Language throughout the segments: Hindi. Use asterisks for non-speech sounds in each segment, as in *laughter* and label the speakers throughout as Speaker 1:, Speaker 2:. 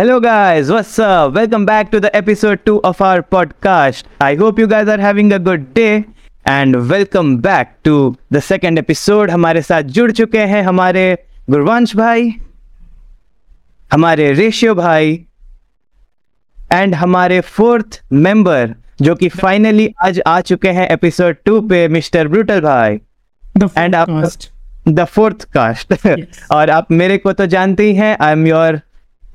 Speaker 1: Hello, guys, what's up? Welcome back to the episode 2 of our podcast. I hope you guys are having a good day and welcome back to the second episode. हमारे साथ जुड़ चुके हैं हमारे गुरवंश भाई हमारे रेशियो भाई एंड हमारे फोर्थ मेंबर जो कि फाइनली आज आ चुके हैं एपिसोड टू पे मिस्टर ब्रूटल भाई एंड आप. द फोर्थ कास्ट और आप मेरे को तो जानते ही हैं I am your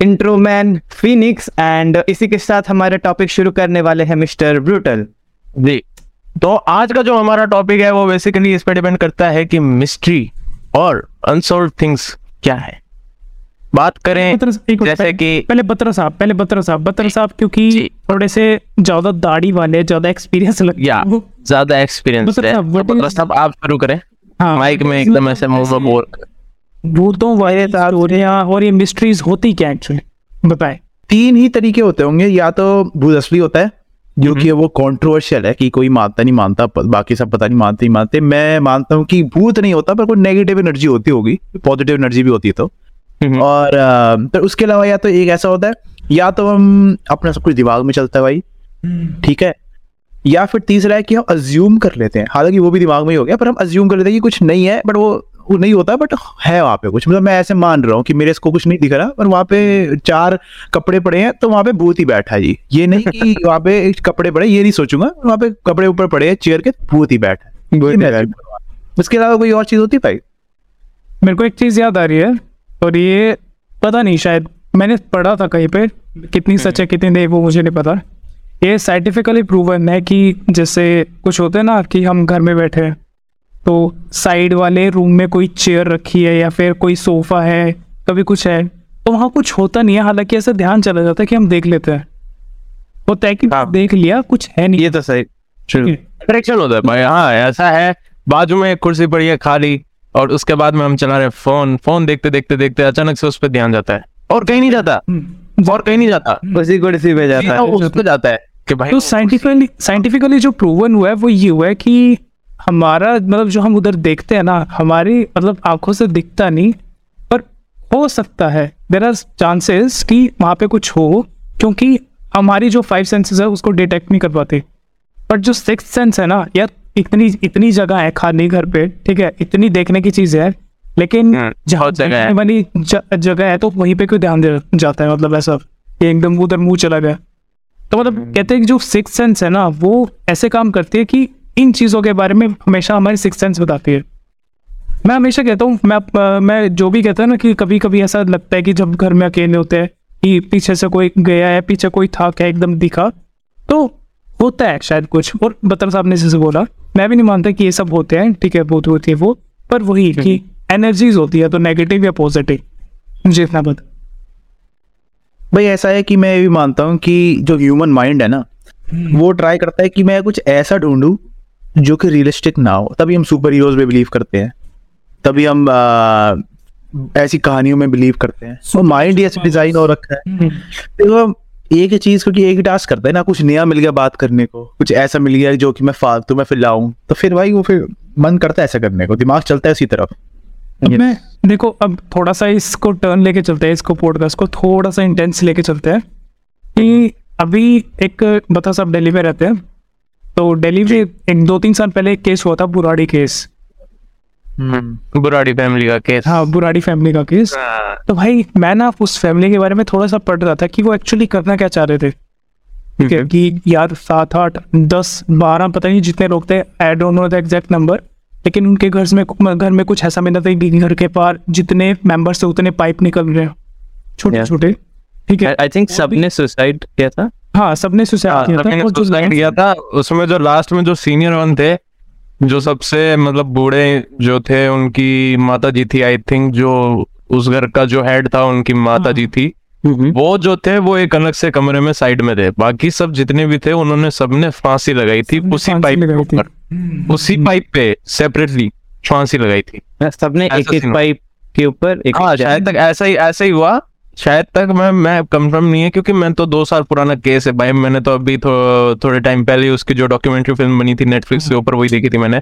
Speaker 1: intro man Phoenix and इसी के साथ हमारा टॉपिक शुरू करने वाले हैं मिस्टर ब्रूटल।
Speaker 2: जी। तो आज का जो हमारा टॉपिक है वो बेसिकली इस पर डिपेंड करता है कि मिस्ट्री और अनसॉल्व थिंग्स क्या है। बात करें
Speaker 3: साहब,
Speaker 2: जैसे
Speaker 3: पहले-
Speaker 2: कि
Speaker 3: पहले बत्रा साहब पहले बत्रा साहब बत्रा साहब क्योंकि थोड़े से ज़्यादा दाढ़ी वाले ज़्यादा एक्सपीरियंस लग गया
Speaker 2: ज़्यादा एक्सपीरियंस
Speaker 3: बत्रा साहब
Speaker 2: आप शुरू करें।
Speaker 3: हाँ।
Speaker 2: माइक में एकदम ऐसे मुँह में बोल
Speaker 3: भूतों वायरस स्टोरियाँ और ये मिस्ट्रीज होती क्या एक्चुअली बताएँ।
Speaker 4: तीन ही तरीके होते होंगे या तो भूत असली होता है जो
Speaker 2: हम्म।
Speaker 4: कि वो कंट्रोवर्शियल है कि कोई मानता नहीं मानता बाकी सब पता नहीं मानते नहीं मानते। मैं मानता हूँ कि भूत नहीं होता पर कोई नेगेटिव एनर्जी होती होगी पॉजिटिव एनर्जी भी होती है तो।
Speaker 2: हम्म।
Speaker 4: और अ, तो उसके अलावा या तो एक ऐसा होता है या तो हम अपना सब कुछ दिमाग में चलता है भाई ठीक है? या फिर तीसरा है कि हम अज्यूम कर लेते हैं। हालाँकि वो भी दिमाग में ही हो गया पर हम अज्यूम कर लेते हैं कि कुछ नहीं है बट वो वो नहीं होता बट है वहाँ पे कुछ। मतलब मैं ऐसे मान रहा हूँ कि मेरे इसको कुछ नहीं दिख रहा पर वहाँ पे चार कपड़े पड़े हैं तो वहाँ पे भूत ही बैठा है जी। ये नहीं *laughs* कि वहाँ पे कपड़े पड़े ये नहीं सोचूँगा वहाँ पे कपड़े ऊपर पड़े हैं चेयर के भूत ही बैठा है। उसके अलावा कोई और चीज़ होती भाई?
Speaker 3: मेरे को एक चीज़ याद आ रही है और ये पता नहीं शायद मैंने पढ़ा था कहीं पे कितनी सच है कितनी नहीं वो मुझे नहीं पता। ये साइंटिफिकली प्रूवन है कि जैसे कुछ होते हैं ना कि हम घर में बैठे हैं तो साइड वाले रूम में कोई चेयर रखी है या फिर कोई सोफा है कभी कुछ है तो वहाँ कुछ होता नहीं है। हालाँकि ऐसा ध्यान चला जाता है कि हम देख लेते हैं। होता है कि
Speaker 2: हाँ।
Speaker 3: देख लिया कुछ है नहीं।
Speaker 1: ये तो सही।
Speaker 2: अट्रैक्शन होता है भाई। हाँ ऐसा है। बाजू में एक कुर्सी पड़ी है खाली और उसके बाद में हम चला रहे फ़ोन। फ़ोन देखते देखते देखते अचानक से उस पर ध्यान जाता है। और कहीं नहीं जाता।
Speaker 3: हम्म।
Speaker 2: और कहीं नहीं जाता।
Speaker 1: उसी कुर्सी पे जाता है।
Speaker 2: उस पे जाता है कि भाई
Speaker 3: तो साइंटिफिकली साइंटिफिकली जो प्रूवन हुआ है वो ये हुआ है कि हमारा मतलब जो हम उधर देखते हैं ना हमारी मतलब आँखों से दिखता नहीं पर हो सकता है। देर आर चांसेस कि वहाँ पे कुछ हो क्योंकि हमारी जो फाइव सेंसेस है उसको डिटेक्ट नहीं कर पाते। बट जो सिक्स सेंस है ना यार इतनी इतनी जगह है खाली घर पे ठीक है इतनी देखने की चीज़ है लेकिन
Speaker 2: हम्म,
Speaker 3: जहाँ
Speaker 2: जगह है।
Speaker 3: जगह है तो वहीं पे क्यों ध्यान दे जाता है मतलब ऐसा कि एकदम उधर मुँह चला गया। तो मतलब कहते हैं कि जो सिक्स सेंस है ना वो ऐसे काम करती है कि इन चीज़ों के बारे में हमेशा हमारी सिक्स सेंस बताती है। मैं हमेशा कहता हूँ मैं मैं जो भी कहता हूँ ना कि कभी कभी ऐसा लगता है कि जब घर में अकेले होते हैं कि पीछे से कोई गया है पीछे कोई था क्या एकदम दिखा तो होता है शायद कुछ। और बतर साहब ने जैसे बोला मैं भी नहीं मानता कि ये सब होते हैं ठीक है बहुत होती है वो पर वही कि एनर्जीज होती है तो नेगेटिव या पॉजिटिव मुझे इतना पता।
Speaker 4: भाई ऐसा है कि मैं ये भी मानता हूँ कि जो ह्यूमन माइंड है ना वो ट्राई करता है कि मैं कुछ ऐसा ढूंढूं जो कि रियलिस्टिक ना हो। तभी हम सुपर हीरोज में बिलीव करते हैं। तभी हम आ, ऐसी कहानियों में बिलीव करते हैं। तो माइंड ही ऐसे डिज़ाइन हो रखा है। देखो एक ही चीज़ क्योंकि एक ही टास्क करता है ना कुछ नया मिल गया बात करने को कुछ ऐसा मिल गया जो कि मैं फालतू में फिर लाऊं तो फिर भाई वो फिर मन करता है ऐसा करने को दिमाग चलता है उसी तरफ़।
Speaker 3: अब मैं देखो अब थोड़ा सा इसको टर्न लेके चलते हैं इसको पॉडकास्ट को थोड़ा सा इंटेंस लेके चलते हैं कि अभी एक बता साहब दिल्ली में रहते हैं। तो दिल्ली में एक दो तीन साल पहले एक केस हुआ था बुराड़ी केस।
Speaker 2: बुराड़ी फैमिली का केस।
Speaker 3: हाँ बुराड़ी फैमिली का केस। तो भाई मैं ना उस फैमिली के बारे में थोड़ा सा पढ़ रहा था कि वो एक्चुअली करना क्या चाह रहे थे। ठीक है। कि यार सात आठ दस बारह पता नहीं जितने लोग थे I don't know the exact number लेकिन उनके घर में घर में कुछ ऐसा मिला था कि घर के पार जितने मेंबर्स थे उतने पाइप निकल रहे हैं। छोटे
Speaker 1: Yeah.
Speaker 3: छोटे ठीक है।
Speaker 1: आई थिंक सबने सुसाइड किया था।
Speaker 3: हाँ सबने सुसाइड किया था जो
Speaker 2: सुसाइड किया था उसमें जो लास्ट में जो सीनियर वन थे जो सबसे मतलब बूढ़े जो थे उनकी माता जी थी आई थिंक जो उस घर का जो हेड था उनकी माता जी थी वो जो थे वो एक अलग से कमरे में साइड में थे। बाकी सब जितने भी थे उन्होंने सबने फांसी लगाई थी उसी पाइप। पर। उसी पाइप पे सेपरेटली फांसी लगाई थी।
Speaker 1: सबने एक एक पाइप के ऊपर एक
Speaker 2: हाँ शायद तक ऐसा ही ऐसा ही हुआ। शायद तक मैं मैं कंफर्म नहीं है क्योंकि मैं तो दो साल पुराना केस है भाई। मैंने तो अभी थो, थोड़े टाइम पहले उसकी जो डॉक्यूमेंट्री फ़िल्म बनी थी नेटफ्लिक्स के ऊपर वही देखी थी मैंने।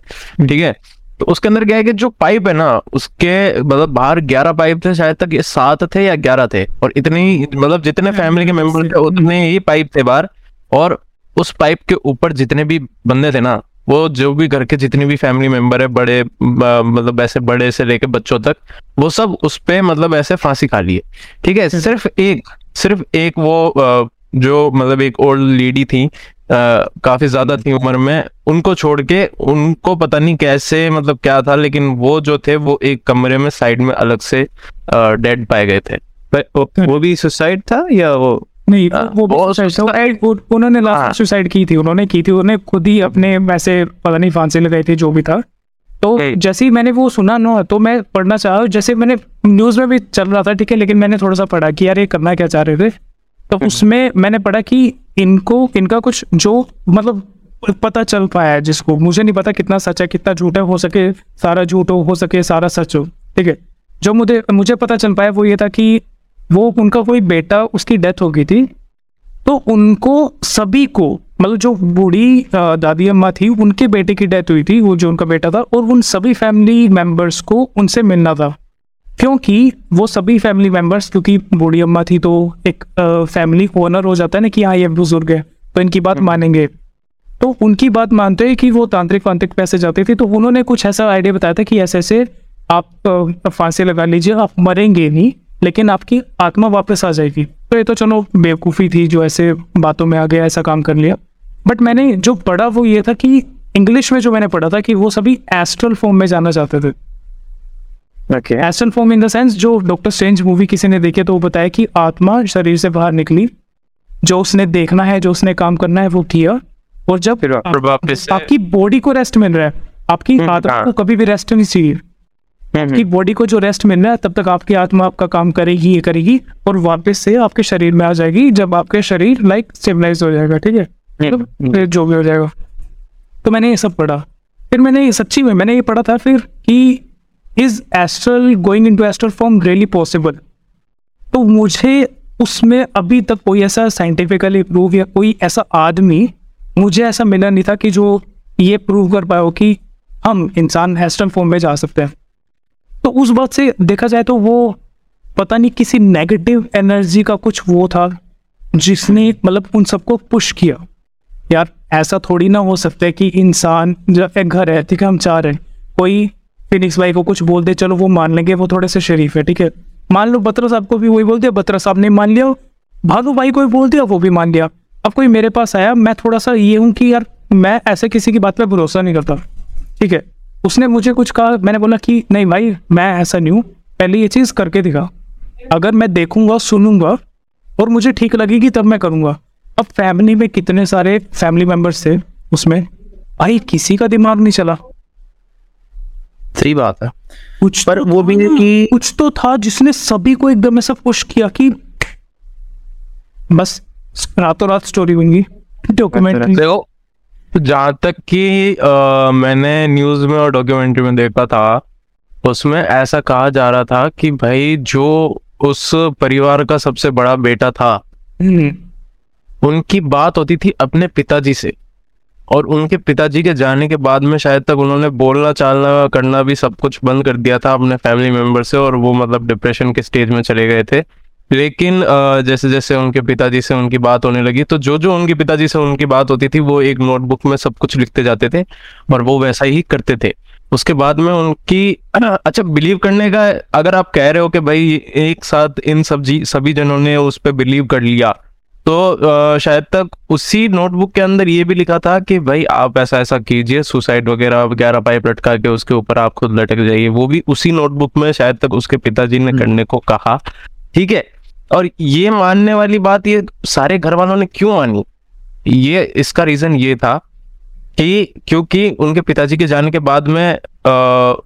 Speaker 2: ठीक है? तो उसके अंदर क्या है कि जो पाइप है ना उसके मतलब बाहर ग्यारह पाइप थे शायद तक ये सात थे या ग्यारह थे। और इतने ही मतलब जितने फैमिली के मेंबर थे उतने। ही पाइप थे बाहर। और उस पाइप के ऊपर जितने भी बंदे थे ना वो जो भी घर के जितनी भी फैमिली मेंबर है बड़े मतलब ऐसे बड़े से लेके बच्चों तक वो सब उस पे मतलब ऐसे फांसी खा लिए। ठीक है? सिर्फ़ एक सिर्फ़ एक वो जो मतलब एक ओल्ड लेडी थी काफ़ी ज़्यादा थी उम्र में उनको छोड़ के उनको पता नहीं कैसे मतलब क्या था लेकिन वो जो थे वो एक कमरे में साइड में अलग से डेड पाए गए थे।
Speaker 1: वो, वो भी सुसाइड था या वो
Speaker 3: नहीं
Speaker 2: हाँ,
Speaker 3: वो
Speaker 2: वो
Speaker 3: उन्होंने
Speaker 2: हाँ।
Speaker 3: लास्ट सुसाइड की थी उन्होंने की थी उन्होंने खुद ही अपने वैसे पता नहीं फांसी लगाई थी जो भी था। तो जैसे ही मैंने वो सुना ना तो मैं पढ़ना चाहा जैसे मैंने न्यूज़ में भी चल रहा था ठीक है लेकिन मैंने थोड़ा सा पढ़ा कि यार ये करना क्या चाह रहे थे। तो उसमें मैंने पढ़ा कि इनको इनका कुछ जो मतलब पता चल पाया है जिसको। मुझे नहीं पता कितना सच है कितना झूठ है हो सके सारा झूठ हो हो सके सारा सच हो ठीक है। जो मुझे मुझे पता चल पाया वो ये था कि वो उनका कोई बेटा उसकी डेथ हो गई थी तो उनको सभी को मतलब जो बूढ़ी दादी अम्मा थी उनके बेटे की डेथ हुई थी वो जो उनका बेटा था और उन सभी फैमिली मेंबर्स को उनसे मिलना था। क्योंकि वो सभी फैमिली मेंबर्स क्योंकि बूढ़ी अम्मा थी तो एक फैमिली ओनर हो जाता है ना कि हाँ ये बुज़ुर्ग है तो इनकी बात मानेंगे। तो उनकी बात मानते हैं कि वो तांत्रिक वांत्रिक पैसे जाते थे तो उन्होंने कुछ ऐसा आइडिया बताया था कि ऐसे ऐसे आप फांसी लगा लीजिए आप मरेंगे नहीं। लेकिन आपकी आत्मा वापस आ जाएगी। तो ये तो चलो बेवकूफ़ी थी जो ऐसे बातों में आ गया ऐसा काम कर लिया। बट मैंने जो पढ़ा वो ये था कि इंग्लिश में जो मैंने पढ़ा था कि वो सभी एस्ट्रल फॉर्म में जाना चाहते थे।
Speaker 1: Okay
Speaker 3: astral form in the sense जो डॉक्टर स्ट्रेंज मूवी किसी ने देखी तो वो बताया कि आत्मा शरीर से बाहर निकली। जो उसने देखना है जो उसने काम करना है वो किया। और जब
Speaker 2: से-
Speaker 3: आपकी बॉडी को रेस्ट मिल रहा है। आपकी आत्मा
Speaker 2: हाँ।
Speaker 3: को कभी भी रेस्ट नहीं चाहिए। आपकी बॉडी को जो रेस्ट मिल रहा है तब तक आपकी आत्मा आपका काम करेगी ये करेगी और वापस से आपके शरीर में आ जाएगी जब आपके शरीर लाइक स्टेबलाइज हो जाएगा ठीक है? मतलब फिर जो भी हो जाएगा। तो मैंने ये सब पढ़ा। फिर मैंने ये सच्ची में मैंने ये पढ़ा था फिर कि is astral going into astral form really possible तो मुझे उसमें अभी तक कोई ऐसा साइंटिफिकली प्रूव या कोई ऐसा आदमी मुझे ऐसा मिला नहीं था कि जो ये प्रूव कर पाए हो कि हम इंसान एस्ट्रल फॉर्म में जा सकते हैं। तो उस बात से देखा जाए तो वो पता नहीं किसी नेगेटिव एनर्जी का कुछ वो था जिसने मतलब उन सबको पुश किया। यार, ऐसा थोड़ी ना हो सकता है कि इंसान जब एक घर है, ठीक है, हम चाह रहे हैं, कोई फिनिक्स भाई को कुछ बोल दे, चलो वो मान लेंगे, वो थोड़े से शरीफ है, ठीक है। मान लो बत्रा साहब को भी वही बोल दिया, बत्रा साहब ने मान लिया, भालू भाई को भी बोल दिया, वो भी मान लिया। अब कोई मेरे पास आया, मैं थोड़ा सा ये हूँ कि यार, मैं ऐसे किसी की बात पर भरोसा नहीं करता, ठीक है। उसने मुझे कुछ कहा मैंने बोला कि नहीं भाई मैं ऐसा नहीं हूँ। पहले ये चीज़ करके दिखा। अगर मैं देखूँगा सुनूँगा और मुझे ठीक लगेगी तब मैं करूँगा। अब फैमिली में कितने सारे फैमिली मेंबर्स थे उसमें? भाई किसी का दिमाग नहीं चला।
Speaker 4: सही बात है।
Speaker 3: कुछ
Speaker 4: पर वो भी है कि-
Speaker 3: कुछ तो था जिसने सभी को एकदम ऐसा पुश किया कि बस रातों रात स्टोरी बनेगी डॉक्यूमेंट्री
Speaker 2: देखो जहाँ तक कि मैंने न्यूज़ में और डॉक्यूमेंट्री में देखा था उसमें ऐसा कहा जा रहा था कि भाई जो उस परिवार का सबसे बड़ा बेटा था उनकी बात होती थी अपने पिताजी से। और उनके पिताजी के जाने के बाद में शायद तक उन्होंने बोलना चालना करना भी सब कुछ बंद कर दिया था अपने फैमिली मेंबर से और वो मतलब डिप्रेशन के स्टेज में चले गए थे। लेकिन जैसे जैसे उनके पिताजी से उनकी बात होने लगी तो जो जो उनके पिताजी से उनकी बात होती थी वो एक नोटबुक में सब कुछ लिखते जाते थे और वो वैसा ही करते थे। उसके बाद में उनकी *clears throat* अच्छा बिलीव करने का अगर आप कह रहे हो कि भाई एक साथ इन सब जी सभी जनों ने उस पर बिलीव कर लिया तो शायद तक उसी नोटबुक के अंदर ये भी लिखा था कि भाई आप ऐसा ऐसा कीजिए सुसाइड वगैरह वगैरह पाइप लटका के उसके ऊपर आप खुद लटक जाइए वो भी उसी नोटबुक में शायद तक उसके पिताजी ने करने को कहा। ठीक है? और ये मानने वाली बात ये सारे घर वालों ने क्यों मानी? ये इसका रीजन ये था कि क्योंकि उनके पिताजी के जाने के बाद में आ,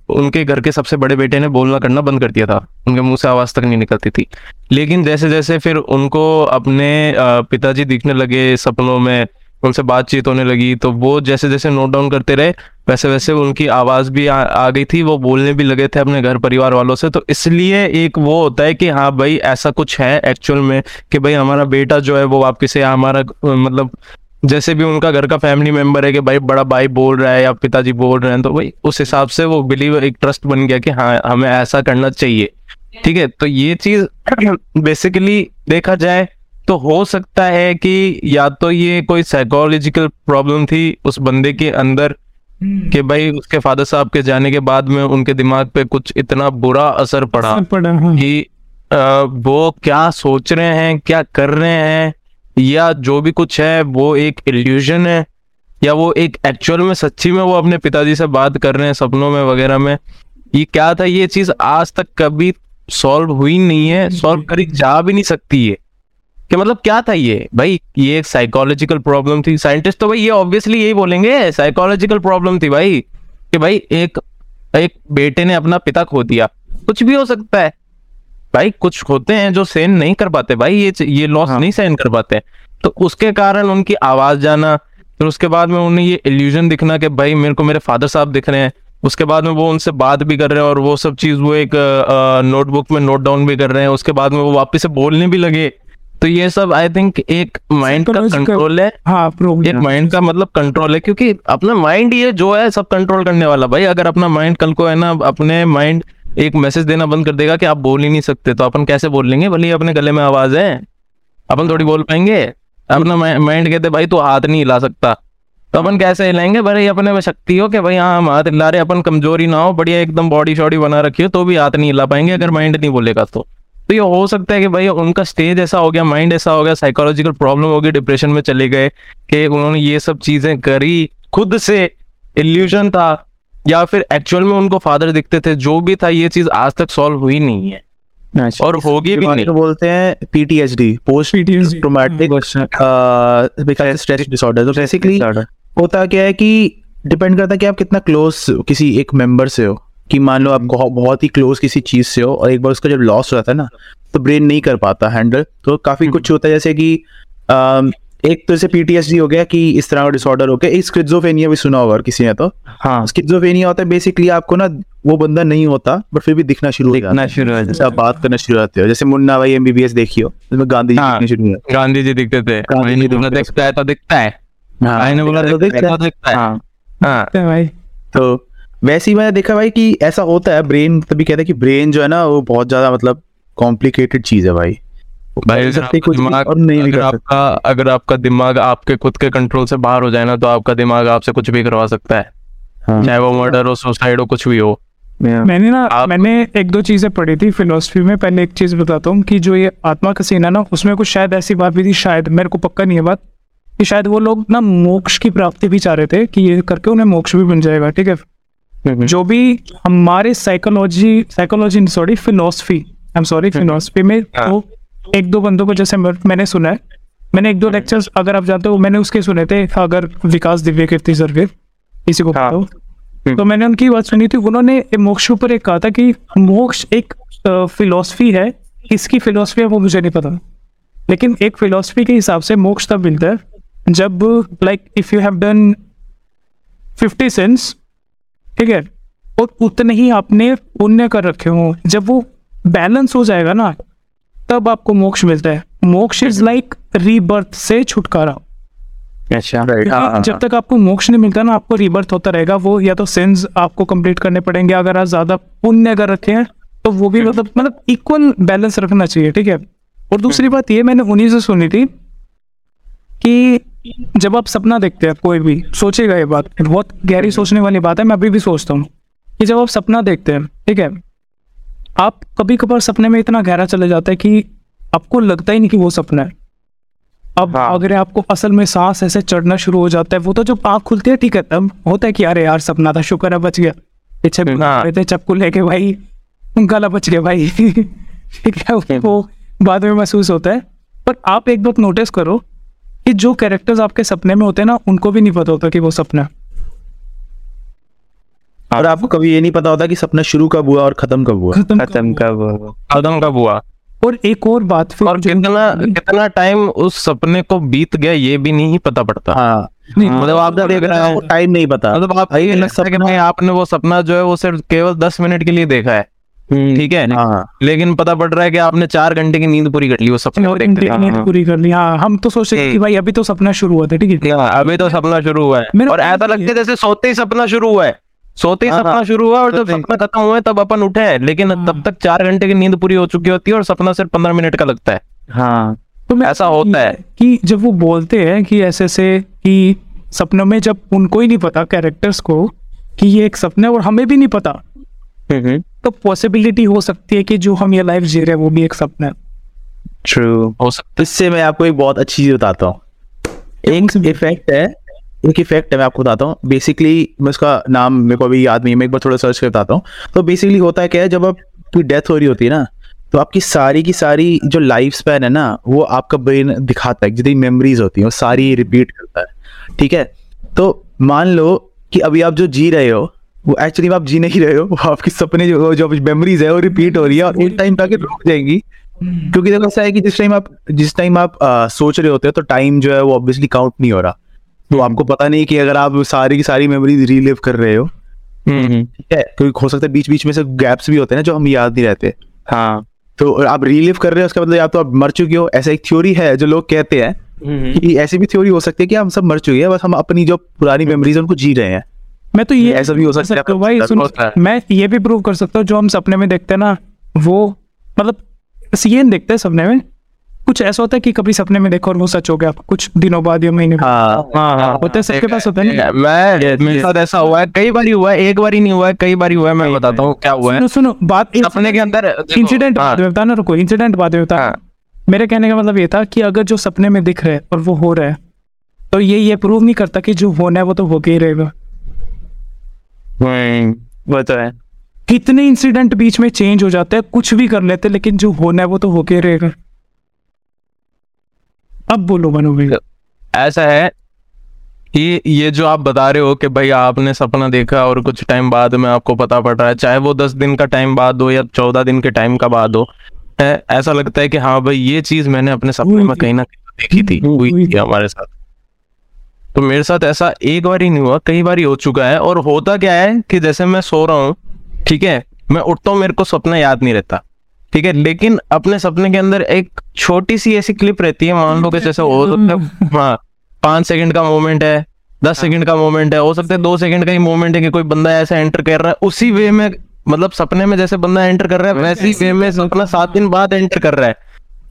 Speaker 2: उनके घर के सबसे बड़े बेटे ने बोलना करना बंद कर दिया था। उनके मुँह से आवाज़ तक नहीं निकलती थी। लेकिन जैसे जैसे फिर उनको अपने पिताजी दिखने लगे सपनों में उनसे बातचीत होने लगी। तो वो जैसे जैसे नोट डाउन करते रहे वैसे वैसे उनकी आवाज़ भी आ, आ गई थी वो बोलने भी लगे थे अपने घर परिवार वालों से। तो इसलिए एक वो होता है कि हाँ भाई ऐसा कुछ है एक्चुअल में कि भाई हमारा बेटा जो है वो वापिस से हमारा मतलब जैसे भी उनका घर का फैमिली मेंबर है कि भाई बड़ा भाई बोल रहा है या पिताजी बोल रहे हैं तो भाई उस हिसाब से वो बिलीव एक ट्रस्ट बन गया कि हाँ हमें ऐसा करना चाहिए। ठीक है तो ये चीज़ बेसिकली *clears throat* देखा जाए तो हो सकता है कि या तो ये कोई साइकोलॉजिकल प्रॉब्लम थी उस बंदे के अंदर कि भाई उसके फादर साहब के जाने के बाद में उनके दिमाग पे कुछ इतना बुरा असर पड़ा
Speaker 3: असर पड़ा हाँ।
Speaker 2: कि अ, वो क्या सोच रहे हैं क्या कर रहे हैं या जो भी कुछ है वो एक इल्यूजन है या वो एक एक्चुअल में सच्ची में वो अपने पिताजी से बात कर रहे हैं सपनों में वगैरह में। ये क्या था ये चीज़ आज तक कभी सॉल्व हुई नहीं है सॉल्व करी जा भी नहीं सकती है। कि मतलब क्या था ये? भाई ये एक साइकोलॉजिकल प्रॉब्लम थी। साइंटिस्ट तो भाई ये ऑब्वियसली यही बोलेंगे साइकोलॉजिकल प्रॉब्लम थी भाई कि भाई एक एक बेटे ने अपना पिता खो दिया। कुछ भी हो सकता है। भाई कुछ होते हैं जो सहन नहीं कर पाते। भाई ये ये लॉस
Speaker 1: हाँ।
Speaker 2: नहीं सहन कर पाते। तो उसके कारण उनकी आवाज़ जाना फिर उसके बाद में उन्हें ये इल्यूजन दिखना कि भाई मेरे को मेरे फादर साहब दिख रहे हैं। उसके बाद में वो उनसे बात भी कर रहे हैं और वो सब चीज़ वो एक नोटबुक में नोट डाउन भी कर रहे हैं। उसके बाद में वो वापस से बोलने भी लगे। तो ये सब आई थिंक एक माइंड का कंट्रोल है।
Speaker 3: हाँ
Speaker 2: एक माइंड का मतलब कंट्रोल है क्योंकि अपना माइंड ये जो है सब कंट्रोल करने वाला। भाई अगर अपना माइंड कल को है ना अपने माइंड एक मैसेज देना बंद कर देगा कि आप बोल ही नहीं सकते तो अपन कैसे बोल लेंगे? भले ही अपने गले में आवाज़ है अपन थोड़ी बोल पाएँगे। अपना माइंड कहते भाई तू हाथ नहीं हिला सकता। तो अपन कैसे हिलाएँगे? भले ही अपने में शक्ति हो कि भाई हाँ हम हाथ हिला रहे अपन कमज़ोरी ना हो बढ़िया एकदम बॉडी शॉडी बना रखी हो तो भी हाथ नहीं हिला पाएँगे अगर माइंड नहीं बोलेगा तो। तो ये हो सकता है कि भाई उनका स्टेज ऐसा हो गया माइंड ऐसा हो गया साइकोलॉजिकल प्रॉब्लम हो गई डिप्रेशन में चले गए कि उन्होंने ये सब चीज़ें करी। खुद से इल्यूजन था या फिर एक्चुअल में उनको फादर दिखते थे जो भी था ये चीज़ आज तक सॉल्व हुई नहीं है।
Speaker 1: अच्छा।
Speaker 2: और होगी भी नहीं।
Speaker 4: बोलते हैं PTSD post traumatic stress disorder तो बेसिकली होता क्या है कि डिपेंड करता है कि आप कितना क्लोज किसी एक मेंबर से हो। कि मान लो आप बहुत ही क्लोज किसी चीज़ से हो और एक बार उसका जब लॉस हो जाता है ना तो ब्रेन नहीं कर पाता हैंडल तो काफ़ी कुछ होता है जैसे कि एक तो जैसे पीटीएसडी हो गया कि इस तरह का डिसऑर्डर हो गया एक स्किज़ोफ्रेनिया भी सुना होगा किसी ने तो।
Speaker 1: हाँ।
Speaker 4: स्किज़ोफ्रेनिया होता है बेसिकली आपको ना वो बंदा नहीं होता बट फिर भी दिखना शुरू हो
Speaker 1: दिखना
Speaker 4: है।
Speaker 1: शुरू हो जाता
Speaker 4: आप बात करना शुरू होते हो जैसे मुन्ना भाई एमबीबीएस देखियो उसमें गांधी जी
Speaker 1: हाँ।
Speaker 4: दिखने शुरू हुए
Speaker 2: गांधी जी दिखते थे।
Speaker 4: गांधी जी दिखते
Speaker 2: है तो दिखता है।
Speaker 4: हाँ,
Speaker 2: मैंने बोला
Speaker 4: तो
Speaker 2: दिखता है दिखता है
Speaker 1: हाँ।
Speaker 2: हाँ।
Speaker 3: है। भाई।
Speaker 4: तो वैसे ही मैंने देखा भाई कि ऐसा होता है ब्रेन तभी कहते हैं कि ब्रेन जो है ना वो बहुत ज़्यादा मतलब कॉम्प्लिकेटेड चीज़ है भाई।
Speaker 2: भाई अगर आपका दिमाग
Speaker 4: और नहीं
Speaker 2: अगर आपका अगर आपका दिमाग आपके खुद के कंट्रोल से बाहर हो जाए ना तो आपका दिमाग आपसे कुछ भी करवा सकता है।
Speaker 1: हाँ।
Speaker 2: चाहे वो मर्डर हो सुसाइड हो कुछ भी हो।
Speaker 3: मैंने ना
Speaker 2: आप-
Speaker 3: मैंने एक दो चीज़ें पढ़ी थी फिलोसफी में पहले एक चीज़ बताता हूँ कि जो ये आत्मा का सीन है ना उसमें कुछ शायद ऐसी बात भी थी शायद मेरे को पक्का नहीं है बात कि शायद वो लोग ना मोक्ष की प्राप्ति भी चाह रहे थे कि ये करके उन्हें मोक्ष भी बन जाएगा ठीक है? जो भी हमारे psychology psychology sorry philosophy I am sorry philosophy में
Speaker 2: हाँ।
Speaker 3: तो एक दो बंदों को जैसे मैंने सुना है। मैंने एक दो लेक्चर्स अगर आप जानते हो मैंने उसके सुने थे अगर विकास दिव्य कीर्ति सर के इसी को
Speaker 2: हाँ।
Speaker 3: तो मैंने उनकी बात सुनी थी उन्होंने मोक्ष ऊपर एक कहा था कि मोक्ष एक फिलोसफी है इसकी फिलोसफी है वो मुझे नहीं पता। लेकिन एक फिलोसफी के हिसाब से मोक्ष तब मिलता है जब like if you have done fifty sense ठीक है? और उतने ही आपने पुण्य कर रखे हो। जब वो बैलेंस हो जाएगा ना तब आपको मोक्ष मिलता है। मोक्ष इज़ लाइक रीबर्थ से छुटकारा।
Speaker 1: अच्छा।
Speaker 4: राइट
Speaker 1: हाँ, हाँ,
Speaker 3: जब तक आपको मोक्ष नहीं मिलता ना आपको रिबर्थ होता रहेगा। वो या तो सेंस आपको कंप्लीट करने पड़ेंगे। अगर आप ज़्यादा पुण्य अगर रखे हैं तो वो भी मतलब मतलब इक्वल बैलेंस रखना चाहिए ठीक है? और दूसरी बात ये मैंने उन्हीं से सुनी थी कि जब आप सपना देखते हैं कोई भी सोचेगा ये बात। बहुत गहरी सोचने वाली बात है मैं अभी भी सोचता हूँ कि जब आप सपना देखते हैं ठीक है आप कभी कभार सपने में इतना गहरा चले जाता है कि आपको लगता ही नहीं कि वो सपना है। अब
Speaker 1: हाँ।
Speaker 3: अगर आपको असल में सांस ऐसे चढ़ना शुरू हो जाता है वो तो जब आँख खुलती है ठीक है तब होता है कि अरे यार सपना था शुक्र है बच गया। पीछे। रहते चप्पू लेके भाई गला बच गया भाई। *laughs* ठीक है वो बाद में महसूस होता है। पर आप एक बात नोटिस करो कि जो कैरेक्टर्स आपके सपने में होते हैं ना उनको भी नहीं पता होता कि वो सपना है।
Speaker 4: और आपको कभी ये नहीं पता होता कि सपना शुरू कब हुआ और खत्म कब हुआ?
Speaker 3: खत्म
Speaker 1: कब हो
Speaker 2: खत्म कब हुआ?
Speaker 3: और एक और बात फिर
Speaker 2: और कितना कितना टाइम उस सपने को बीत गया ये भी नहीं पता पड़ता।
Speaker 4: हाँ।
Speaker 3: नहीं,
Speaker 2: मतलब आप देख रहे
Speaker 4: आपको टाइम नहीं पता।
Speaker 2: मतलब आप ये लगता है कि भाई आपने वो सपना जो है वो सिर्फ़ केवल दस मिनट के लिए देखा है। ठीक है
Speaker 4: हाँ।
Speaker 2: लेकिन पता पड़ रहा है कि आपने चार घंटे की नींद पूरी कर ली वो सपने देखते
Speaker 3: नींद
Speaker 2: हाँ।
Speaker 3: पूरी कर ली हाँ हम तो सोच रहे थे कि भाई अभी तो सपना शुरू हुआ था ठीक है?
Speaker 2: हाँ, अभी तो सपना शुरू हुआ है। और ऐसा लगता है जैसे सोते ही सपना शुरू हुआ है। सोते ही
Speaker 1: हाँ,
Speaker 2: सपना। शुरू हुआ और जब सपना खत्म हुआ है तब अपन उठे हैं। लेकिन। तब तक चार घंटे की नींद पूरी हो चुकी होती है और सपना सिर्फ़ पंद्रह मिनट का लगता है।
Speaker 1: हाँ।
Speaker 3: तो मैं
Speaker 2: ऐसा होता है।
Speaker 3: कि जब वो बोलते हैं कि ऐसे ऐसे कि सपनों में जब उनको ही नहीं पता कैरेक्टर्स को कि ये एक सपना है और हमें भी नहीं पता
Speaker 1: हम्म
Speaker 3: तो पॉसिबिलिटी हो सकती है कि जो हम ये लाइफ जी रहे हैं वो भी एक सपना है।
Speaker 1: ट्रू
Speaker 2: हो सकता
Speaker 4: इससे मैं आपको एक बहुत अच्छी चीज़ बताता हूँ। एक इफ़ेक्ट है एक इफ़ेक्ट है मैं आपको बताता हूँ। बेसिकली मैं उसका नाम मेरे को अभी याद नहीं है मैं एक बार थोड़ा सर्च कर बताता हूँ। तो बेसिकली होता है क्या है जब आपकी डेथ हो रही होती है ना तो आपकी सारी की सारी जो लाइफ स्पैन है ना वो आपका ब्रेन दिखाता है। जितनी मेमोरीज होती हैं वो सारी रिपीट करता है। ठीक है? तो मान लो कि अभी आप जो जी रहे हो वो एक्चुअली आप जी नहीं रहे हो वो आपके सपने जो जो मेमोरीज है वो रिपीट हो रही है और एक टाइम पे आके रुक जाएँगी। क्योंकि देखो ऐसा है कि जिस टाइम आप जिस टाइम आप आ, सोच रहे होते हो तो टाइम जो है वो ऑब्वियसली काउंट नहीं हो रहा। तो आपको पता नहीं कि अगर आप सारी की सारी मेमोरीज रीलिव कर रहे हो
Speaker 1: हम्म
Speaker 4: ठीक है? क्योंकि हो सकता है बीच बीच में से गैप्स भी होते हैं ना जो हम याद नहीं रहते।
Speaker 1: हाँ।
Speaker 4: तो आप रीलिव कर रहे हो उसका मतलब या तो आप मर चुके हो ऐसा एक थ्योरी है जो लोग कहते हैं
Speaker 1: हम्म
Speaker 4: कि ऐसी भी थ्योरी हो सकती है कि हम सब मर चुके हैं बस हम अपनी जो पुरानी मेमोरीज है उनको जी रहे हैं।
Speaker 3: मैं तो ये
Speaker 4: ऐसा भी हो सकता है,
Speaker 3: भाई सुन मैं ये भी प्रूव कर सकता हूँ जो हम सपने में देखते हैं ना वो मतलब ये नहीं देखते सपने में। कुछ ऐसा होता है कि कभी सपने में देखो और वो सच हो गया कुछ दिनों बाद या महीने बाद।
Speaker 1: हाँ हाँ हाँ
Speaker 3: होते हैं सबके पास होता है ना।
Speaker 2: मैं मेरे साथ ऐसा हुआ है कई बार हुआ है एक बार ही नहीं हुआ है कई बार हुआ है मैं बताता हूँ क्या हुआ है।
Speaker 3: सुनो सुनो बात
Speaker 2: सपने के अंदर
Speaker 3: इंसिडेंट
Speaker 2: हाँ,
Speaker 3: बाद में बताना रुको इंसिडेंट बाद में बता।
Speaker 2: हाँ।
Speaker 3: मेरे कहने का मतलब ये था कि अगर जो सपने में दिख रहे है और वो हो रहा है तो ये ये प्रूव नहीं करता कि जो होना है वो तो होके ही रहेगा।
Speaker 1: वो तो है
Speaker 3: कितने इंसिडेंट बीच में चेंज हो जाते हैं कुछ भी कर लेते हैं लेकिन जो होना है वो तो होके रहेगा। अब बोलो मनु भाई।
Speaker 2: ऐसा है कि ये जो आप बता रहे हो कि भाई आपने सपना देखा और कुछ टाइम बाद में आपको पता पड़ रहा है चाहे वो दस दिन का टाइम बाद हो या चौदह दिन के टाइम का बाद हो ऐसा लगता है कि हाँ भाई ये चीज़ मैंने अपने सपने में कहीं ना कहीं देखी थी
Speaker 3: हुई। थी
Speaker 2: हमारे साथ। तो मेरे साथ ऐसा एक बार ही नहीं हुआ, कई बार ही हो चुका है। और होता क्या है कि जैसे मैं सो रहा हूँ, ठीक है, मैं उठता हूँ, मेरे को सपना याद नहीं रहता, ठीक है, लेकिन अपने सपने के अंदर एक छोटी सी ऐसी क्लिप रहती है, मान लो कि जैसे हो सकता है हाँ पाँच सेकंड का मोमेंट है, दस सेकंड का मोमेंट है, हो सकता है दो सेकंड का ही मोमेंट है कि कोई बंदा ऐसा एंटर कर रहा है, उसी वे में मतलब सपने में जैसे बंदा एंटर कर रहा है, वैसे ही वे में सपना सात दिन बाद एंटर कर रहा है।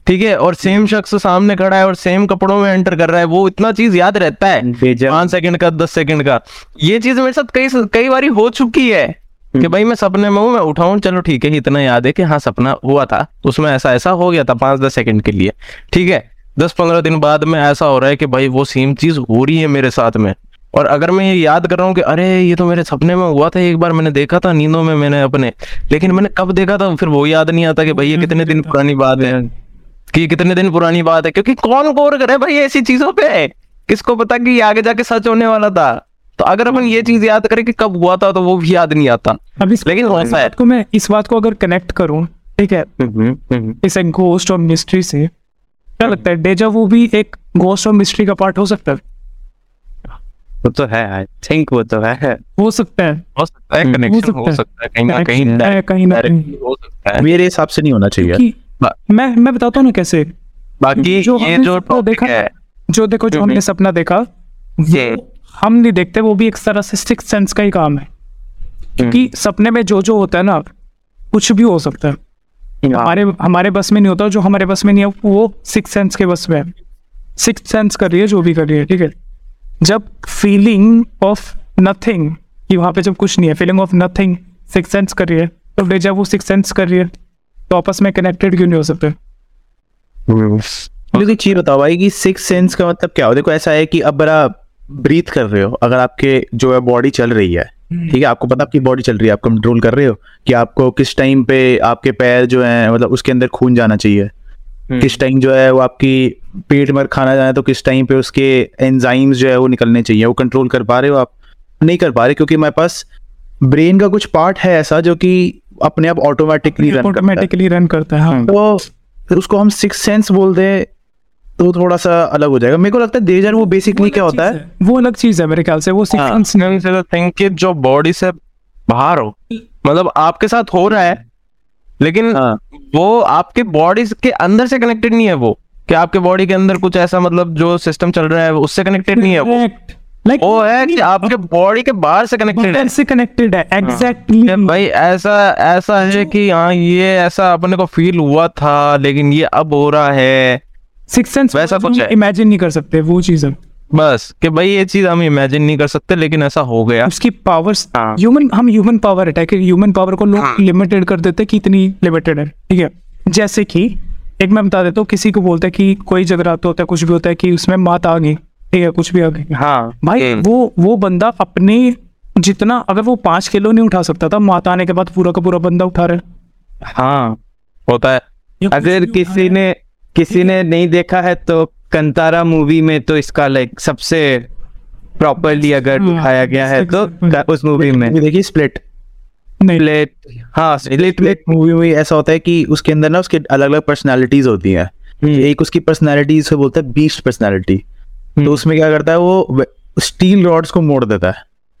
Speaker 2: ठीक है और सेम शख्स सामने खड़ा है और सेम कपड़ों में एंटर कर रहा है वो इतना चीज़ याद रहता है। पाँच सेकंड का दस सेकंड का। ये चीज़ मेरे साथ कई कई बार हो चुकी है कि भाई मैं सपने में हूँ मैं उठाऊं चलो ठीक है इतना याद है कि हाँ सपना हुआ था। उसमें ऐसा ऐसा हो गया था पाँच दस सेकंड के लिए। ठीक है दस पंद्रह दिन बाद में ऐसा हो रहा है कि भाई वो सेम चीज़ हो रही है मेरे साथ में। और अगर मैं ये याद कर रहा हूँ कि अरे ये तो मेरे सपने में हुआ था एक बार मैंने देखा था नींदों में मैंने अपने लेकिन मैंने कब देखा था फिर वो याद नहीं आता कि भाई ये कितने दिन पुरानी बात है। कि ये कितने दिन पुरानी बात है? क्योंकि कौन गौर करे भाई ऐसी चीज़ों पे? किसको पता कि आगे जाके सच होने वाला था? तो अगर अपन ये चीज़ याद करें कि कब हुआ था तो वो भी याद नहीं आता।
Speaker 3: अब इस
Speaker 2: लेकिन
Speaker 3: इस बात को मैं इस बात को अगर कनेक्ट करूँ ठीक है?
Speaker 1: हम्म, हम्म,
Speaker 3: इस एक घोस्ट और मिस्ट्री से क्या लगता है डेजा वो भी एक घोस्ट और मिस्ट्री का पार्ट हो सकता है?
Speaker 1: वो तो है आई थिंक वो तो है।
Speaker 3: हो सकता है।
Speaker 2: हो सकता है
Speaker 1: हम्म,
Speaker 2: कनेक्शन
Speaker 3: हो
Speaker 2: हो
Speaker 3: सकता
Speaker 2: है। कहीं ना कहीं
Speaker 3: कहीं ना कहीं।
Speaker 2: हो सकता है।
Speaker 4: मेरे हिसाब से नहीं होना चाहिए।
Speaker 3: मैं मैं बताता हूँ ना कैसे।
Speaker 2: बाकी
Speaker 3: जो
Speaker 2: ये
Speaker 3: हमने
Speaker 2: जो
Speaker 3: देखा
Speaker 2: है
Speaker 3: जो देखो जो हमने सपना देखा
Speaker 1: ये
Speaker 3: हम नहीं देखते वो भी एक तरह से सिक्स सेंस का ही काम है। क्योंकि सपने में जो जो होता है ना कुछ भी हो सकता है।
Speaker 1: हाँ,
Speaker 3: हमारे हमारे बस में नहीं होता जो हमारे बस में नहीं है वो सिक्स सेंस के बस में है। सिक्स सेंस कर रही है जो भी कर रही है ठीक है? जब फीलिंग ऑफ़ नथिंग कि वहाँ पे जब कुछ नहीं है feeling of nothing six sense कर रही है तो डेजा वो सिक्स सेंस कर रही है तो आपस में कनेक्टेड क्यों नहीं हो सकते?
Speaker 4: मुझे एक चीज़ बताओ भाई कि सिक्स सेंस का मतलब क्या हो? देखो ऐसा है कि अब बड़ा ब्रीथ कर रहे हो अगर आपके जो है बॉडी चल रही है ठीक है? आपको पता आपकी बॉडी चल रही है आप कंट्रोल कर रहे हो कि आपको किस टाइम पे आपके पैर जो है मतलब उसके अंदर खून जाना चाहिए। किस टाइम जो है वो आपकी पेट में खाना है तो किस टाइम पे उसके एंजाइम्स जो है वो निकलने चाहिए वो कंट्रोल कर पा रहे हो आप? नहीं कर पा रहे क्योंकि हमारे पास ब्रेन का कुछ पार्ट है ऐसा जो कि अपने आप ऑटोमेटिकली रन
Speaker 3: ऑटोमेटिकली रन करता है हाँ।
Speaker 4: तो उसको हम सिक्स सेंस बोल दें तो थोड़ा सा अलग हो जाएगा। मेरे को लगता है डेजर वो बेसिकली क्या होता है?
Speaker 3: वो अलग चीज़ है मेरे ख्याल से वो
Speaker 2: हाँ,
Speaker 3: सिक्स
Speaker 2: थिंक कि जो बॉडी से बाहर हो मतलब आपके साथ हो रहा है लेकिन
Speaker 4: हाँ।
Speaker 2: वो आपके बॉडी के अंदर से कनेक्टेड नहीं है वो। कि आपके बॉडी के अंदर कुछ ऐसा मतलब जो सिस्टम चल रहा है उससे कनेक्टेड नहीं है वो।
Speaker 3: लाइक
Speaker 2: वो है कि आपके बॉडी के बाहर से कनेक्टेड है।
Speaker 3: से कनेक्टेड है एग्जैक्टली
Speaker 2: कि भाई ऐसा ऐसा है कि हाँ ये ऐसा अपने को फील हुआ था लेकिन ये अब हो रहा है।
Speaker 3: सिक्स सेंस
Speaker 2: वैसा कुछ
Speaker 3: इमेजिन नहीं कर सकते वो चीज़ है।
Speaker 2: बस कि भाई ये चीज़ हम इमेजिन नहीं कर सकते लेकिन ऐसा हो गया।
Speaker 3: उसकी पावर्स
Speaker 2: हाँ।
Speaker 3: ह्यूमन हम human power attack human power को लोग लिमिटेड कर देते हैं कि इतनी लिमिटेड है ठीक है? जैसे कि एक मैं बता देता हूँ किसी को बोलते हैं कि कोई जगराता होता है कुछ भी होता है कि उसमें मात आ गई। ठीक है कुछ भी आ
Speaker 1: हाँ
Speaker 3: भाई
Speaker 2: हम्म।
Speaker 3: वो वो बंदा अपने जितना अगर वो पाँच किलो नहीं उठा सकता था माता आने के बाद पूरा का पूरा बंदा उठा रहा। है
Speaker 1: हाँ।
Speaker 2: होता है
Speaker 1: अगर किसी ने किसी ने नहीं देखा है तो कंतारा मूवी में तो इसका लाइक सबसे प्रॉपरली अगर
Speaker 3: हाँ,
Speaker 1: दिखाया गया है तो उस मूवी में।
Speaker 4: देखिए स्प्लिट
Speaker 3: नहीं।
Speaker 1: स्प्लिट हाँ स्प्लिट
Speaker 4: मूवी में ऐसा होता है कि उसके अंदर ना उसके अलग अलग पर्सनालिटीज होती हैं। एक उसकी पर्सनालिटी से बोलता है बीस्ट पर्सनालिटी तो उसमें क्या करता है वो स्टील रॉड्स को मोड़ देता है।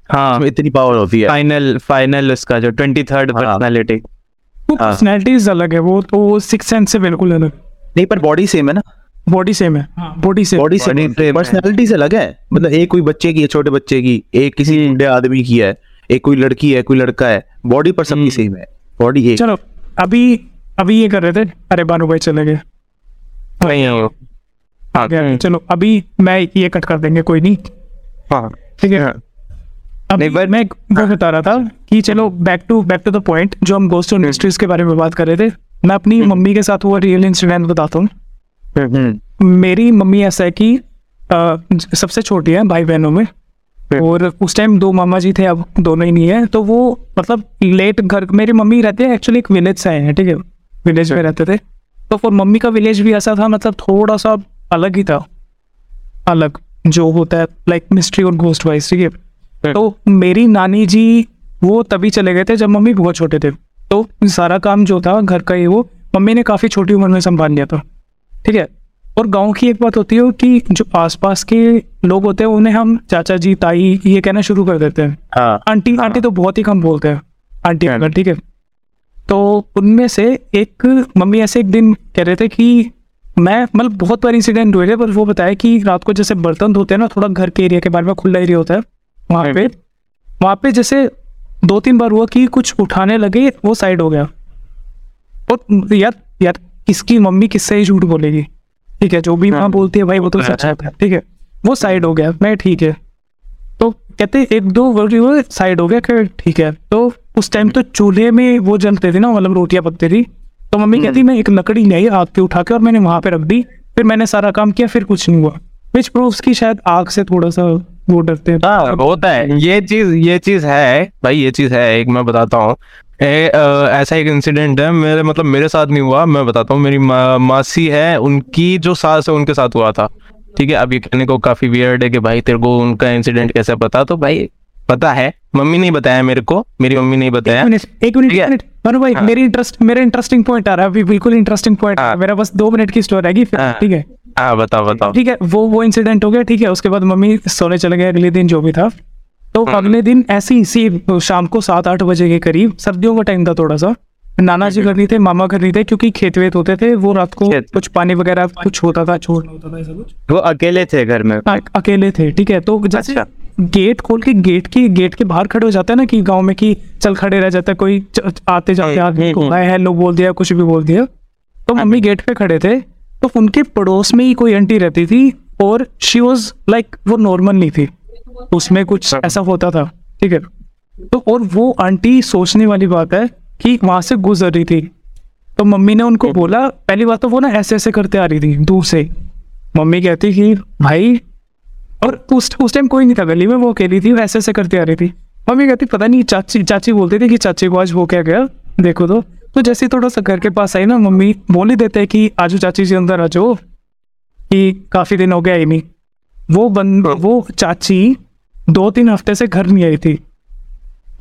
Speaker 1: हाँ।
Speaker 4: उसमें इतनी पावर होती है।
Speaker 1: फाइनल फाइनल उसका जो ट्वेंटी थर्ड। पर्सनैलिटी
Speaker 3: वो
Speaker 4: हाँ।
Speaker 3: पर्सनैलिटीज अलग है वो तो सिक्स सेंस से बिल्कुल अलग।
Speaker 4: नहीं पर बॉडी सेम है ना।
Speaker 3: बॉडी सेम है बॉडी सेम
Speaker 4: बॉडी से
Speaker 1: Body same है।
Speaker 4: पर्सनालिटी से अलग है। मतलब एक कोई बच्चे की है छोटे बच्चे की एक किसी
Speaker 1: हम्म।
Speaker 4: बूढ़े आदमी की है एक कोई लड़की है कोई लड़का है। बॉडी पर सबकी
Speaker 1: हम्म।
Speaker 4: सेम है। बॉडी एक।
Speaker 3: चलो अभी अभी ये कर रहे थे अरे बानू भाई चले गए।
Speaker 2: नहीं है
Speaker 3: गया चलो अभी मैं ये कट कर देंगे कोई नहीं।
Speaker 1: हाँ
Speaker 3: ठीक है? अभी
Speaker 1: नहीं, but-
Speaker 3: मैं वो बता रहा था कि चलो back to back to the point जो हम गोस्ट और मिस्ट्रीज के बारे में बात कर रहे थे मैं अपनी मम्मी के साथ हुआ रियल इंसिडेंट बताता हूँ। मेरी मम्मी ऐसा है कि सबसे छोटी है भाई बहनों में और उस टाइम दो मामा जी थे अब दोनों ही नहीं है तो वो मतलब लेट घर मेरी मम्मी रहते हैं एक्चुअली एक विलेज से आए हैं ठीक है? विलेज में रहते थे। तो फिर मम्मी का विलेज भी ऐसा था मतलब थोड़ा सा अलग ही था। अलग। जो होता है लाइक मिस्ट्री और घोस्ट वाइज ठीक है? तो मेरी नानी जी वो तभी चले गए थे जब मम्मी बहुत छोटे थे। तो सारा काम जो था घर का ये वो मम्मी ने काफ़ी छोटी उम्र में संभाल लिया था। ठीक है? और गाँव की एक बात होती है कि जो आसपास के लोग होते हैं उन्हें हम चाचा जी ताई ये कहना शुरू कर देते हैं।
Speaker 4: हाँ।
Speaker 3: आंटी आंटी तो बहुत ही कम बोलते हैं। आंटी
Speaker 1: हाँ।
Speaker 3: ठीक है? तो उनमें से एक मम्मी ऐसे एक दिन कह रहे थे कि मैं मतलब बहुत बार इंसिडेंट हुए थे पर वो बताया कि रात को जैसे बर्तन धोते हैं ना थोड़ा घर के एरिया के बारे में खुला एरिया होता है वहाँ पे वहाँ पे जैसे दो तीन बार हुआ कि कुछ उठाने लगे वो साइड हो गया। और यार यार किसकी मम्मी किससे ही झूठ बोलेगी? ठीक है जो भी माँ बोलती है भाई वो तो सच है ठीक है वो साइड हो गया मैं ठीक है। तो कहते एक दो वर्ड साइड हो गया ठीक है। तो उस टाइम तो चूल्हे में वो जलते थे ना मतलब रोटियाँ पकती थी तो मम्मी कहती मैं एक लकड़ी ले आई आग के उठा के और मैंने वहाँ पे रख दी फिर मैंने सारा काम किया फिर कुछ नहीं हुआ। विच प्रूव्स की शायद आग से थोड़ा सा वो डरते हैं।
Speaker 2: हाँ होता है। ये चीज़ ये चीज़ है भाई ये चीज़ है एक मैं बताता हूँ। ए, अ, ऐसा एक इंसिडेंट है मेरे मतलब मेरे साथ नहीं हुआ मैं बताता हूँ। मेरी मा, मासी है उनकी जो सास है उनके साथ हुआ था। ठीक है अब ये कहने को काफ़ी वियर्ड है कि भाई तेरे को उनका इंसिडेंट कैसे पता? तो भाई पता है? मम्मी नहीं बताया मेरे को मेरी मम्मी नहीं बताया।
Speaker 3: एक मिनट एक मिनट। मनु भाई हाँ। मेरी इंटरेस्ट मेरा इंटरेस्टिंग पॉइंट आ रहा है अभी बिल्कुल इंटरेस्टिंग पॉइंट
Speaker 2: हाँ।
Speaker 3: मेरा बस दो मिनट की स्टोरी फिर
Speaker 2: हाँ।
Speaker 3: ठीक है?
Speaker 2: हाँ बताओ बताओ।
Speaker 3: ठीक है वो वो इंसिडेंट हो गया ठीक है उसके बाद मम्मी सोने चले गए अगले दिन जो भी था। तो अगले दिन ऐसे ही इसी शाम को सात आठ बजे के करीब सर्दियों का टाइम था थोड़ा सा नाना जी घर नहीं थे मामा घर नहीं थे क्योंकि खेत वेत होते थे वो रात को कुछ पानी वगैरह कुछ होता था छोड़ना होता था ऐसा कुछ।
Speaker 1: वो अकेले थे घर में।
Speaker 3: हाँ, अकेले थे ठीक है तो जैसे
Speaker 1: अच्छा।
Speaker 3: गेट खोल के गेट की गेट के बाहर खड़े हो जाते हैं ना कि गाँव में कि चल खड़े रह जाता है कोई आते जाते आदमी को हाय हेलो बोल दिया कुछ भी बोल दिया। तो मम्मी गेट पे खड़े थे तो उनके पड़ोस में ही कोई आंटी रहती थी और शी वॉज़ लाइक वो नॉर्मल नहीं थी। उसमें कुछ ऐसा होता था ठीक है। तो और वो आंटी सोचने वाली बात है कि वहाँ से गुजर रही थी। तो मम्मी ने उनको बोला पहली बात तो वो ना ऐसे ऐसे करते आ रही थी दूर से। मम्मी कहती कि भाई और उस उस टाइम कोई नहीं था गली में, वो अकेली थी, ऐसे ऐसे करती आ रही थी। मम्मी कहती, पता नहीं, चाची चाची बोलती थी कि चाची को आज वो क्या गया? देखो तो। तो जैसे ही थोड़ा सा घर के पास आई ना, मम्मी बोल ही देते हैं कि आजो चाची जी अंदर आ जाओ, कि काफ़ी दिन हो गया आई नहीं वो बंद वो चाची दो तीन हफ़्ते से घर नहीं आई थी।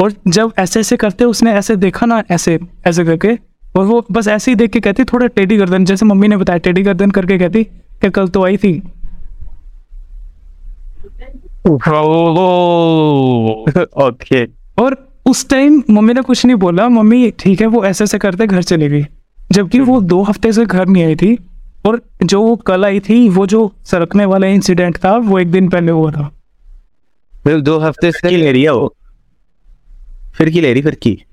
Speaker 3: और जब ऐसे ऐसे करते, उसने ऐसे देखा ना, ऐसे ऐसे करके, और वो बस ऐसे ही देख के कहती, थोड़ा टेढ़ी गर्दन, जैसे मम्मी ने बताया, टेढ़ी गर्दन करके कहती कि कल तो आई थी।
Speaker 1: ओके *laughs*
Speaker 3: और उस टाइम मम्मी ने कुछ नहीं बोला। मम्मी ठीक है वो ऐसे ऐसे करते घर चली गई। जबकि वो दो हफ़्ते से घर नहीं आई थी। और जो वो कल आई थी वो जो सरकने वाला इंसिडेंट था वो एक दिन पहले हुआ था।
Speaker 1: फिर दो हफ़्ते से
Speaker 4: ले रही है वो? फिर की ले रही फिर की?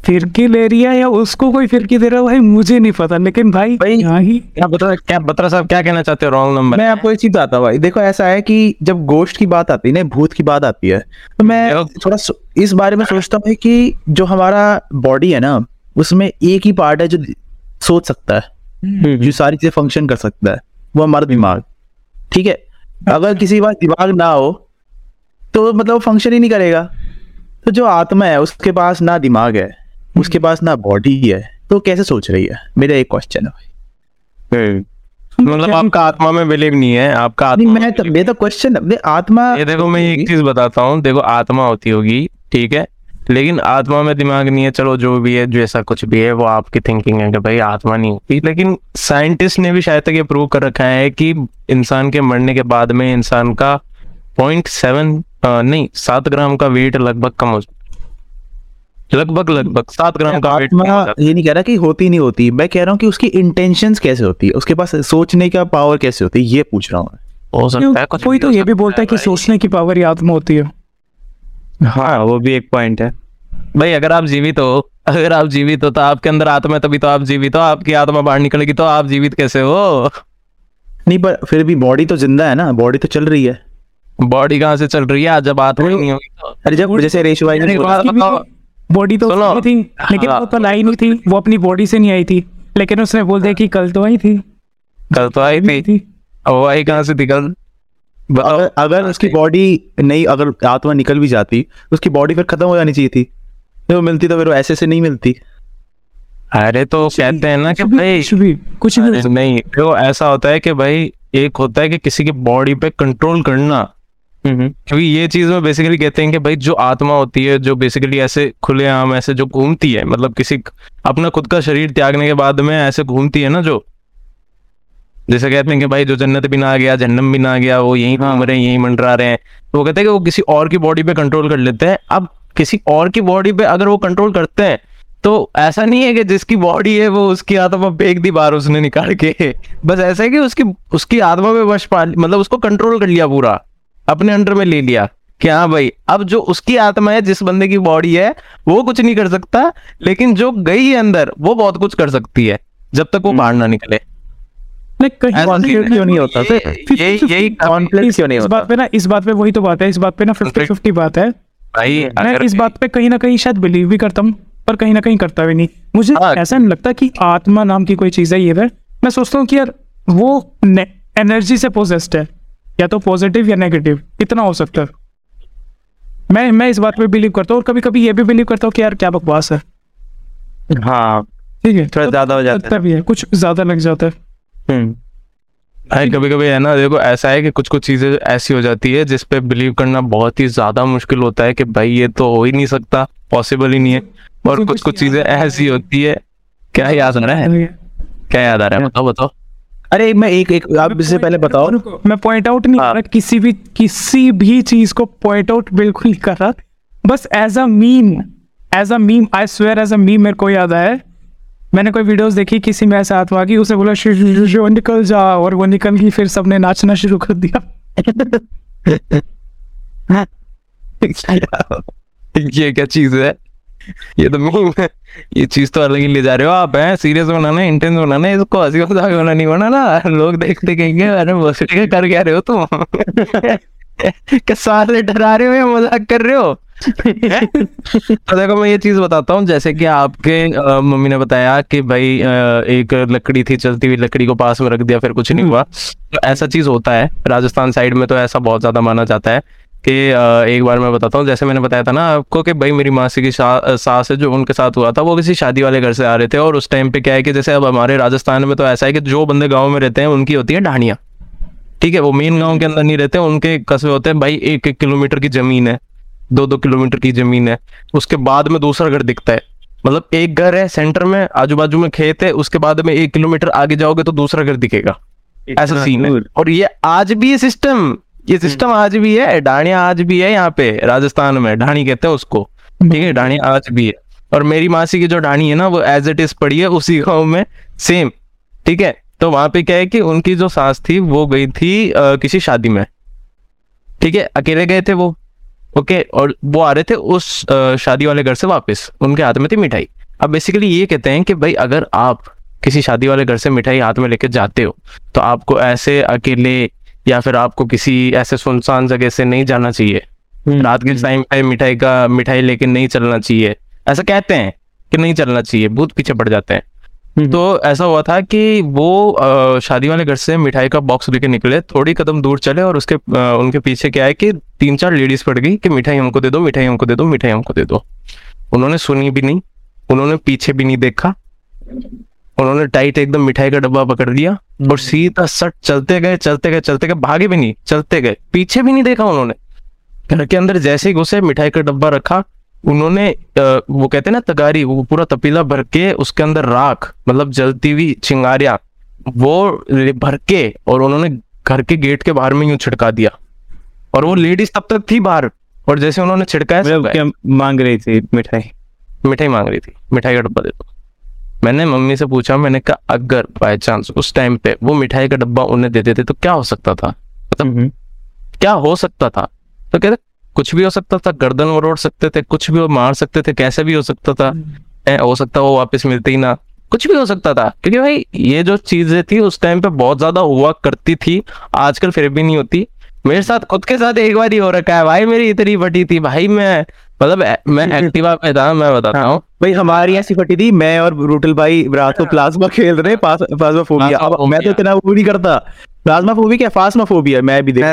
Speaker 3: फिरकी ले रही है या उसको कोई फिरकी दे रहा है? भाई मुझे नहीं पता लेकिन भाई
Speaker 4: भाई,
Speaker 3: यहाँ ही।
Speaker 2: क्या बता क्या बत्रा साहब क्या कहना चाहते हो? रॉन्ग नंबर
Speaker 4: मैं आपको एक चीज़ बताता हूँ भाई। देखो ऐसा है कि जब गोश्त की बात आती है ना भूत की बात आती है तो मैं थोड़ा इस बारे में सोचता हूँ कि जो हमारा बॉडी है ना उसमें एक ही पार्ट है जो सोच सकता है जो सारी चीज़ें फ़ंक्शन कर सकता है। वो हमारा दिमाग। ठीक है? अगर किसी पास दिमाग ना हो तो मतलब फ़ंक्शन ही नहीं करेगा। तो जो आत्मा है उसके पास ना दिमाग है। उसके पास ना बॉडी है तो कैसे सोच रही है? मेरा एक क्वेश्चन है भाई।
Speaker 2: मतलब आपका आत्मा में बिलीव नहीं है आपका
Speaker 4: नहीं
Speaker 2: आत्मा
Speaker 4: मैं तो मेरा क्वेश्चन है। आत्मा
Speaker 2: ये देखो मैं एक चीज़ बताता हूँ। देखो आत्मा होती होगी ठीक है? लेकिन आत्मा में दिमाग नहीं है चलो जो भी है जैसा कुछ भी है वो आपकी थिंकिंग है कि भाई आत्मा नहीं होती। लेकिन साइंटिस्ट ने भी शायद तक ये प्रूव कर रखा है कि इंसान के मरने के बाद में इंसान का पॉइंट सेवन नहीं सात ग्राम का वेट लगभग कम हो लगभग लगभग सात ग्राम का वेट
Speaker 4: ये नहीं कह रहा कि होती नहीं होती मैं कह रहा हूँ कि उसकी इंटेंशंस कैसे होती है उसके पास सोचने का पावर कैसे होती है ये पूछ रहा हूँ
Speaker 2: हो सकता है
Speaker 3: कोई तो ये भी बोलता है कि सोचने की पावर ही आत्मा होती है।
Speaker 1: हाँ वो भी एक पॉइंट है।
Speaker 2: भाई अगर आप जीवित हो अगर आप जीवित हो तो आपके अंदर आत्मा है तभी तो आप जीवित हो आपकी आत्मा बाहर निकलेगी तो आप जीवित कैसे हो?
Speaker 4: नहीं पर फिर भी बॉडी तो ज़िंदा है ना बॉडी तो चल रही है।
Speaker 2: बॉडी कहाँ से चल रही है? जब आत्मा नहीं होगी तो।
Speaker 4: अरे जब जैसे रेशु भाई ने
Speaker 3: बॉडी तो। उसकी थी लेकिन
Speaker 2: हाँ।
Speaker 3: वो कल आई नहीं थी वो अपनी बॉडी से नहीं आई थी। लेकिन उसने बोल दिया कि कल तो आई थी।
Speaker 2: कल तो आई थी।
Speaker 3: थी।
Speaker 2: अब वो आई कहाँ से थी कल?
Speaker 4: अगर अगर उसकी बॉडी नहीं अगर आत्मा निकल भी जाती उसकी बॉडी फिर खत्म हो जानी चाहिए थी। तो वो मिलती तो फिर ऐसे से नहीं मिलती।
Speaker 2: अरे तो कहते हैं ना कि भाई
Speaker 3: कुछ भी कुछ भी
Speaker 2: नहीं देखो ऐसा होता है कि भाई एक होता है कि किसी की बॉडी पे कंट्रोल करना। क्योंकि ये चीज़ में बेसिकली कहते हैं कि भाई जो आत्मा होती है जो बेसिकली ऐसे खुले आम ऐसे जो घूमती है मतलब किसी अपना खुद का शरीर त्यागने के बाद में ऐसे घूमती है ना जो? जैसे कहते हैं कि भाई जो जन्नत भी ना गया जन्नम भी ना गया वो यहीं घूम रहे हैं यहीं मंडरा रहे हैं। तो वो कहते हैं कि वो किसी और की बॉडी पे कंट्रोल कर लेते हैं। अब किसी और की बॉडी पे अगर वो कंट्रोल करते हैं तो ऐसा नहीं है कि जिसकी बॉडी है वो उसकी आत्मा फेंक दी बाहर उसने निकाल के बस ऐसा है कि उसकी उसकी आत्मा पे वश पा मतलब उसको कंट्रोल कर लिया पूरा। अपने अंडर में ले लिया कि हाँ भाई अब जो उसकी आत्मा है जिस बंदे की बॉडी है वो कुछ नहीं कर सकता लेकिन जो गई है अंदर वो बहुत कुछ कर सकती है जब तक वो बाहर ना निकले।
Speaker 4: क्यों नहीं
Speaker 3: इस बात पे ना इस बात पे वही तो बात है इस बात पे ना फिफ्टी फिफ्टी बात है।
Speaker 2: भाई
Speaker 3: मैं इस बात पे कहीं ना कहीं शायद बिलीव भी करता हूँ पर कहीं ना कहीं करता भी नहीं। मुझे
Speaker 2: हाँ।
Speaker 3: ऐसा नहीं लगता कि आत्मा नाम की कोई चीज़ है ये मैं सोचता हूँ कि यार वो एनर्जी से पोजेस्ड है। या तो पॉजिटिव या नेगेटिव इतना हो सकता है? मैं मैं इस बात पे बिलीव करता हूँ और कभी कभी ये भी बिलीव करता हूँ कि यार क्या बकवास है।
Speaker 1: हाँ
Speaker 3: ठीक है?
Speaker 1: थोड़ा ज़्यादा हो जाता
Speaker 3: भी है कुछ ज़्यादा लग जाता है।
Speaker 1: हम्म।
Speaker 2: भाई कभी कभी है ना देखो ऐसा है कि कुछ कुछ चीज़ें ऐसी हो जाती है जिस पे बिलीव करना बहुत ही ज़्यादा मुश्किल होता है कि भाई ये तो हो ही नहीं सकता पॉसिबल ही नहीं है। और
Speaker 3: कुछ
Speaker 2: कुछ चीज़ें ऐसी होती है। क्या याद आ रहा है? क्या याद आ रहा है? बताओ बताओ।
Speaker 4: अरे मैं एक एक आप इससे पहले बताओ।
Speaker 3: मैं पॉइंट आउट नहीं कर रहा किसी भी किसी भी चीज़ को पॉइंट आउट बिल्कुल नहीं कर रहा। बस as a meme as a meme I swear as a meme मेरे को याद आया। मैंने कोई वीडियोस देखी किसी में ऐसा हाथ की उसे बोला "शु- शु- शु- शु, निकल जा। और वो निकल गई फिर सबने नाचना शुरू कर दिया। *laughs*
Speaker 2: ये क्या चीज़ है? ये तो मीम है ये चीज़ तो अलग ही ले जा रहे हो आप, हैं? सीरियस बनाना इंटेंस बनाना, इसको हँसी मज़ाक वाला नहीं बनाना। लोग देखते कहेंगे, अरे ठीक है कर क्या रहे हो तुम? *laughs* क्या सारे डरा रहे हो या मज़ाक कर रहे हो? तो देखो, मैं ये चीज़ बताता हूँ, जैसे कि आपके मम्मी ने बताया कि भाई एक लकड़ी थी, चलती हुई लकड़ी को पास में रख दिया, फिर कुछ नहीं हुआ। तो ऐसा चीज़ होता है, राजस्थान साइड में तो ऐसा बहुत ज़्यादा माना जाता है। कि एक बार मैं बताता हूँ जैसे मैंने बताया था ना आपको कि भाई मेरी मासी की सास है जो उनके साथ हुआ था वो किसी शादी वाले घर से आ रहे थे और उस टाइम पे क्या है कि जैसे अब हमारे राजस्थान में तो ऐसा है कि जो बंदे गाँव में रहते हैं उनकी होती है ढाणियाँ ठीक है वो मेन गाँव के अंदर नहीं रहते उनके कस्बे होते हैं भाई एक एक किलोमीटर की ज़मीन है दो दो किलोमीटर की ज़मीन है उसके बाद में दूसरा घर दिखता है। मतलब एक घर है सेंटर में आजू बाजू में खेत है उसके बाद में एक किलोमीटर आगे जाओगे तो दूसरा घर दिखेगा। ऐसा सीन है। और ये आज भी ये सिस्टम ये सिस्टम आज भी है ढाणिया आज भी है यहाँ पे राजस्थान में ढाणी कहते हैं उसको ठीक है ढाणी आज भी है। और मेरी मासी की जो ढाणी है ना वो एज इट इज़ पड़ी है उसी गाँव में सेम ठीक है? तो वहाँ पे क्या है कि उनकी जो सास थी वो गई थी अ, किसी शादी में ठीक है? अकेले गए थे वो ओके? और वो आ रहे थे उस अ, शादी वाले घर से वापस उनके हाथ में थी मिठाई। अब बेसिकली ये कहते हैं कि भाई अगर आप किसी शादी वाले घर से मिठाई हाथ में लेके जाते हो तो आपको ऐसे अकेले या फिर आपको किसी ऐसे सुनसान जगह से नहीं जाना चाहिए। रात के टाइम पे मिठाई का मिठाई लेके नहीं चलना चाहिए। ऐसा कहते हैं कि नहीं चलना चाहिए बहुत पीछे पड़ जाते हैं। तो ऐसा हुआ था कि वो शादी वाले घर से मिठाई का बॉक्स लेके निकले थोड़ी कदम दूर चले और उसके अ, उनके पीछे क्या है कि तीन चार लेडीज़ पड़ गई कि मिठाई हमको दे दो मिठाई हमको दे दो मिठाई हमको दे दो। उन्होंने सुनी भी नहीं उन्होंने पीछे भी नहीं देखा। उन्होंने टाइट एकदम मिठाई का डब्बा पकड़ लिया और सीधा सट चलते गए चलते गए चलते गए भागे भी नहीं चलते गए। पीछे भी नहीं देखा उन्होंने। घर के अंदर जैसे ही घुसे मिठाई का डब्बा रखा उन्होंने वो कहते हैं ना तगारी वो पूरा तपीला भर के उसके अंदर राख मतलब जलती हुई चिंगारियाँ वो भर के और उन्होंने घर के गेट के बाहर में यूँ छिड़का दिया। और वो लेडीज़ तब तक थी बाहर और जैसे उन्होंने छिड़काया
Speaker 1: मांग रही थी मिठाई?
Speaker 2: मिठाई मांग रही थी मिठाई का डब्बा दे दो। मैंने मम्मी से पूछा मैंने कहा अगर बाय चांस उस टाइम पे वो मिठाई का डब्बा उन्हें दे देते तो क्या हो सकता था? मतलब क्या हो सकता था? तो कहते कुछ भी हो सकता था गर्दन मरोड़ सकते थे कुछ भी वो मार सकते थे कैसे भी हो सकता था ए, हो सकता वो वापस मिलते ही ना। कुछ भी हो सकता था क्योंकि भाई ये जो चीज़ें थी उस टाइम पे बहुत ज़्यादा हुआ करती थी आजकल फिर भी नहीं होती। मेरे साथ खुद के साथ एक बार ही हो रखा है भाई मेरी इतनी फटी थी भाई मैं मतलब मैं एक्टिवा पे था मैं बताता हूँ।
Speaker 4: भाई हमारी ऐसी फटी थी मैं और रूटल भाई रात को प्लाज्मा खेल रहे पास प्लाज्मा फोबिया अब मैं तो इतना वो नहीं करता। प्लाज्मा फोबिया क्या फास्मा फोबिया मैं भी देखा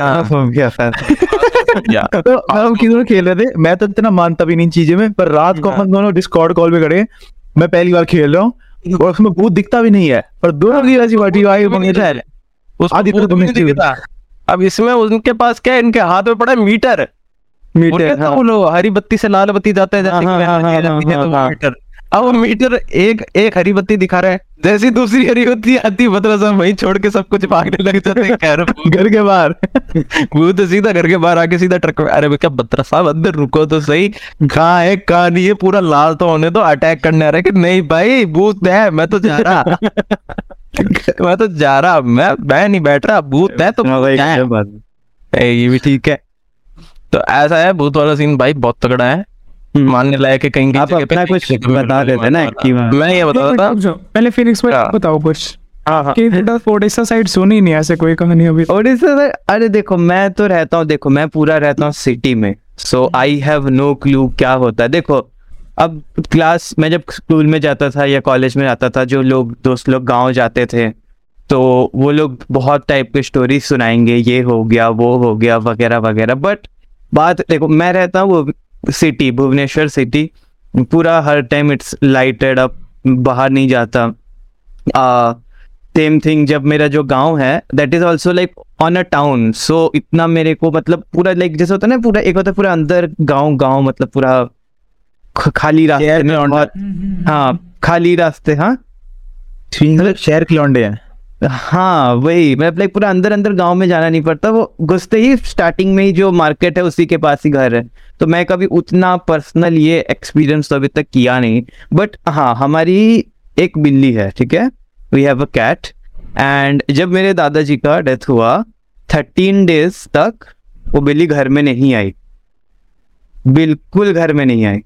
Speaker 2: या *laughs*
Speaker 4: तो हम किधर खेल रहे थे? मैं तो इतना मानता भी नहीं चीज़ें में पर रात को हम दोनों डिस्कॉर्ड कॉल पे खड़े मैं पहली बार खेल रहा हूँ *laughs* और उसमें भूत दिखता भी नहीं है पर दोनों की वैसी फटी भाई है।
Speaker 2: दिखता। अब इसमें उनके पास क्या इनके हाथ में पड़ा मीटर।
Speaker 1: मीटर
Speaker 2: तो वो लोग हरी बत्ती से लाल बत्ती जाता है जैसे
Speaker 1: हाँ, हाँ, हाँ,
Speaker 2: जाती है,
Speaker 1: हाँ,
Speaker 2: तो
Speaker 1: हाँ।
Speaker 2: मीटर अब मीटर एक एक हरी बत्ती दिखा रहा है जैसी दूसरी हरी बत्ती आती है मतलब सब वहीं छोड़ के सब कुछ भागने लग जाते हैं खैर *laughs*
Speaker 4: घर के बाहर
Speaker 2: वो तो सीधा घर के बाहर आके सीधा ट्रक में अरे भैया बत्रा साहब अंदर रुको तो सही कहाँ है कहाँ नहीं है पूरा लाल तो होने दो अटैक करने आ रहा है कि नहीं भाई भूत है मैं तो जा रहा *laughs* मैं तो जा रहा मैं मैं नहीं बैठ रहा भूत है तो
Speaker 1: हाँ
Speaker 2: क्या है?
Speaker 1: क्या है।
Speaker 2: ये भी ठीक है तो ऐसा है भूत वाला सीन भाई बहुत तगड़ा है।
Speaker 1: हम्म।
Speaker 2: मानने लायक है कहीं
Speaker 1: आप अपना कुछ बता देते ना कि
Speaker 2: था। मैं ये बता
Speaker 3: नहीं,
Speaker 2: था
Speaker 3: पहले फिनिक्स में
Speaker 2: हाँ।
Speaker 3: बताओ कुछ।
Speaker 2: हाँ हाँ।
Speaker 3: ओडिशा साइड सुनी नहीं ऐसे कोई कहानी अभी
Speaker 1: ओडिशा से अरे देखो मैं तो रहता हूँ देखो मैं पूरा रहता हूँ सिटी में। So I have no clue क्या होता है। देखो अब क्लास मैं जब स्कूल में जाता था या कॉलेज में जाता था जो लोग दोस्त लोग गाँव जाते थे तो वो लोग बहुत टाइप के स्टोरी सुनाएँगे ये हो गया वो हो गया वगैरह वगैरह। बट बात देखो मैं रहता हूँ वो सिटी भुवनेश्वर सिटी पूरा हर टाइम इट्स लाइटेड अप बाहर नहीं जाता। सेम थिंग जब मेरा जो गाँव है that is also like on a town so इतना मेरे को मतलब पूरा लाइक जैसे होता है ना पूरा एक होता है पूरा अंदर गाँव गाँव मतलब पूरा खाली रास्ते में और हाँ खाली रास्ते हाँ।
Speaker 4: शहर के लौंडे हैं।
Speaker 1: हाँ वही। मतलब लाइक पूरा अंदर अंदर गाँव में जाना नहीं पड़ता। वो घुसते ही स्टार्टिंग में ही जो मार्केट है, उसी के पास ही घर है। तो मैं कभी उतना पर्सनल ये एक्सपीरियंस तो अभी तक किया नहीं। बट हाँ हमारी एक बिल्ली है, ठीक है? We have a cat and जब मेरे दादाजी का डेथ हुआ थर्टीन डेज़ तक वो बिल्ली घर में नहीं आई। बिल्कुल घर में नहीं आई।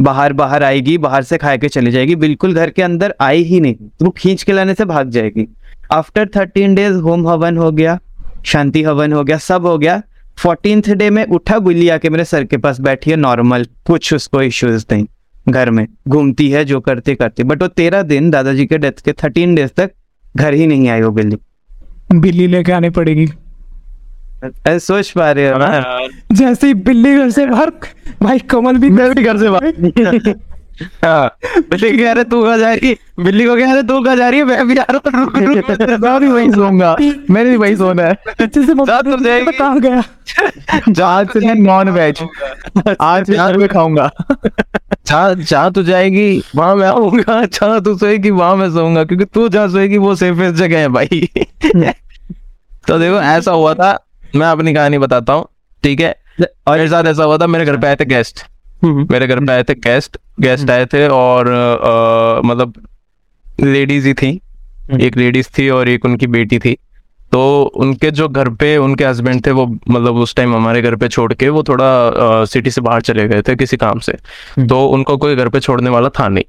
Speaker 1: बाहर बाहर आएगी, बाहर से खा के चली जाएगी। बिल्कुल घर के अंदर आई ही नहीं। वो खींच के लाने से भाग जाएगी। आफ्टर थर्टीन डेज़ होम हवन हो गया शांति हवन हो गया सब हो गया। फोर्टींथ डे में उठा बिल्ली आके मेरे सर के पास बैठी है नॉर्मल कुछ उसको इश्यूज़ नहीं। घर में घूमती है जो करते करते। बट वो तेरह दिन दादाजी के डेथ के थर्टीन डेज़ तक घर ही नहीं आई वो बिल्ली
Speaker 3: बिल्ली लेके आनी पड़ेगी।
Speaker 1: सोच पा रहे हो ना।
Speaker 3: जैसे ही बिल्ली घर से बाहर भाई कमल भी
Speaker 4: घर से बाहर।
Speaker 2: हाँ *laughs* बिल्ली कह रहे तू कहाँ जा रही है? बिल्ली को कह रहे तू कहाँ जा रही है? मैं भी आ रहा हूँ। रुक, रुक, रुक।
Speaker 4: मैं भी वही सोऊँगा। मैंने भी वही सोना है।
Speaker 3: पीछे से
Speaker 2: रात को जाएगी।
Speaker 3: कहाँ गया?
Speaker 4: जहाँ से मैं नॉन वेज आज आज मैं खाऊँगा।
Speaker 2: जहाँ जहाँ तू जाएगी वहाँ मैं आऊँगा। जहाँ तू सोएगी वहाँ मैं सोऊँगा। क्योंकि तू जहाँ सोएगी वो सेफेस्ट जगह है भाई। तो देखो ऐसा हुआ था। मैं अपनी कहानी बताता हूँ ठीक है? और मेरे साथ ऐसा हुआ था मेरे घर पे आए थे गेस्ट। मेरे घर पे आए थे गेस्ट गेस्ट आए थे और मतलब लेडीज़ ही थी।
Speaker 1: हम्म।
Speaker 2: एक लेडीज़ थी और एक उनकी बेटी थी। तो उनके जो घर पे उनके हस्बैंड थे वो मतलब उस टाइम हमारे घर पे छोड़ के वो थोड़ा सिटी से बाहर चले गए थे किसी काम से।
Speaker 1: हम्म।
Speaker 2: तो उनको कोई घर पे छोड़ने वाला था नहीं।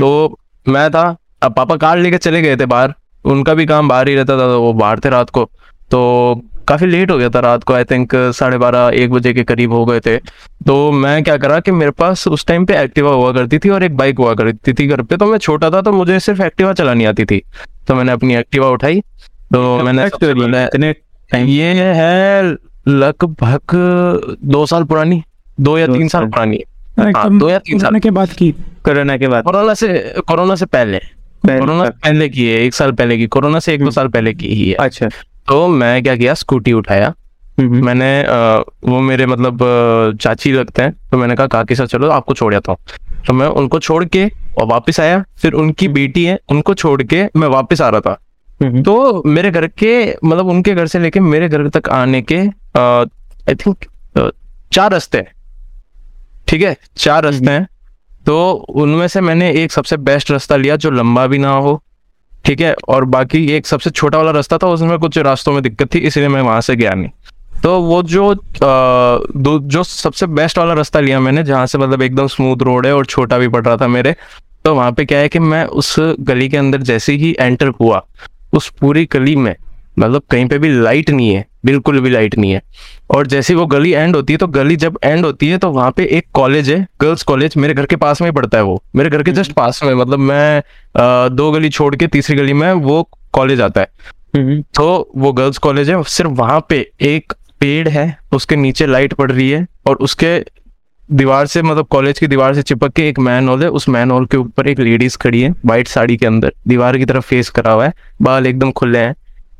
Speaker 2: तो मैं था अब पापा कार लेके चले गए थे बाहर। उनका भी काम बाहर ही रहता था तो वो बाहर थे रात को। तो काफ़ी लेट हो गया था रात को आई थिंक साढ़े बारह एक बजे के करीब हो गए थे। तो मैं क्या करा कि मेरे पास उस टाइम पे एक्टिवा हुआ करती थी और एक बाइक हुआ करती थी घर पे। तो मैं छोटा था तो मुझे सिर्फ़ एक्टिवा चलानी आती थी। तो मैंने अपनी एक्टिवा उठाई। तो मैंने ये है लगभग दो साल पुरानी दो या तीन साल। पुरानी। हाँ, दो या तीन साल।
Speaker 3: के बाद की।
Speaker 1: कोरोना के बाद।
Speaker 2: कोरोना से कोरोना से पहले।
Speaker 1: पहले-
Speaker 2: कोरोना पहले की है एक साल पहले की कोरोना से एक दो साल पहले की ही है।
Speaker 1: अच्छा।
Speaker 2: तो मैं क्या किया स्कूटी उठाया।
Speaker 1: हम्म,
Speaker 2: मैंने अ, वो मेरे मतलब चाची लगते हैं तो मैंने कहा काकी साथ चलो आपको छोड़ जाता हूँ। तो मैं उनको छोड़ के और वापस आया। फिर उनकी बेटी है उनको छोड़ के मैं वापस आ रहा था।
Speaker 1: हम्म,
Speaker 2: तो मेरे घर के मतलब उनके घर से लेके मेरे घर तक आने के आई थिंक चार रास्ते हैं। ठीक है? चार रास्ते हैं। तो उनमें से मैंने एक सबसे बेस्ट रास्ता लिया जो लंबा भी ना हो ठीक है? और बाकी एक सबसे छोटा वाला रास्ता था उसमें कुछ रास्तों में दिक्कत थी इसलिए मैं वहाँ से गया नहीं। तो वो जो आ, जो सबसे बेस्ट वाला रास्ता लिया मैंने जहाँ से मतलब एकदम स्मूथ रोड है और छोटा भी पड़ रहा था मेरे तो वहाँ पे क्या है कि मैं उस गली के अंदर जैसे ही एंटर हुआ उस पूरी गली में मतलब कहीं पे भी लाइट नहीं है बिल्कुल भी लाइट नहीं है। और जैसे वो गली एंड होती है तो गली जब एंड होती है तो वहाँ पे एक कॉलेज है गर्ल्स कॉलेज मेरे घर के पास में ही पड़ता है वो। मेरे घर के जस्ट पास में मतलब मैं अ, दो गली छोड़ के तीसरी गली में वो कॉलेज आता है।
Speaker 1: हम्म,
Speaker 2: तो वो गर्ल्स कॉलेज है सिर्फ़ वहाँ पे एक पेड़ है उसके नीचे लाइट पड़ रही है और उसके दीवार से मतलब कॉलेज की दीवार से चिपक के एक मैन हॉल है उस मैन हॉल के ऊपर एक लेडीज़ खड़ी है व्हाइट साड़ी के अंदर दीवार की तरफ़ फेस करा हुआ है बाल एकदम खुले हैं।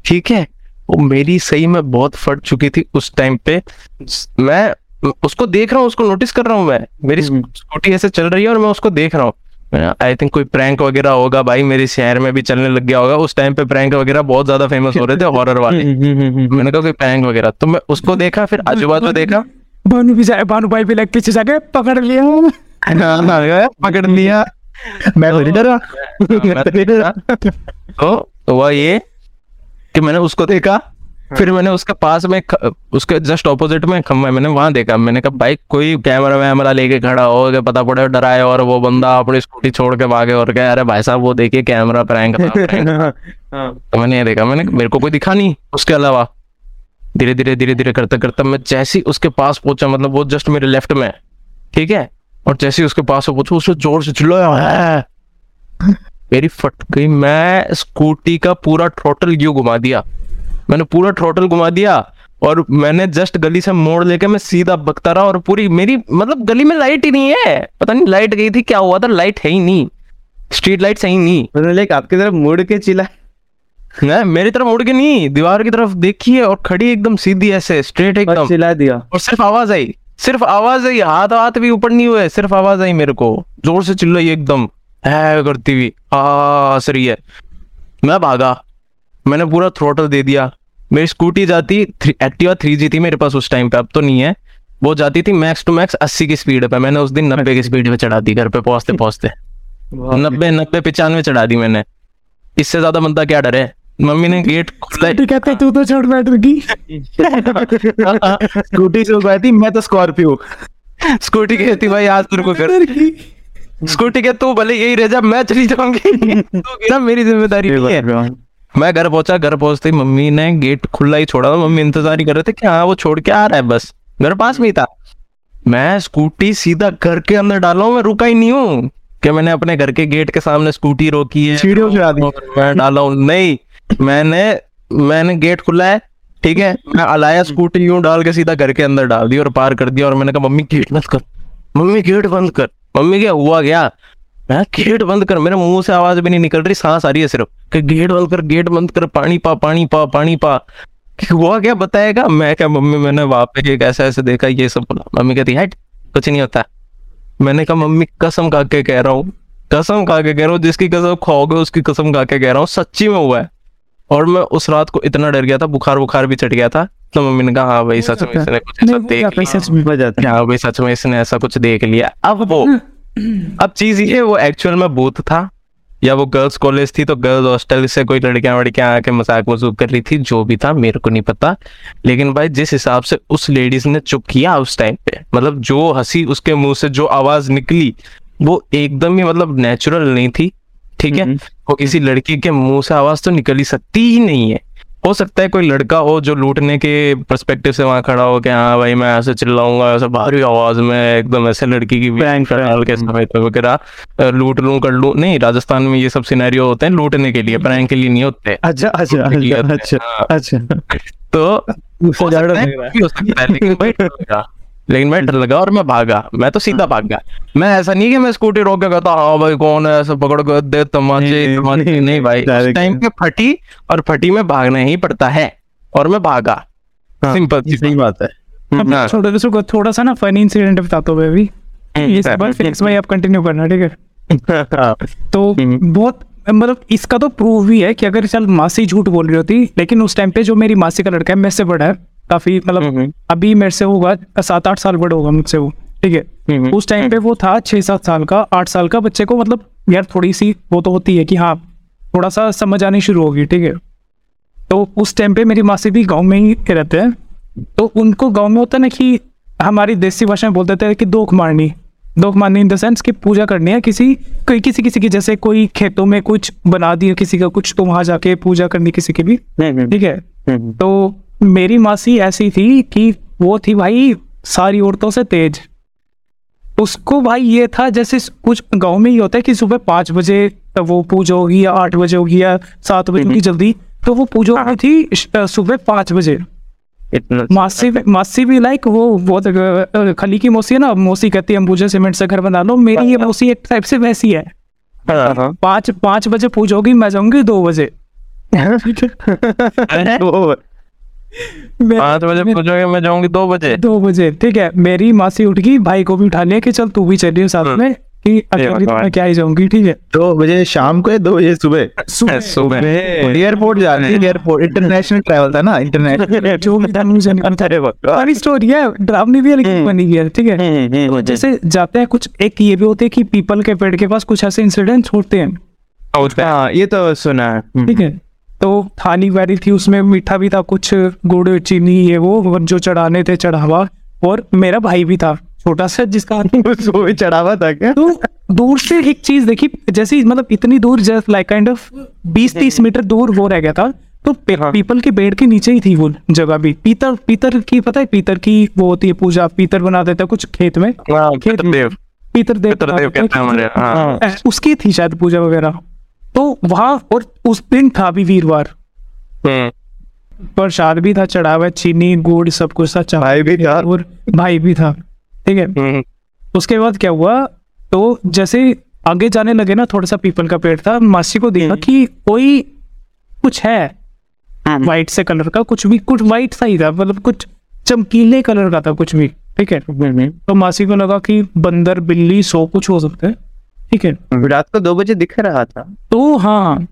Speaker 2: ठीक है वो मेरी सही में बहुत फट चुकी थी उस टाइम पे। मैं उसको देख रहा हूँ उसको नोटिस कर रहा हूँ मैं। मेरी
Speaker 1: हम्म।
Speaker 2: स्कूटी ऐसे चल रही है और मैं उसको देख रहा हूँ। आई थिंक कोई प्रैंक वगैरह होगा भाई मेरे शहर में भी चलने लग गया होगा। उस टाइम पे प्रैंक वगैरह बहुत ज़्यादा फ़ेमस हो रहे थे हॉरर वाले।
Speaker 1: हम्म, हम्म, हम्म, हम्म।
Speaker 2: मैंने कहा कोई प्रैंक वगैरह। तो मैं उसको देखा फिर आजू बाजू देखा।
Speaker 3: भानु भी जाए भानु भाई भी लग पीछे जाके पकड़ लिया।
Speaker 1: पकड़ लिया।
Speaker 4: मैं *laughs* *laughs* तो नहीं डरा।
Speaker 2: मैं तो नहीं डरा। तो हुआ ये। कि मैंने उसको देखा फिर मैंने उसके पास में उसके जस्ट ऑपोजिट में मैंने वहाँ देखा। मैंने कहा भाई कोई कैमरा वैमरा लेके खड़ा हो के पता पड़े डराए और वो बंदा अपनी स्कूटी छोड़ के भागे और क्या अरे भाई साहब वो देखिए कैमरा प्रैंक।
Speaker 1: हाँ,
Speaker 2: तो मैंने ये देखा मैंने मेरे को कोई दिखा नहीं उसके अलावा। धीरे धीरे धीरे धीरे करते करते मैं जैसी उसके पास पहुँचा मतलब वो जस्ट मेरे लेफ़्ट में ठीक है? और जैसे उसके पास पहुँचा उसने ज़ोर से चिल्लाया है? मेरी फट गई। मैं स्कूटी का पूरा टोटल यू घुमा दिया? मैंने पूरा टोटल घुमा दिया और मैंने जस्ट गली से मोड़ लेके मैं सीधा बकता रहा और पूरी मेरी मतलब गली में लाइट ही नहीं है। पता नहीं लाइट गई थी क्या हुआ था? लाइट है ही नहीं। स्ट्रीट लाइट सही नहीं।
Speaker 1: लाइक आपकी तरफ़ मुड़ के चिल्ला
Speaker 2: ना मेरी तरफ़ मुड़ के नहीं दीवार की तरफ़ देखी है और खड़ी एकदम सीधी ऐसे स्ट्रेट एकदम।
Speaker 1: चिल्ला दिया।
Speaker 2: और सिर्फ़ आवाज़ आई सिर्फ़ आवाज़ आई हाथ हाथ भी ऊपर नहीं हुए सिर्फ़ आवाज़ आई मेरे को। ज़ोर से चिल्लाई एकदम। है करती हुई। आ हंस रही है। मैं भागा। मैंने पूरा थ्रोटल दे दिया। मेरी स्कूटी जाती एक्टिवा थ्री जी थी मेरे पास उस टाइम पे अब तो नहीं है। वो जाती थी मैक्स टू मैक्स अस्सी की स्पीड पे। मैंने उस दिन नब्बे की स्पीड पे चढ़ा दी घर पे पहुँचते *laughs* पहुँचते। नब्बे नब्बे पिचानवे चढ़ा दी मैंने। इससे ज़्यादा बंदा क्या डरे? मम्मी ने गेट खुला।
Speaker 3: है? तू तो छोड़ बैठ रही
Speaker 4: स्कूटी से उगाई थी मैं तो स्कॉर्पियो
Speaker 2: स्कूटी कहती भाई आज तेरे को घर स्कूटी के तू भले यही रह जा मैं चली जाऊँगी। *laughs* गिरा मेरी ज़िम्मेदारी है। मैं घर पहुँचा घर पहुँचते ही मम्मी ने गेट खुला ही छोड़ा। था मम्मी इंतज़ार ही कर रहे थे कि हाँ वो छोड़ के आ रहा है बस। घर पास में ही था। मैं स्कूटी सीधा घर के अंदर डाला हूँ मैं रुका ही नहीं हूँ। कि मैंने अपने घर के गेट के सामने स्कूटी रोकी है?
Speaker 4: सीढ़ियों से
Speaker 2: मैं डाला हूँ नहीं। मैंने मैंने गेट खुला है ठीक है? मैं अलाया स्कूटी यूँ डाल के सीधा घर के अंदर डाल दी और पार कर दिया और मैंने कहा मम्मी गेट बंद कर। मम्मी गेट बंद कर। मम्मी क्या हुआ क्या? मैं गेट बंद कर, मेरे मुँह से आवाज़ भी नहीं निकल रही, सांस आ रही है सिर्फ़। कि गेट बंद कर, गेट बंद कर, पानी पा पानी पा पानी पा। हुआ क्या, बताएगा? मैं क्या, मम्मी, मैंने वहाँ पे ऐसा, ऐसे देखा, ये सब बोला। मम्मी कहती, हट, कुछ नहीं होता। मैंने कहा, मम्मी, कसम खा के कह रहा हूँ, कसम खा के कह रहा हूँ, जिसकी कसम खाओगे, उसकी कसम खा के कह रहा हूँ, सच्ची में हुआ है। और मैं उस रात को इतना डर गया था बुखार बुखार भी चढ़ गया था तो मम्मी ने कहा हाँ भाई सच में इसने कुछ ऐसा देख लिया।
Speaker 1: हो
Speaker 2: भाई सच में इसने ऐसा कुछ देख लिया। अब वो अब चीज़ ये वो एक्चुअल में बूथ था या वो गर्ल्स कॉलेज थी तो गर्ल्स हॉस्टल से कोई लड़कियाँ वड़कियाँ आके मज़ाक मजूक कर रही थी जो भी था मेरे को नहीं पता। लेकिन भाई जिस हिसाब से उस लेडीज़ ने चुप किया उस टाइम पे मतलब जो हँसी उसके मुँह से जो आवाज़ निकली वो एकदम ही मतलब नेचुरल नहीं थी ठीक है। वो किसी लड़की के मुँह से आवाज़ तो निकल ही सकती ही नहीं है। हो सकता है कोई लड़का हो जो लूटने के परस्पेक्टिव से वहाँ खड़ा हो कि हाँ भाई मैं ऐसे चिल्लाऊँगा ऐसे भारी आवाज़ में एकदम ऐसे लड़की की के समय वगैरह लूट लू कर लू। नहीं राजस्थान में ये सब सिनेरियो होते हैं लूटने के लिए प्रैंक के लिए नहीं होते।
Speaker 1: अच्छा अच्छा अच्छा अच्छा अच्छा।
Speaker 2: तो हो सकता है, *laughs*
Speaker 1: है
Speaker 2: हो है लेकिन मैं डर लगा और मैं भागा। मैं तो सीधा भाग गया। मैं ऐसा नहीं कि मैं स्कूटी रोक के कहता हाँ भाई कौन है? ऐसा पकड़ कर दे तमाचे
Speaker 1: नहीं,
Speaker 2: तमाचे।
Speaker 1: नहीं,
Speaker 2: नहीं भाई टाइम पे फटी और फटी में भागना ही पड़ता है और मैं भागा।
Speaker 1: हाँ,
Speaker 2: सिंपल
Speaker 1: ये सही बात है।
Speaker 3: अब
Speaker 2: हाँ।
Speaker 3: छोटा सा थोड़ा सा ना फनी इंसिडेंट बताता हूँ मैं अभी इस बार फिक्स भाई आप कंटिन्यू करना ठीक है?
Speaker 1: हाँ,
Speaker 3: तो
Speaker 1: हम्म।
Speaker 3: बहुत मतलब इसका तो प्रूफ भी है कि अगर चल मासी झूठ बोल रही होती लेकिन उस टाइम पे जो मेरी मासी का लड़का है मेरे से बड़ा है काफ़ी मतलब
Speaker 1: हम्म।
Speaker 3: अभी मेरे से होगा सात आठ साल बड़ा होगा मुझसे वो ठीक है?
Speaker 1: हम्म।
Speaker 3: उस टाइम पे वो था छह सात साल का आठ साल का बच्चे को मतलब यार थोड़ी सी वो तो होती है कि हाँ थोड़ा सा समझ आनी शुरू होगी ठीक है? तो उस टाइम पे मेरी मासी भी गाँव में ही रहते हैं तो उनको गाँव में होता ना कि हमारी देसी भाषा में बोलते हैं कि दोख मारनी दोख मारनी इन द सेंस कि पूजा करनी है किसी कोई किसी किसी की जैसे कोई खेतों में कुछ बना दिया किसी का कुछ तो वहाँ जाके पूजा करनी किसी की भी
Speaker 1: हम्म, हम्म,
Speaker 3: ठीक है?
Speaker 1: हम्म,
Speaker 3: तो मेरी मासी ऐसी थी कि वो थी भाई सारी औरतों से तेज। उसको भाई ये था जैसे कुछ गाँव में ही होता है कि सुबह पाँच बजे वो पूजा होगी या आठ बजे होगी या सात बजे होगी जल्दी तो वो पूजा हुई थी सुबह पाँच बजे। मासी भी मासी भी लाइक वो बहुत खली की मौसी है ना मौसी कहती है अंबुजा सीमेंट से घर बना लो मेरी ये मौसी एक टाइप से वैसी है।
Speaker 1: हाँ, हाँ।
Speaker 3: पाँच पाँच बजे पूजा होगी मैं जाऊँगी दो बजे। *laughs* मैं-
Speaker 2: बजे पूछोगे मैं जाऊँगी दो बजे?
Speaker 3: दो बजे ठीक है। मेरी मासी उठ गई भाई को भी उठा लिया कि चल तू भी चलिए साथ में कि अकेली तो मैं क्या ही जाऊँगी ठीक है?
Speaker 4: दो बजे शाम को या दो बजे सुबह?
Speaker 3: सुबह।
Speaker 2: सुबह।
Speaker 4: एयरपोर्ट जा रहे थे एयरपोर्ट इंटरनेशनल ट्रैवल था ना इंटरनेशनल *laughs*
Speaker 3: जो भी था मुझे सारी स्टोरी है डरावनी भी है लेकिन बनी भी है ठीक है?
Speaker 1: हम्म, हम्म, हम्म,
Speaker 3: जैसे जाते हैं कुछ एक ये भी होते हैं कि पीपल के पेड़ के पास कुछ ऐसे इंसिडेंट्स होते हैं।
Speaker 1: हाँ। ये तो सुना है। हम्म,
Speaker 3: ठीक है? तो थाली वाली थी उसमें मीठा भी था कुछ गुड़ चीनी ये वो जो चढ़ाने थे चढ़ावा और मेरा भाई भी था छोटा सा जिसका *laughs*
Speaker 1: भी चढ़ावा था क्या?
Speaker 3: तो दूर से एक चीज़ देखी जैसे मतलब इतनी दूर जस्ट लाइक काइंड ऑफ़ बीस तीस मीटर दूर वो रह गया था तो
Speaker 1: हाँ।
Speaker 3: पीपल के पेड़ के नीचे ही थी वो जगह भी। पीतर पीतर की पता है पीतर की वो होती है पूजा पीतर बना देता है कुछ खेत में।
Speaker 2: हाँ, पितृदेव
Speaker 3: पीतर देव
Speaker 2: पितृदेव कहते हैं हमारे हाँ।
Speaker 1: हाँ।
Speaker 3: अ, उसकी थी शायद पूजा वगैरह। तो वहाँ और उस दिन था भी वीरवार।
Speaker 2: हम्म,
Speaker 3: प्रसाद भी था चढ़ावा चीनी गुड़ सब कुछ था चावल
Speaker 1: भाई भी था।
Speaker 3: और भाई भी था ठीक है?
Speaker 2: हम्म,
Speaker 3: उसके बाद क्या हुआ तो जैसे आगे जाने लगे ना थोड़ा सा पीपल का पेड़ था मासी को देखा कि कोई कुछ है। वाइट से कलर का कुछ भी कुछ वाइट सा ही था मतलब कुछ चमकीले कलर का था कुछ भी ठीक है?
Speaker 1: हम्म,
Speaker 3: तो मासी को लगा कि बंदर बिल्ली सो कुछ हो सकता है। ठीक है।
Speaker 1: हम्म। रात को दो बजे दिख रहा था।
Speaker 3: तो हाँ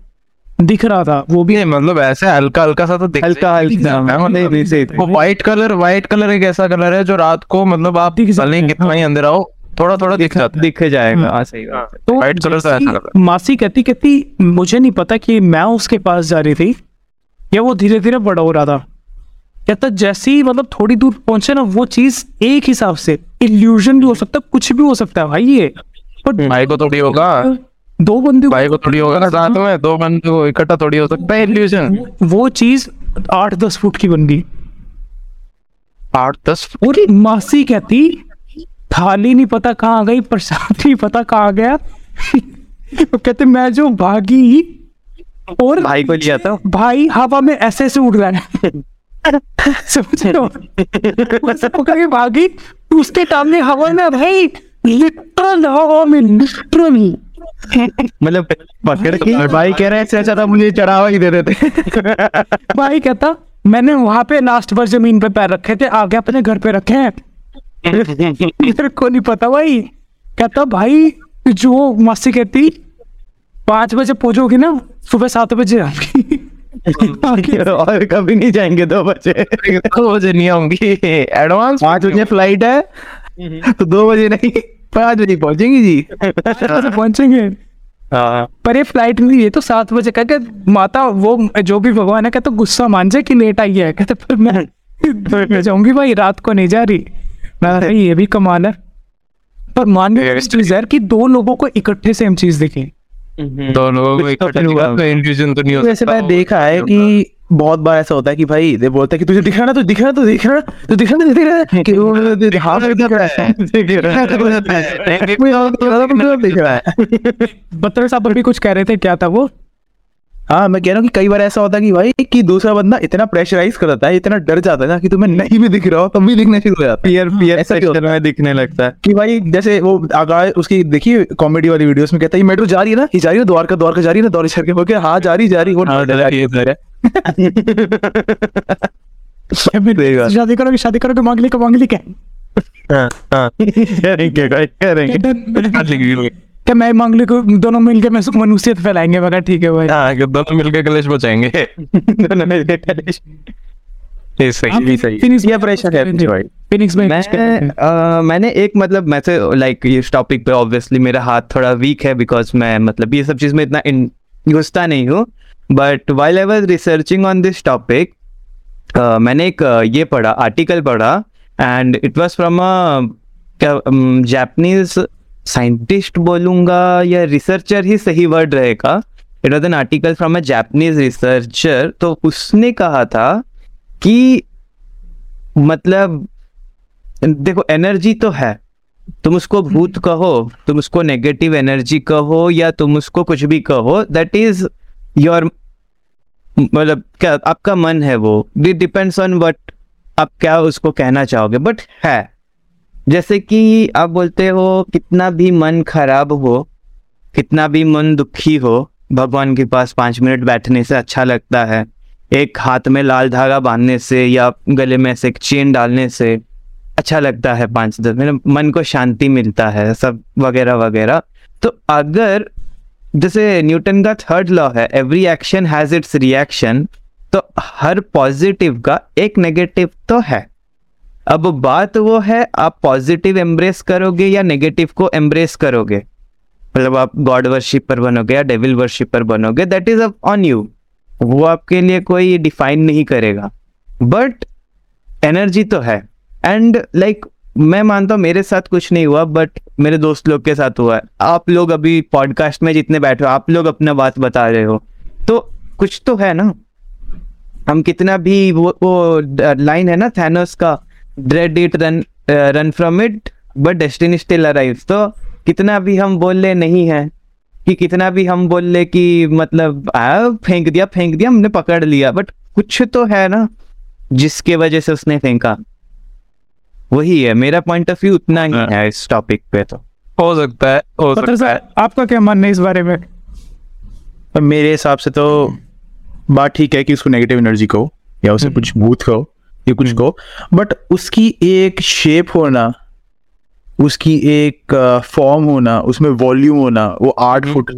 Speaker 3: दिख रहा था। वो भी
Speaker 2: नहीं मतलब ऐसे हल्का हल्का सा तो दिख
Speaker 1: हल्का हल्का
Speaker 2: व्हाइट कलर व्हाइट कलर एक ऐसा कलर है जो रात को मतलब आप
Speaker 3: दिख सकता
Speaker 2: भले कितना ही अंधेरा हो थोड़ा थोड़ा दिख जाता
Speaker 1: दिख जाएगा हाँ सही
Speaker 3: तो
Speaker 2: White colour से ऐसा कलर।
Speaker 3: मासी कहती कहती मुझे नहीं पता कि मैं उसके पास जा रही थी या वो धीरे धीरे बड़ा हो रहा था। कहता जैसे ही मतलब थोड़ी दूर पहुँचे ना वो चीज़ एक हिसाब से इल्यूजन भी हो सकता है कुछ भी हो सकता है भाई ये।
Speaker 2: भाई को थोड़ी होगा।
Speaker 3: दो बंदे
Speaker 2: भाई को थोड़ी होगा ना साथ में दो बंदे को इकट्ठा थोड़ी हो सकता है इल्यूजन
Speaker 3: वो चीज़ आठ दस फुट की बन गई।
Speaker 2: आठ दस
Speaker 3: और मासी कहती थाली नहीं पता कहाँ गई प्रसाद नहीं पता कहाँ गया। वो कहते मैं जो भागी और
Speaker 1: भाई को लिया था
Speaker 3: भाई हवा में ऐसे ऐसे उड़ रहा है। समझ रहे हो के भागी उसके सामने हवा में भाई। लिटरल हवा में लिटरल
Speaker 1: मतलब पकड़ के
Speaker 4: और भाई कह रहे हैं इससे अच्छा था मुझे चढ़ावा ही दे देते *laughs*
Speaker 3: भाई कहता मैंने वहाँ पे लास्ट बार ज़मीन पे पैर रखे थे आगे अपने घर पे रखे हैं। मेरे को नहीं पता भाई। कहता भाई जो मासी कहती पाँच बजे पहुंचोगी ना सुबह सात बजे *laughs*
Speaker 1: और कभी नहीं जाएँगे दो बजे।
Speaker 2: दो बजे नहीं आऊँगी। एडवांस
Speaker 4: पाँच बजे फ़्लाइट है। तो दो बजे नहीं। पाँच बजे पहुंचेंगी जी।
Speaker 3: से पहुँचेंगे।
Speaker 2: हाँ।
Speaker 3: पर ये फ़्लाइट नहीं ये तो सात बजे कहते माता वो जो भी भगवान है कहते गुस्सा मान जाए कि लेट आई है। कहते पर मैं *laughs* मैं जाऊँगी भाई रात को नहीं जा रही। मैं भाई ये भी कमाल है। पर मान लो इस चीज़ है कि दो लोगों को इकट्ठे सेम चीज़ दिखे।
Speaker 2: दो लोगों को
Speaker 1: तो
Speaker 2: इकट्ठा
Speaker 1: हुआ।
Speaker 2: तो नहीं हो सकता
Speaker 4: देखा है कि बहुत बार ऐसा होता है कि भाई दे बोलता है कि तुझे दिख रहा ना तू दिख रहा तो दिख रहा तो दिख रहा तो दिख रहा कि वो हाँ दिख रहा है दिख रहा है मुझे और दिख रहा था, मुझे और दिख रहा है
Speaker 3: बत्तर साहब भी कुछ कह रहे थे क्या था वो
Speaker 4: हाँ मैं कह रहा हूँ कि कई बार ऐसा होता है कि भाई कि दूसरा बंदा इतना प्रेशराइज कर देता है इतना डर जाता है ना कि तुम्हें नहीं भी दिख रहा हो तब भी दिखने शुरू हो जाता है।
Speaker 1: पियर पियर
Speaker 4: ऐसा
Speaker 1: सेक्शन में दिखने लगता है।
Speaker 4: कि भाई जैसे वो आगाह उसकी देखिए कॉमेडी वाली वीडियोस में कहता है ये मेट्रो जा रही है ना ये जा रही है द्वारका द्वारका जा रही है ना दौरे बोल के हाँ जा रही जा रही वो
Speaker 2: हाँ,
Speaker 4: है, है। *laughs*
Speaker 3: शादी करोगे शादी करोगे मांगली का मांगली क्या *laughs* *laughs* क्या मैं मांगली को दोनों मिलके मैं मनुष्यत फैलाएँगे मगर ठीक है भाई.
Speaker 2: हाँ, कि दोनों मिलकर कलेश बचाएँगे। *laughs*
Speaker 1: दोनों मिलके कलेश।
Speaker 2: ये सही ये सही।
Speaker 4: ये प्रेशर है भाई।
Speaker 3: फिनिक्स में
Speaker 1: मैंने एक मतलब मैं से लाइक इस टॉपिक पे ऑब्वियसली मेरा हाथ थोड़ा वीक है बिकॉज़ मैं मतलब ये सब चीज़ में इतना घुसता नहीं हूँ। But while I was researching on this topic मैंने एक ये पढ़ा आर्टिकल पढ़ा and it was from a Japanese scientist बोलूँगा या रिसर्चर ही सही वर्ड रहेगा। It was an article from a Japanese researcher तो उसने कहा था कि मतलब देखो एनर्जी तो है। तुम उसको भूत कहो तुम उसको नेगेटिव एनर्जी कहो या तुम उसको कुछ भी कहो दैट इज़ योर मतलब क्या आपका मन है वो। डिपेंड्स ऑन वट आप क्या उसको कहना चाहोगे बट है। जैसे कि आप बोलते हो, कितना भी मन खराब हो, कितना भी मन दुखी हो, भगवान के पास पाँच मिनट बैठने से अच्छा लगता है। एक हाथ में लाल धागा बांधने से या गले में से एक चेन डालने से अच्छा लगता है पाँच दस मिनट। मन को शांति मिलता है, सब वगैरह वगैरह। तो अगर, जैसे न्यूटन का थर्ड लॉ है every action has its reaction तो हर पॉजिटिव का एक नेगेटिव तो है। अब बात वो है आप पॉजिटिव एम्ब्रेस करोगे या नेगेटिव को एम्ब्रेस करोगे? मतलब आप गॉड वर्शिपर बनोगे या डेविल वर्शिपर बनोगे दैट इज़ ऑन यू वो आपके लिए कोई डिफाइन नहीं करेगा। बट एनर्जी तो है। एंड लाइक like, मैं मानता हूँ मेरे साथ कुछ नहीं हुआ बट मेरे दोस्त लोग के साथ हुआ। है आप लोग अभी पॉडकास्ट में जितने बैठे हो आप लोग अपना बात बता रहे हो। तो कुछ तो है ना। हम कितना भी वो वो लाइन है ना थैनोस का dread it run run from it but destiny still arrive तो कितना भी हम बोल ले नहीं है कि कितना भी हम बोल ले कि मतलब आ, फेंक दिया फेंक दिया हमने पकड़ लिया बट कुछ तो है ना जिसके वजह से उसने फेंका। वही है मेरा पॉइंट ऑफ़ व्यू उतना ही
Speaker 2: हाँ।
Speaker 1: है इस टॉपिक पे तो।
Speaker 2: हो सकता है हो सकता है।
Speaker 3: आपका क्या मानना है इस बारे में?
Speaker 4: मेरे हिसाब से तो बात ठीक है कि उसको नेगेटिव एनर्जी कहो या उसे कुछ भूत कहो या कुछ कहो। बट उसकी एक शेप होना उसकी एक फॉर्म होना उसमें वॉल्यूम होना वो आठ फुट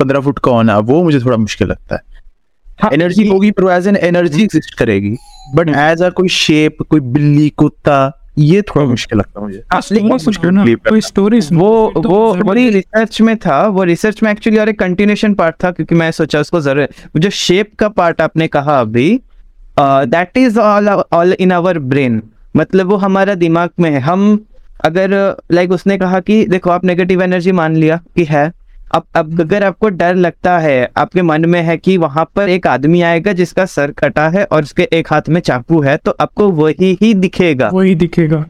Speaker 4: पंद्रह फुट का होना वो मुझे थोड़ा मुश्किल लगता है।
Speaker 3: हाँ,
Speaker 4: एनर्जी होगी पर एज एन एनर्जी एग्जिस्ट करेगी। बट एज अ कोई शेप कोई बिल्ली कुत्ता ये थोड़ा मुश्किल लगता है मुझे। believe
Speaker 3: कोई स्टोरीज
Speaker 1: वो वो वही रिसर्च में था वो रिसर्च में एक्चुअली और एक कंटिन्यूशन पार्ट था क्योंकि मैं सोचा उसको ज़रूर जो शेप का पार्ट आपने कहा अभी that is all all in our brain मतलब वो हमारा दिमाग में है। हम अगर लाइक like उसने कहा कि देखो आप नेगेटिव एनर्जी मान लिया कि है। अब अब अगर आपको डर लगता है आपके मन में है कि वहाँ पर एक आदमी आएगा जिसका सर कटा है और उसके एक हाथ में चाकू है तो आपको वही ही दिखेगा।
Speaker 3: वही दिखेगा।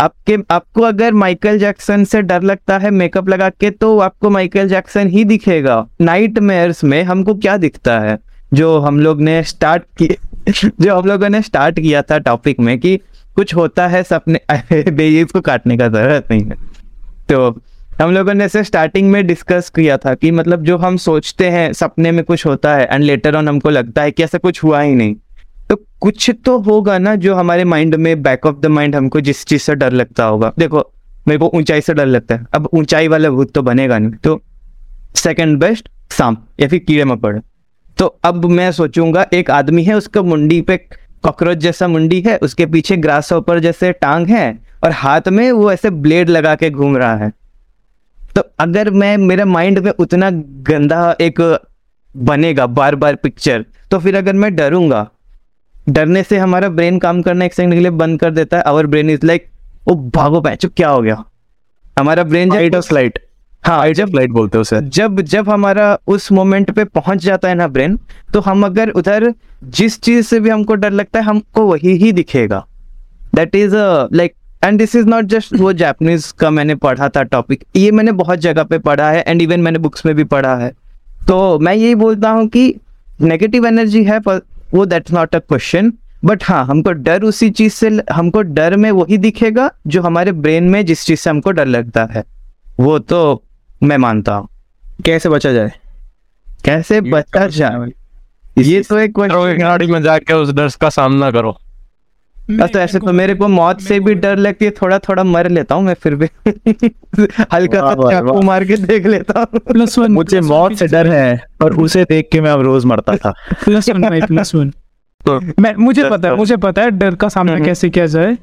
Speaker 1: आपके आपको अगर माइकल जैक्सन से डर लगता है मेकअप लगा के तो आपको माइकल जैक्सन ही दिखेगा। नाइट में हमको क्या दिखता है? जो हम लोग ने स्टार्ट किए जो हम लोगों ने स्टार्ट किया था टॉपिक में कि कुछ होता है सपने इसको काटने का ज़रूरत नहीं है। तो हम लोगों ने से स्टार्टिंग में डिस्कस किया था कि मतलब जो हम सोचते हैं सपने में कुछ होता है एंड लेटर ऑन हमको लगता है कि ऐसा कुछ हुआ ही नहीं। तो कुछ तो होगा ना जो हमारे माइंड में बैक ऑफ़ द माइंड हमको जिस चीज़ से डर लगता होगा। देखो, मेरे को ऊंचाई से डर लगता है। अब ऊंचाई वाला भूत तो बनेगा नहीं। तो सेकंड बेस्ट सांप, या फिर कीड़े मकोड़े। तो अब मैं सोचूँगा एक आदमी है उसका मुंडी पे कॉकरोच जैसा मुंडी है उसके पीछे ग्रास ऊपर जैसे टांग है और हाथ में वो ऐसे ब्लेड लगा के घूम रहा है। तो अगर मैं मेरे माइंड में उतना गंदा एक बनेगा बार बार पिक्चर तो फिर अगर मैं डरूँगा डरने से हमारा ब्रेन काम करना एक सेकंड के लिए बंद कर देता है our brain is like oh भागो पैचो क्या हो गया? हमारा ब्रेन
Speaker 4: फाइट और फ़्लाइट
Speaker 1: हाँ
Speaker 4: जब फ़्लाइट बोलते हैं उसे।
Speaker 1: जब जब हमारा उस मोमेंट पे पहुँच जाता है ना ब्रेन तो हम अगर उधर जिस चीज़ से भी हमको डर लगता है हमको वही ही दिखेगा। That is like and this is not just वो जापानीज का मैंने पढ़ा था टॉपिक ये मैंने बहुत जगह पे पढ़ा है एंड इवन मैंने बुक्स में भी पढ़ा है। तो मैं यही बोलता हूँ कि नेगेटिव एनर्जी है पर वो that's not a question but हाँ हमको डर उसी चीज़ से हमको डर में वही दिखेगा जो हमारे ब्रेन में जिस चीज़ से हमको डर लगता है। वो तो मैं मानता हूँ।
Speaker 4: कैसे बचा जाए?
Speaker 1: कैसे बचा जाए? ये तो एक
Speaker 2: गाड़ी में जाके उस डर का सामना करो।
Speaker 1: तो ऐसे तो मेरे को मौत से भी डर लगती है थोड़ा थोड़ा मर लेता हूँ मैं फिर भी। *laughs* हल्का सा चाकू मार के देख लेता हूँ।
Speaker 3: प्लस वन
Speaker 4: मुझे मौत से डर है और *laughs* उसे देख के मैं अब रोज मरता था।
Speaker 3: प्लस वन प्लस वन
Speaker 2: तो
Speaker 3: मैं मुझे पता है मुझे पता है डर का सामना। कैसे किया जाए।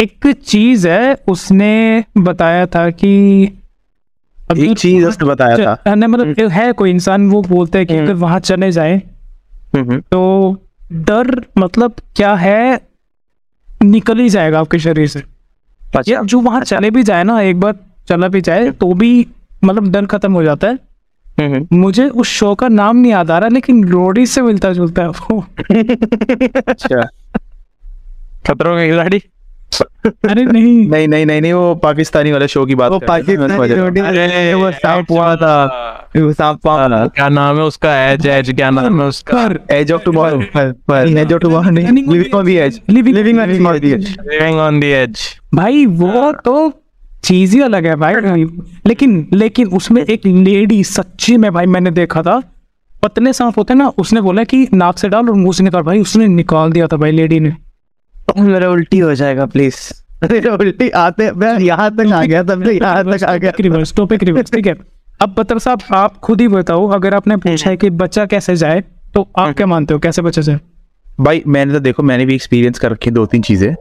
Speaker 3: एक चीज़ है उसने बताया था कि
Speaker 4: एक चीज़ उसने बताया था।
Speaker 3: नहीं, मतलब है कोई इंसान वो बोलते हैं कि अगर वहाँ चले जाए तो डर मतलब क्या है निकल ही जाएगा आपके शरीर से। या जो वहाँ चले भी जाए ना एक बार चला भी जाए तो भी मतलब डर खत्म हो जाता है। मुझे उस शो का नाम नहीं याद आ रहा लेकिन रोडी से मिलता जुलता है वो। *laughs*
Speaker 4: अच्छा।
Speaker 2: खतरों के खिलाड़ी। *laughs*
Speaker 3: अरे नहीं।
Speaker 4: नहीं नहीं नहीं नहीं वो पाकिस्तानी वाले शो की बात
Speaker 1: वो
Speaker 4: हैं,
Speaker 1: पाकिस्तानी
Speaker 4: हूँ।
Speaker 1: वो सांप हुआ था। वो सांप
Speaker 2: क्या नाम है उसका? एज एज क्या नाम है उसका?
Speaker 4: एज ऑफ़ टुमारो
Speaker 1: पर
Speaker 4: एज ऑफ़ टुमारो नहीं। Living on the edge living on the edge
Speaker 2: living on the edge
Speaker 3: भाई वो तो चीज़ ही अलग है भाई। लेकिन लेकिन उसमें एक लेडी सच्ची में भाई मैंने देखा था। पतले सांप होते ना उसने बोला कि नाक से डाल और मुँह से निकाल। भाई उसने निकाल दिया था भाई लेडी ने। *laughs*
Speaker 1: मेरा उल्टी हो जाएगा प्लीज़ *laughs* मेरा उल्टी आते मैं यहाँ तक आ गया था मैं यहाँ तक आ गया
Speaker 3: रिवर्स टॉपिक रिवर्स ठीक है? अब बतर साहब आप खुद ही बताओ अगर आपने पूछा है कि बच्चा कैसे जाए तो आप क्या मानते हो? कैसे बच्चा जाए?
Speaker 4: भाई मैंने तो देखो मैंने भी एक्सपीरियंस कर रखी है दो तीन चीज़ें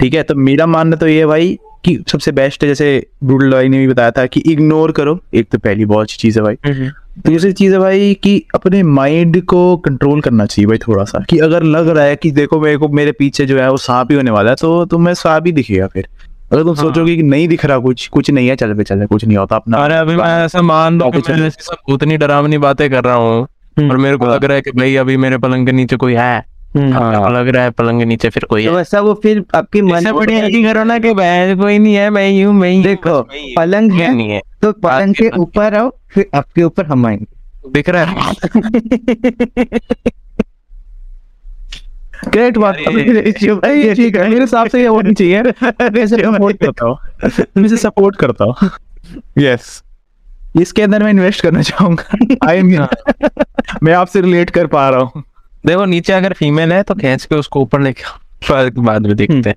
Speaker 4: ठीक है? तो मेरा मानना तो ये है भाई कि सबसे बेस्ट है जैसे ब्रूडल भाई ने भी बताया था कि इग्नोर करो एक तो पहली बहुत अच्छी चीज़ है भाई। दूसरी चीज़ है भाई कि अपने माइंड को कंट्रोल करना चाहिए भाई थोड़ा सा कि अगर लग रहा है कि देखो मेरे को मेरे पीछे जो है वो सांप ही होने वाला है तो तुम्हें सांप ही दिखेगा फिर। अगर तुम हाँ। सोचोगे कि नहीं दिख रहा कुछ कुछ नहीं है चल पे चल कुछ नहीं होता अपना।
Speaker 2: अरे अभी मैं ऐसा मान लो ऐसी उतनी डरावनी बातें कर रहा हूँ और मेरे को लग रहा है कि भाई अभी मेरे पलंग के नीचे कोई है। हाँ, लग रहा है पलंग के नीचे फिर कोई
Speaker 1: तो
Speaker 2: है।
Speaker 1: वैसा वो फिर आपकी मन
Speaker 2: हल्की करो ना कि भाई कोई नहीं है मैं यूँ मैं
Speaker 1: देखो
Speaker 2: ही हूँ।
Speaker 1: पलंग है
Speaker 2: नहीं है।
Speaker 1: तो पलंग के ऊपर आओ फिर आपके ऊपर हम आएँगे।
Speaker 2: दिख रहा है।
Speaker 4: ग्रेट बात भाई ये ठीक है मेरे हिसाब से ये होनी चाहिए। *laughs* मैं सपोर्ट करता हूँ। *laughs* मैं इसे सपोर्ट करता हूँ। यस इसके अंदर मैं इन्वेस्ट करना चाहूँगा। *laughs* आई एम मैं आपसे रिलेट कर पा रहा हूँ।
Speaker 2: देखो नीचे अगर फीमेल है तो खींच के उसको ऊपर लेके बाद में देखते हैं।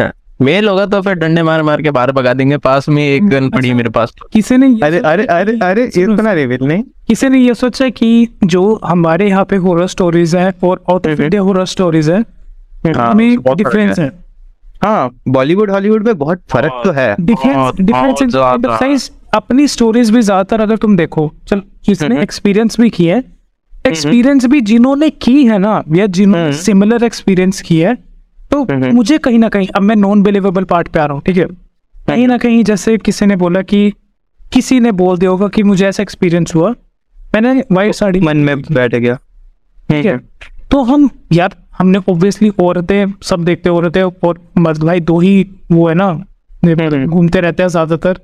Speaker 2: हाँ, मेल होगा तो फिर डंडे मार मार के बाहर भगा देंगे पास में एक गन पड़ी है मेरे पास।
Speaker 3: किसी ने
Speaker 1: अरे अरे अरे अरे इतना रिविल नहीं।
Speaker 3: किसी ने ये सोचा कि जो हमारे यहाँ पे हॉरर स्टोरीज है और out of India horror stories है
Speaker 4: हाँ,
Speaker 3: डिफरेंस
Speaker 4: है।
Speaker 3: है।
Speaker 1: हाँ बॉलीवुड हॉलीवुड में बहुत फ़र्क तो है।
Speaker 3: डिफरेंस अपनी स्टोरीज भी ज़्यादातर अगर तुम देखो चल जिसने एक्सपीरियंस भी की है। एक्सपीरियंस भी जिन्होंने की है ना या जिन्होंने सिमिलर एक्सपीरियंस की है तो मुझे कहीं ना कहीं अब मैं नॉन बिलीवेबल पार्ट पे आ रहा हूँ ठीक है? कहीं ना कहीं जैसे किसी ने बोला कि किसी ने बोल दिया होगा कि मुझे ऐसा एक्सपीरियंस हुआ। मैंने वाइट साड़ी?
Speaker 1: मन में बैठ गया।
Speaker 3: ठीक है? तो हम यार हमने ऑब्वियसली औरतें सब देखते औरतें और मर्द भाई दो ही वो है ना घूमते रहते हैं ज़्यादातर।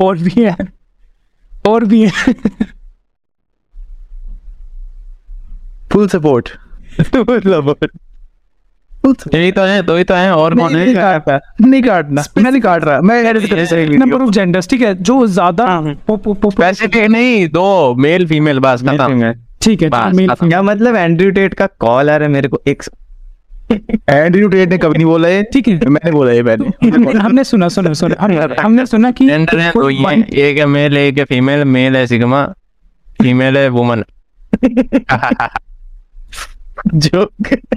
Speaker 3: और भी है। और भी है।
Speaker 4: फुल सपोर्ट
Speaker 2: यही तो है दो ही तो है और कौन है?
Speaker 4: नहीं काटना नहीं काटना मैं नहीं काट रहा मैं edit कर।
Speaker 3: नंबर ऑफ़ जेंडर्स ठीक है? जो ज़्यादा पो- पो- पो-
Speaker 2: वैसे नहीं दो मेल फीमेल बस खत्म।
Speaker 3: ठीक है।
Speaker 1: क्या मतलब एंड्रयू टेट का कॉल आ रहा है मेरे को? एक *laughs*
Speaker 4: एंड्रयू टेट ने कभी नहीं बोला ये?
Speaker 3: ठीक है।
Speaker 4: मैंने बोला ये मैंने *laughs*
Speaker 3: हमने हमने सुना सुना सुना। *laughs* हमने सुना कि
Speaker 2: जेंडर है दो ही हैं एक है मेल एक है फीमेल मेल है सिग्मा फीमेल है वुमन
Speaker 4: जो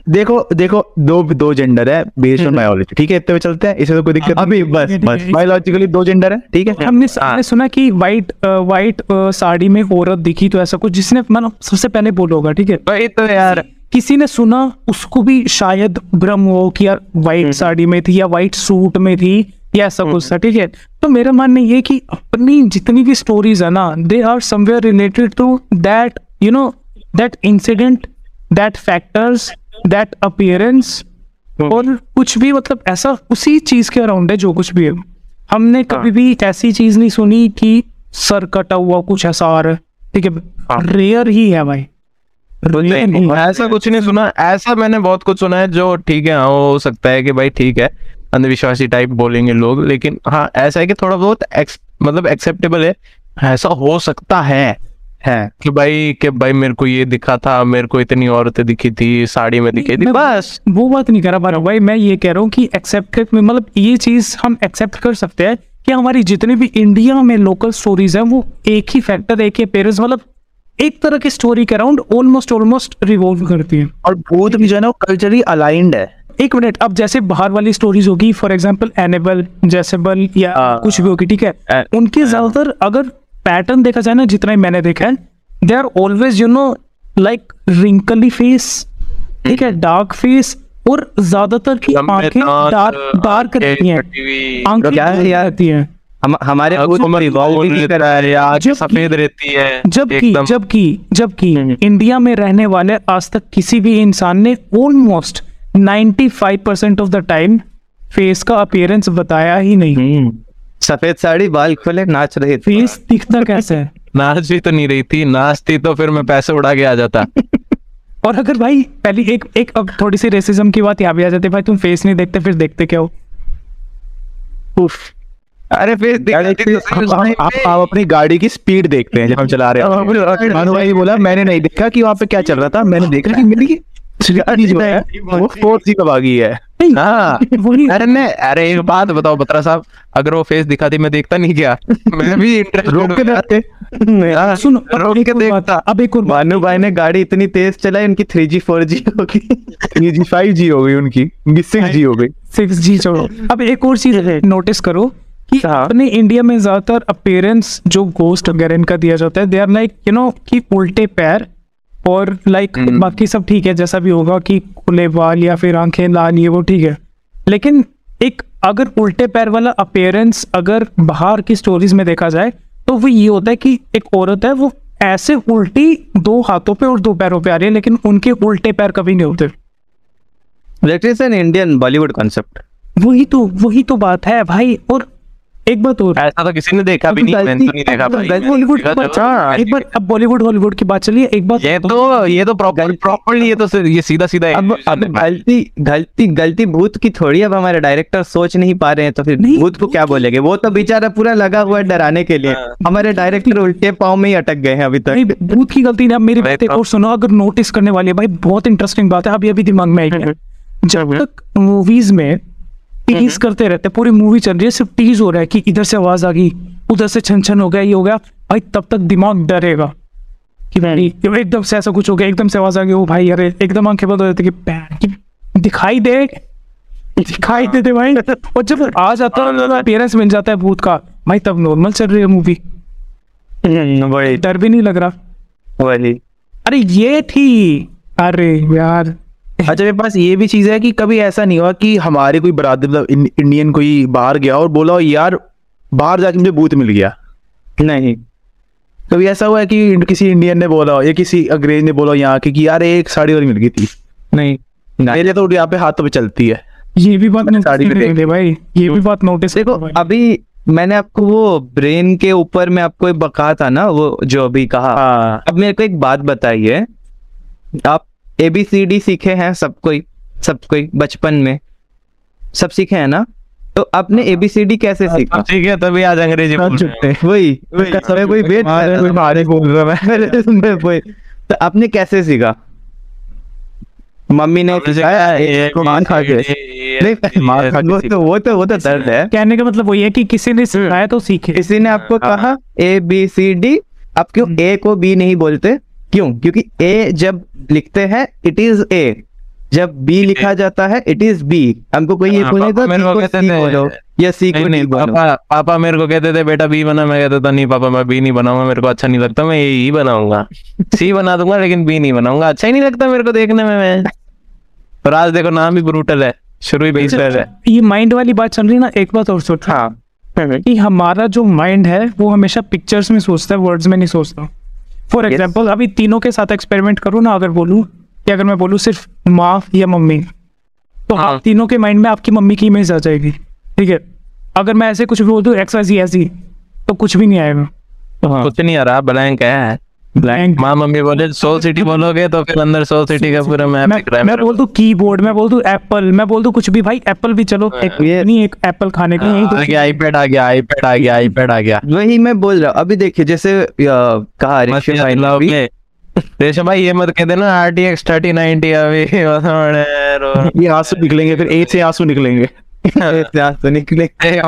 Speaker 4: देखो देखो दो दो जेंडर है बेस्ड ऑन बायोलॉजी ठीक है? इतने में चलते हैं इसमें तो कोई दिक्कत
Speaker 1: अभी बस बस
Speaker 4: बायोलॉजिकली दो जेंडर है ठीक है?
Speaker 3: हमने हमने सुना कि वाइट वाइट साड़ी में औरत दिखी तो ऐसा कुछ जिसने मतलब सबसे पहले बोला होगा ठीक है?
Speaker 2: वही तो यार।
Speaker 3: किसी ने सुना उसको भी शायद भ्रम हो कि यार वाइट साड़ी में थी या वाइट सूट में थी या ऐसा कुछ था ठीक है? तो मेरा मानना ये है कि अपनी जितनी भी स्टोरीज है ना they are somewhere related to that you know that incident that factors that appearance और कुछ भी मतलब ऐसा उसी चीज़ के अराउंड है जो कुछ भी है। हमने कभी भी ऐसी चीज़ नहीं सुनी कि सर कटा हुआ कुछ ऐसा आ रहा है। ठीक है रेयर ही है भाई। ही है।
Speaker 2: ऐसा कुछ नहीं सुना। ऐसा मैंने बहुत कुछ सुना है जो ठीक है हाँ, हो सकता है कि भाई ठीक है अंधविश्वासी टाइप बोलेंगे लोग लेकिन हाँ ऐसा है कि थोड़ा बहुत मतलब एक्सेप्टेबल है। ऐसा हो सकता है।
Speaker 1: है।
Speaker 2: कि भाई कि भाई मेरे को ये दिखा था मेरे को इतनी औरतें दिखी थी साड़ी में दिखी थी बस।
Speaker 3: वो बात नहीं कर रहा रहा भाई मैं ये कह रहा हूँ कि एक्सेप्ट मतलब ये चीज़ हम एक्सेप्ट कर सकते हैं कि हमारी जितनी भी इंडिया में लोकल स्टोरीज हैं वो एक ही फैक्टर एक ही पेरेंट्स मतलब एक तरह की स्टोरी के अराउंड ऑलमोस्ट ऑलमोस्ट रिवॉल्व करती है।
Speaker 4: और भूत भी जो है ना कल्चरली अलाइंड है।
Speaker 3: एक मिनट अब जैसे बाहर वाली स्टोरीज होगी फॉर एग्जांपल एनेबल जैसेबल या
Speaker 1: हाँ।
Speaker 3: कुछ भी होगी ठीक है?
Speaker 1: अ-
Speaker 3: उनके ज़्यादातर अगर पैटर्न देखा जाए ना जितना ही मैंने देखा है they are always you know like wrinkly face ठीक है डार्क फेस और ज़्यादातर की आँखें डार्क डार्क रहती हैं। आँखें
Speaker 1: क्या है यार?
Speaker 3: रहती हैं।
Speaker 1: हम हमारे
Speaker 2: सफ़ेद रहती है
Speaker 3: जबकि जबकि जबकि इंडिया में रहने वाले आज तक किसी भी इंसान ने almost 95% percent of the time face का अपीयरेंस बताया ही नहीं।
Speaker 1: सफ़ेद साड़ी बाल खोले नाच रही थी।
Speaker 3: फेस दिखता कैसे है? *laughs*
Speaker 2: नाच भी तो नहीं रही थी नाचती तो फिर मैं पैसे उड़ा के आ जाता। *laughs*
Speaker 3: और अगर भाई पहली एक एक अब थोड़ी सी रेसिज्म की बात यहाँ भी आ जाती है भाई तुम फेस नहीं देखते फिर देखते क्या हो?
Speaker 1: अरे फेस
Speaker 4: यार, एक चीज़, हम- हम- आप आप अपनी गाड़ी की स्पीड देखते हैं जब हम चला रहे *laughs* हैं। मानो भाई बोला मैंने नहीं देखा कि वहाँ पे क्या चल रहा था मैंने देखा कि मेरी है। वो फोर्थ सी कब आ गई है?
Speaker 2: हाँ। अरे नहीं अरे एक बात बताओ बत्रा साहब अगर वो फेस दिखाती मैं देखता नहीं क्या? मैं भी
Speaker 4: रोक के देखते।
Speaker 3: सुनो
Speaker 2: रोक के देखता।
Speaker 3: अब एक और
Speaker 1: भानु भाई ने गाड़ी इतनी तेज चलाई उनकी थ्री जी फोर जी होगी।
Speaker 4: थ्री जी फाइव जी हो गई उनकी। उनकी सिक्स जी हो गई।
Speaker 3: सिक्स जी छोड़ो अब एक और चीज़ नोटिस करो कि
Speaker 1: हाँ।
Speaker 3: अपने इंडिया में ज़्यादातर अपीयरेंस जो गोस्ट वगैरह इनका दिया जाता है they are like you know कि उल्टे पैर और लाइक बाकी सब ठीक है जैसा भी होगा कि खुले बाल या फिर आँखें लाल ये वो ठीक है। लेकिन एक अगर उल्टे पैर वाला अपीयरेंस अगर बाहर की स्टोरीज में देखा जाए तो वो ये होता है कि एक औरत है वो ऐसे उल्टी दो हाथों पे और दो पैरों पे आ रही है लेकिन उनके उल्टे पैर कभी नहीं होते।
Speaker 1: That is an Indian Bollywood concept
Speaker 3: वही तो वही तो बात है भाई और एक बात और।
Speaker 2: ऐसा तो किसी ने देखा भी नहीं मैंने तो नहीं देखा भाई।
Speaker 3: बॉलीवुड की
Speaker 2: ज़रूर।
Speaker 3: बात- एक बार अब बॉलीवुड हॉलीवुड की बात चलिए एक बात
Speaker 2: ये तो ये तो प्रॉपर प्रॉपरली ये तो ये सीधा सीधा
Speaker 1: अब अब गलती गलती गलती भूत की थोड़ी अब हमारे डायरेक्टर सोच नहीं पा रहे हैं तो फिर
Speaker 3: नहीं,
Speaker 1: भूत को क्या बोलेंगे? वो तो बेचारा पूरा लगा हुआ है डराने के लिए। हमारे डायरेक्टर उल्टे पाँव में ही अटक गए हैं अभी तक।
Speaker 3: भूत की गलती नहीं अब मेरी बात और सुनो अगर नोटिस करने वाली है भाई बहुत इंटरेस्टिंग बात है अभी अभी दिमाग में आई है। जब तक मूवीज़ में टीज करते रहते हैं पूरी मूवी चल रही है सिर्फ़ टीज हो रहा है कि इधर से आवाज़ आ गई उधर से छन छन हो गया ये हो गया भाई तब तक दिमाग डरेगा कि भाई एकदम से ऐसा कुछ हो गया एकदम से आवाज़ आ गई ओ भाई अरे एकदम आँखें बंद हो जाती कि पैर दिखाई दे दिखाई दे दे भाई। और जब आ जाता है पेरेंट्स मिल जाता है भूत का भाई तब नॉर्मल चल रही है मूवी डर भी नहीं लग रहा। अरे ये थी। अरे यार *laughs*
Speaker 4: अच्छा मेरे पास ये भी चीज़ है कि कभी ऐसा नहीं हुआ कि हमारे कोई बरादर मतलब इंडियन कोई बाहर गया और बोला यार बाहर जाके मुझे भूत मिल गया।
Speaker 1: नहीं।
Speaker 4: कभी ऐसा हुआ है कि किसी इंडियन ने बोला या किसी अंग्रेज़ ने बोला यहाँ के कि यार एक साड़ी और मिल गई थी।
Speaker 3: नहीं।
Speaker 4: मेरे तो यहाँ पे हाथों पे चलती है।
Speaker 3: ये भी बात नोटिस
Speaker 4: साड़ी में
Speaker 3: भाई ये भी बात नोटिस
Speaker 1: देखो। अभी मैंने आपको वो ब्रेन के ऊपर में आपको एक बका था ना वो जो अभी कहा।
Speaker 4: हाँ।
Speaker 1: अब मेरे को एक बात बताइए। आप ए बी सी डी सीखे हैं सब कोई सब कोई बचपन में। सब सीखे हैं ना? तो आपने ए बी सी डी कैसे सीखा?
Speaker 2: ठीक है तभी आज अंग्रेज़ी बोल रहे
Speaker 1: वही। वही। कोई वेट
Speaker 4: कोई मारे बोल रहा मैं।
Speaker 1: मैं वही। तो आपने कैसे सीखा? मम्मी ने सिखाया
Speaker 4: मार खा के?
Speaker 1: नहीं
Speaker 4: मार खा के
Speaker 1: तो वो तो वो तो दर्द है।
Speaker 3: कहने का मतलब वही है कि किसी ने सिखाया तो सीखे।
Speaker 1: किसी ने आपको कहा ए बी सी डी आप क्यों ए को बी नहीं बोलते? क्यों? क्योंकि ए जब लिखते हैं इट इज़ ए जब बी लिखा जाता है इट इज़ बी हमको कोई ये
Speaker 2: हाँ,
Speaker 1: बोलेगा
Speaker 2: पापा मेरे को कहते थे-
Speaker 1: बोलो। या सी को
Speaker 2: नहीं
Speaker 1: बोलो।
Speaker 2: पापा पापा मेरे को कहते थे बेटा बी बना। मैं कहता था नहीं पापा मैं बी नहीं बनाऊँगा मेरे को अच्छा नहीं लगता मैं ए ही बनाऊँगा। *laughs* सी बना दूँगा लेकिन बी नहीं बनाऊँगा। अच्छा ही नहीं लगता मेरे को देखने में मैं। और आज देखो नाम भी ब्रूटल है शुरू ही बीस है।
Speaker 3: ये माइंड वाली बात चल रही है ना एक बात और सोच।
Speaker 1: हाँ।
Speaker 3: कि हमारा जो माइंड है वो हमेशा पिक्चर्स में सोचता है वर्ड्स में नहीं सोचता। फॉर एग्ज़ाम्पल अभी तीनों के साथ एक्सपेरिमेंट करूँ ना अगर बोलूँ कि अगर मैं बोलूँ सिर्फ़ माँ या मम्मी तो
Speaker 2: हाँ।
Speaker 3: आप तीनों के माइंड में आपकी मम्मी की इमेज आ जाएगी। ठीक है? अगर मैं ऐसे कुछ भी बोल दूँ एक्स ऐसी ऐसी तो कुछ भी नहीं आएगा।
Speaker 2: कुछ नहीं आ रहा ब्लैंक है।
Speaker 3: Blank.
Speaker 2: माँ मम्मी बोले सोल सिटी बोलोगे तो फिर अंदर सोल सिटी का पूरा मैप
Speaker 3: मैं
Speaker 2: दिख रहा है
Speaker 3: मैं
Speaker 2: मेरे को।
Speaker 3: बोल दूँ कीबोर्ड मैं बोल दूँ एप्पल मैं बोल दूँ कुछ भी भाई एप्पल भी चलो एक
Speaker 1: ये-
Speaker 3: नहीं एक एप्पल खाने के लिए
Speaker 2: आ गया आईपैड आ गया आईपैड आ गया आईपैड आ गया
Speaker 1: वही मैं बोल रहा हूँ अभी देखिए जैसे कहा भाई ने।
Speaker 2: रेशम भाई ये मत कह देना R T X thirty ninety अभी *laughs*
Speaker 4: ये आँसू निकलेंगे फिर से आँसू निकलेंगे *laughs*
Speaker 1: आँसू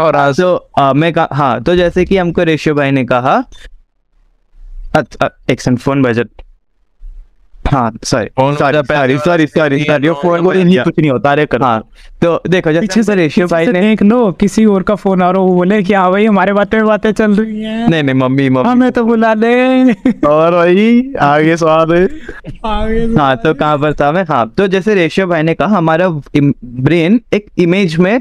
Speaker 2: और
Speaker 1: तो मैं हाँ तो जैसे कि हमको रेशियो भाई ने कहा अच्छा, फ़ोन बजट हाँ sorry sorry sorry sorry sorry sorry phone
Speaker 4: कुछ नहीं होता अरे कर।
Speaker 1: हाँ। तो देखो जैसे
Speaker 3: पीछे से
Speaker 1: रेशियो भाई
Speaker 3: किसी
Speaker 1: ने
Speaker 3: देख लो किसी और का फ़ोन आ रहा हो वो बोले कि हाँ भाई हमारे बातें बातें चल रही हैं।
Speaker 1: नहीं नहीं मम्मी मम्मी।
Speaker 3: हमें तो बुला ले।
Speaker 4: और भाई आगे सवाल है।
Speaker 1: हाँ तो कहाँ पर था मैं? हाँ तो जैसे रेशियो भाई ने कहा हमारा ब्रेन एक इमेज में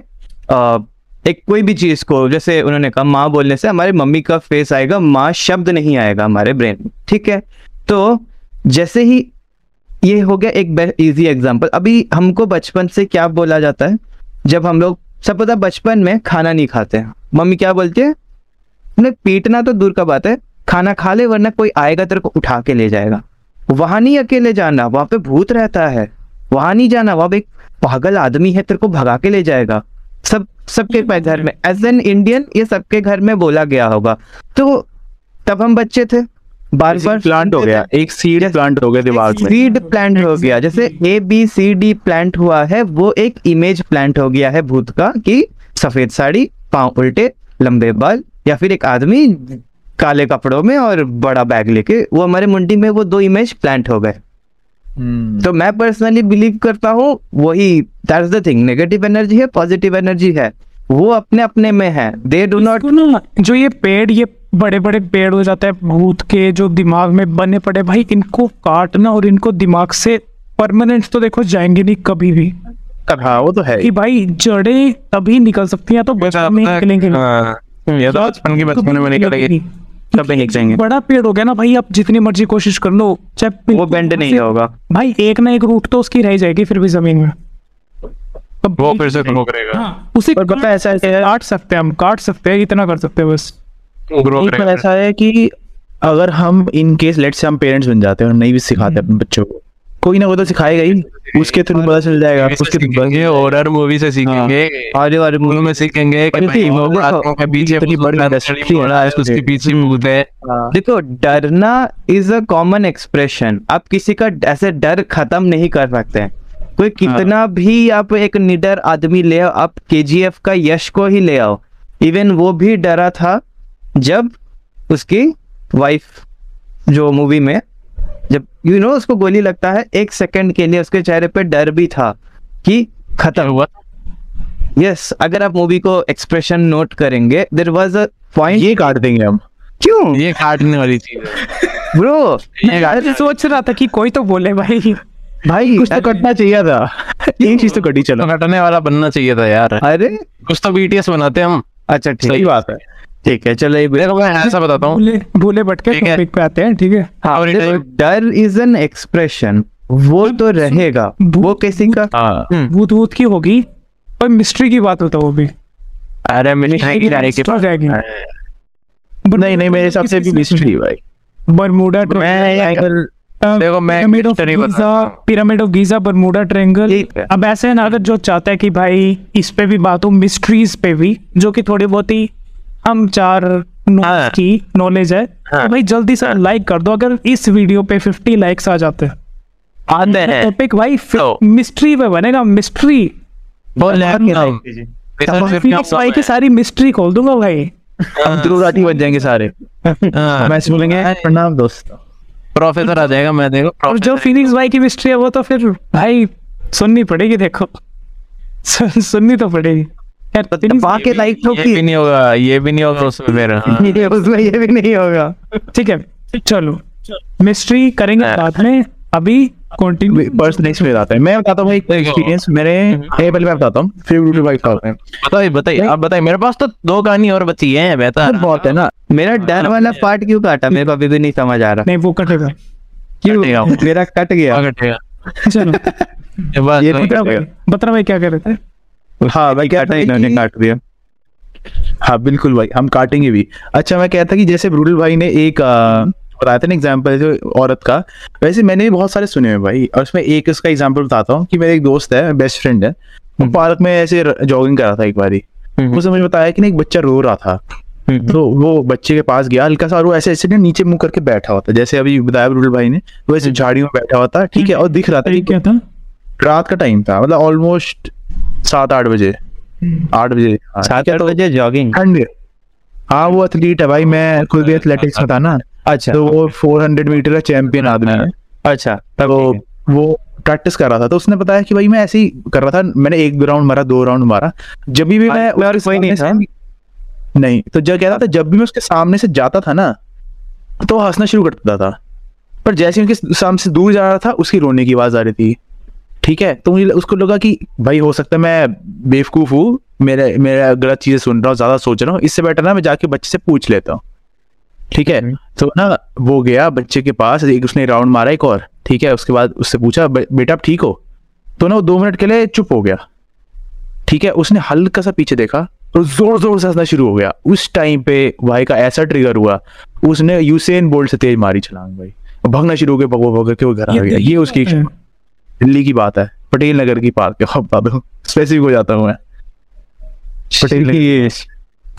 Speaker 1: एक कोई भी चीज़ को, जैसे उन्होंने कहा, माँ बोलने से हमारे मम्मी का फेस आएगा, माँ शब्द नहीं आएगा हमारे ब्रेन में, ठीक है? तो जैसे ही ये हो गया एक इजी एग्जांपल अभी हमको बचपन से क्या बोला जाता है? जब हम लोग सब पता बचपन में खाना नहीं खाते हैं, मम्मी क्या बोलती है? उन्हें पीटना तो दूर का बात है, खाना खा ले वरना कोई आएगा तेरे को उठा के ले जाएगा। वहाँ नहीं अकेले जाना, वहाँ पे भूत रहता है, वहाँ नहीं जाना, वहाँ पे एक पागल आदमी है तेरे को भगा के ले जाएगा। सब सबके घर में एज एन इंडियन ये सबके घर में बोला गया होगा। तो तब हम बच्चे थे बार बार
Speaker 4: प्लांट हो गया एक सीड प्लांट हो गया दिमाग में।
Speaker 1: सीड प्लांट हो गया जैसे A B C D plant हुआ है वो एक इमेज प्लांट हो गया है भूत का कि सफ़ेद साड़ी पाँव उल्टे लंबे बाल या फिर एक आदमी काले कपड़ों में और बड़ा बैग लेके वो हमारे मुंडी में वो दो इमेज प्लांट हो गए। तो मैं पर्सनली बिलीव करता हूँ वही that's the thing negative energy है पॉजिटिव एनर्जी है वो अपने अपने में है दे डू नॉट
Speaker 3: जो ये पेड़ ये बड़े बड़े पेड़ हो जाते हैं भूत के जो दिमाग में बने पड़े भाई इनको काटना और इनको दिमाग से परमानेंट तो देखो जाएँगे नहीं कभी भी।
Speaker 4: हाँ वो तो है
Speaker 3: कि भाई जड़े तभी निकल सकती हैं तो बचपन में निकलेंगे।
Speaker 2: हाँ, ये तो बचपन की बचपन में निकलेगी।
Speaker 1: कभी भीग जाएँगे
Speaker 3: बड़ा पेड़ हो गया ना भाई आप जितनी मर्ज़ी कोशिश कर लो चाहे
Speaker 1: वो बेंड नहीं होगा।
Speaker 3: भाई एक ना एक रूट तो उसकी रह जाएगी फिर भी ज़मीन में।
Speaker 2: वो फिर से ग्रो करेगा।
Speaker 3: हाँ, उसे
Speaker 4: पर पता ऐसा है
Speaker 3: काट सकते हैं हम काट सकते हैं इतना कर सकते हैं बस।
Speaker 2: ग्रो करेगा।
Speaker 4: ऐसा है कि अगर हम इन केस लेट से हम पेरेंट्स बन जाते हैं और नहीं भी सिखाते अपने बच्चों को कोई ना कोई तो सिखाएगा ही। उसके थ्रू पता चल जाएगा उसके
Speaker 2: हॉरर मूवी से सीखेंगे
Speaker 1: और और
Speaker 2: मूवी में सीखेंगे कि के पीछे
Speaker 4: इतनी बड़ी
Speaker 2: है,
Speaker 4: industry
Speaker 2: लड़ी मोड़ा है,
Speaker 4: है।
Speaker 2: उसके पीछे भूत है।
Speaker 4: हाँ,
Speaker 1: देखो डरना इज़ अ कॉमन एक्सप्रेशन आप किसी का ऐसे डर खत्म नहीं कर सकते। हैं। कोई कितना भी आप एक निडर आदमी ले आओ आप के का यश को ही ले आओ। इवन वो भी डरा था जब उसकी वाइफ जो मूवी में जब यू you नो know, उसको गोली लगता है एक सेकंड के लिए उसके चेहरे पे डर भी था कि खत्म।
Speaker 2: हुआ?
Speaker 1: यस yes, अगर आप मूवी को एक्सप्रेशन नोट करेंगे देर वाज अ पॉइंट
Speaker 4: ये काट देंगे हम।
Speaker 1: क्यों?
Speaker 2: ये काटने वाली चीज़ है।
Speaker 1: ब्रो *laughs*
Speaker 3: मैं सोच रहा था कि कोई तो बोले भाई।
Speaker 1: भाई
Speaker 4: कुछ तो कटना चाहिए था। *laughs* एक चीज़ तो कटी चलो।
Speaker 2: तो कटने वाला बनना चाहिए था यार।
Speaker 1: अरे।
Speaker 2: कुछ तो बीटीएस बनाते हम।
Speaker 1: अच्छा ठीक।
Speaker 4: सही बात है।
Speaker 1: ठीक है चलो
Speaker 2: देखो मैं ऐसा बताता हूँ।
Speaker 3: भूले भूले भटके
Speaker 2: है।
Speaker 3: टॉपिक पे आते हैं ठीक है?
Speaker 1: हाँ डर इज़ एन एक्सप्रेशन वो तो रहेगा। वो किसी का
Speaker 4: हाँ।
Speaker 1: हम्म,
Speaker 3: भूत भूत की होगी और मिस्ट्री की बात होता वो भी।
Speaker 2: अरे
Speaker 4: नहीं नहीं मेरे हिसाब से भी मिस्ट्री भाई।
Speaker 3: बरमूडा
Speaker 2: मैं देखो, मैं
Speaker 3: पिरामिड ऑफ़ गीजा
Speaker 2: रहा हूँ।
Speaker 3: Pyramid of Giza Bermuda Triangle अब ऐसे है ना अगर जो चाहता है कि भाई इस पे भी बात हो मिस्ट्रीज पे भी जो कि थोड़ी बहुत ही हम चार
Speaker 2: हाँ।
Speaker 3: की नॉलेज है
Speaker 2: हाँ।
Speaker 3: तो भाई जल्दी से लाइक कर दो अगर इस वीडियो पे 50 लाइक्स आ जाते हैं।
Speaker 2: आते हैं।
Speaker 3: टॉपिक भाई
Speaker 2: तो।
Speaker 3: मिस्ट्री पे बनेगा मिस्ट्री
Speaker 2: बोल
Speaker 3: भाई की सारी मिस्ट्री खोल दूँगा भाई।
Speaker 4: हम बन जाएँगे सारे। हम ऐसे बोलेंगे प्रणाम दोस्तों।
Speaker 2: प्रोफेसर आ जाएगा मैं देखो।
Speaker 3: और जो फिनिक्स भाई की मिस्ट्री है वो तो फिर भाई सुननी पड़ेगी देखो। *laughs* सुननी तो पड़ेगी।
Speaker 1: दबा के लाइक
Speaker 2: ये भी नहीं होगा ये भी नहीं होगा उसमें फिर। हाँ। *laughs*
Speaker 1: ये उसमें ये भी नहीं होगा।
Speaker 3: ठीक है चलो। मिस्ट्री करेंगे
Speaker 2: हाँ।
Speaker 3: बाद में अभी कंटिन्यू
Speaker 4: आता है। मैं बताता हूँ एक एक्सपीरियंस मेरे ये पहले मैं बताता हूँ। फिर भाई बताते
Speaker 2: बताइए बताइए आप बताइए। मेरे पास तो दो कहानी और बची है बेहतर।
Speaker 4: बहुत है ना।
Speaker 1: मेरा डर वाला पार्ट क्यों काटा? मेरे को अभी भी नहीं समझ आ रहा।
Speaker 3: नहीं वो कटेगा।
Speaker 1: क्यों? मेरा कट गया।
Speaker 2: है।
Speaker 3: चलो।
Speaker 2: ये बात
Speaker 4: ये
Speaker 3: भाई भाई क्या कर रहे थे?
Speaker 4: हाँ भाई क्या
Speaker 1: काटा इन्होंने काट दिया।
Speaker 4: हाँ बिल्कुल भाई हम काटेंगे भी। अच्छा मैं कहता कि जैसे ब्रूटल भाई ने एक बताया था ना एग्ज़ाम्पल जो औरत का वैसे मैंने भी बहुत सारे सुने हैं भाई और उसमें एक उसका एग्ज़ाम्पल बताता हूँ कि मेरा एक दोस्त है बेस्ट फ्रेंड है वो पार्क में ऐसे जॉगिंग कर रहा था एक बारी। उसने मुझे बताया कि ना एक बच्चा रो रहा था। तो वो बच्चे के पास गया हल्का सा और वो ऐसे ऐसे ना नीचे मुँह करके बैठा होता जैसे अभी बताया ब्रूटल भाई ने वो ऐसे झाड़ियों में बैठा होता ठीक है और दिख रहा था
Speaker 3: क्या था?
Speaker 4: रात का टाइम था मतलब ऑलमोस्ट सात आठ बजे। आठ बजे। हाँ,
Speaker 1: सात आठ
Speaker 4: तो
Speaker 1: बजे जॉगिंग
Speaker 4: ठंड हाँ वो एथलीट है भाई मैं खुद भी एथलेटिक्स में था ना।
Speaker 1: अच्छा।
Speaker 4: तो वो 400 मीटर का चैंपियन आदमी है।
Speaker 1: अच्छा तब
Speaker 4: तो वो प्रैक्टिस कर रहा था। तो उसने बताया कि भाई मैं ऐसे ही कर रहा था। मैंने एक राउंड मारा दो राउंड मारा। जब भी मैं
Speaker 1: मैं कोई नहीं
Speaker 4: से- नहीं तो जब कहता था जब भी मैं उसके सामने से जाता था ना तो हंसना शुरू करता था। पर जैसे उनके सामने से दूर जा रहा था उसकी रोने की आवाज़ आ रही थी। ठीक है? तो मुझे उसको लगा कि भाई हो सकता है मैं बेवकूफ़ हूँ मेरे मेरा गलत चीज़ें सुन रहा हूँ ज़्यादा सोच रहा हूँ इससे बेटर ना मैं जाके बच्चे से पूछ लेता हूँ। ठीक है? तो ना वो गया बच्चे के पास एक उसने राउंड मारा एक और ठीक है? उसके बाद उससे पूछा बेटा आप ठीक हो? तो ना वो दो मिनट के लिए चुप हो गया। ठीक है? उसने हल्का सा पीछे देखा और ज़ोर ज़ोर से हंसना शुरू हो गया। उस टाइम पे भाई का ऐसा ट्रिगर हुआ उसने यूसेन बोल्ट से तेज मारी छलांग भाई। भगना शुरू हो गया भगो भगो के वो घर आ गया। ये उसकी
Speaker 3: है।
Speaker 4: दिल्ली की बात है पटेल नगर की पार्क है। बता दो स्पेसिफिक हो जाता हूँ मैं। पटेल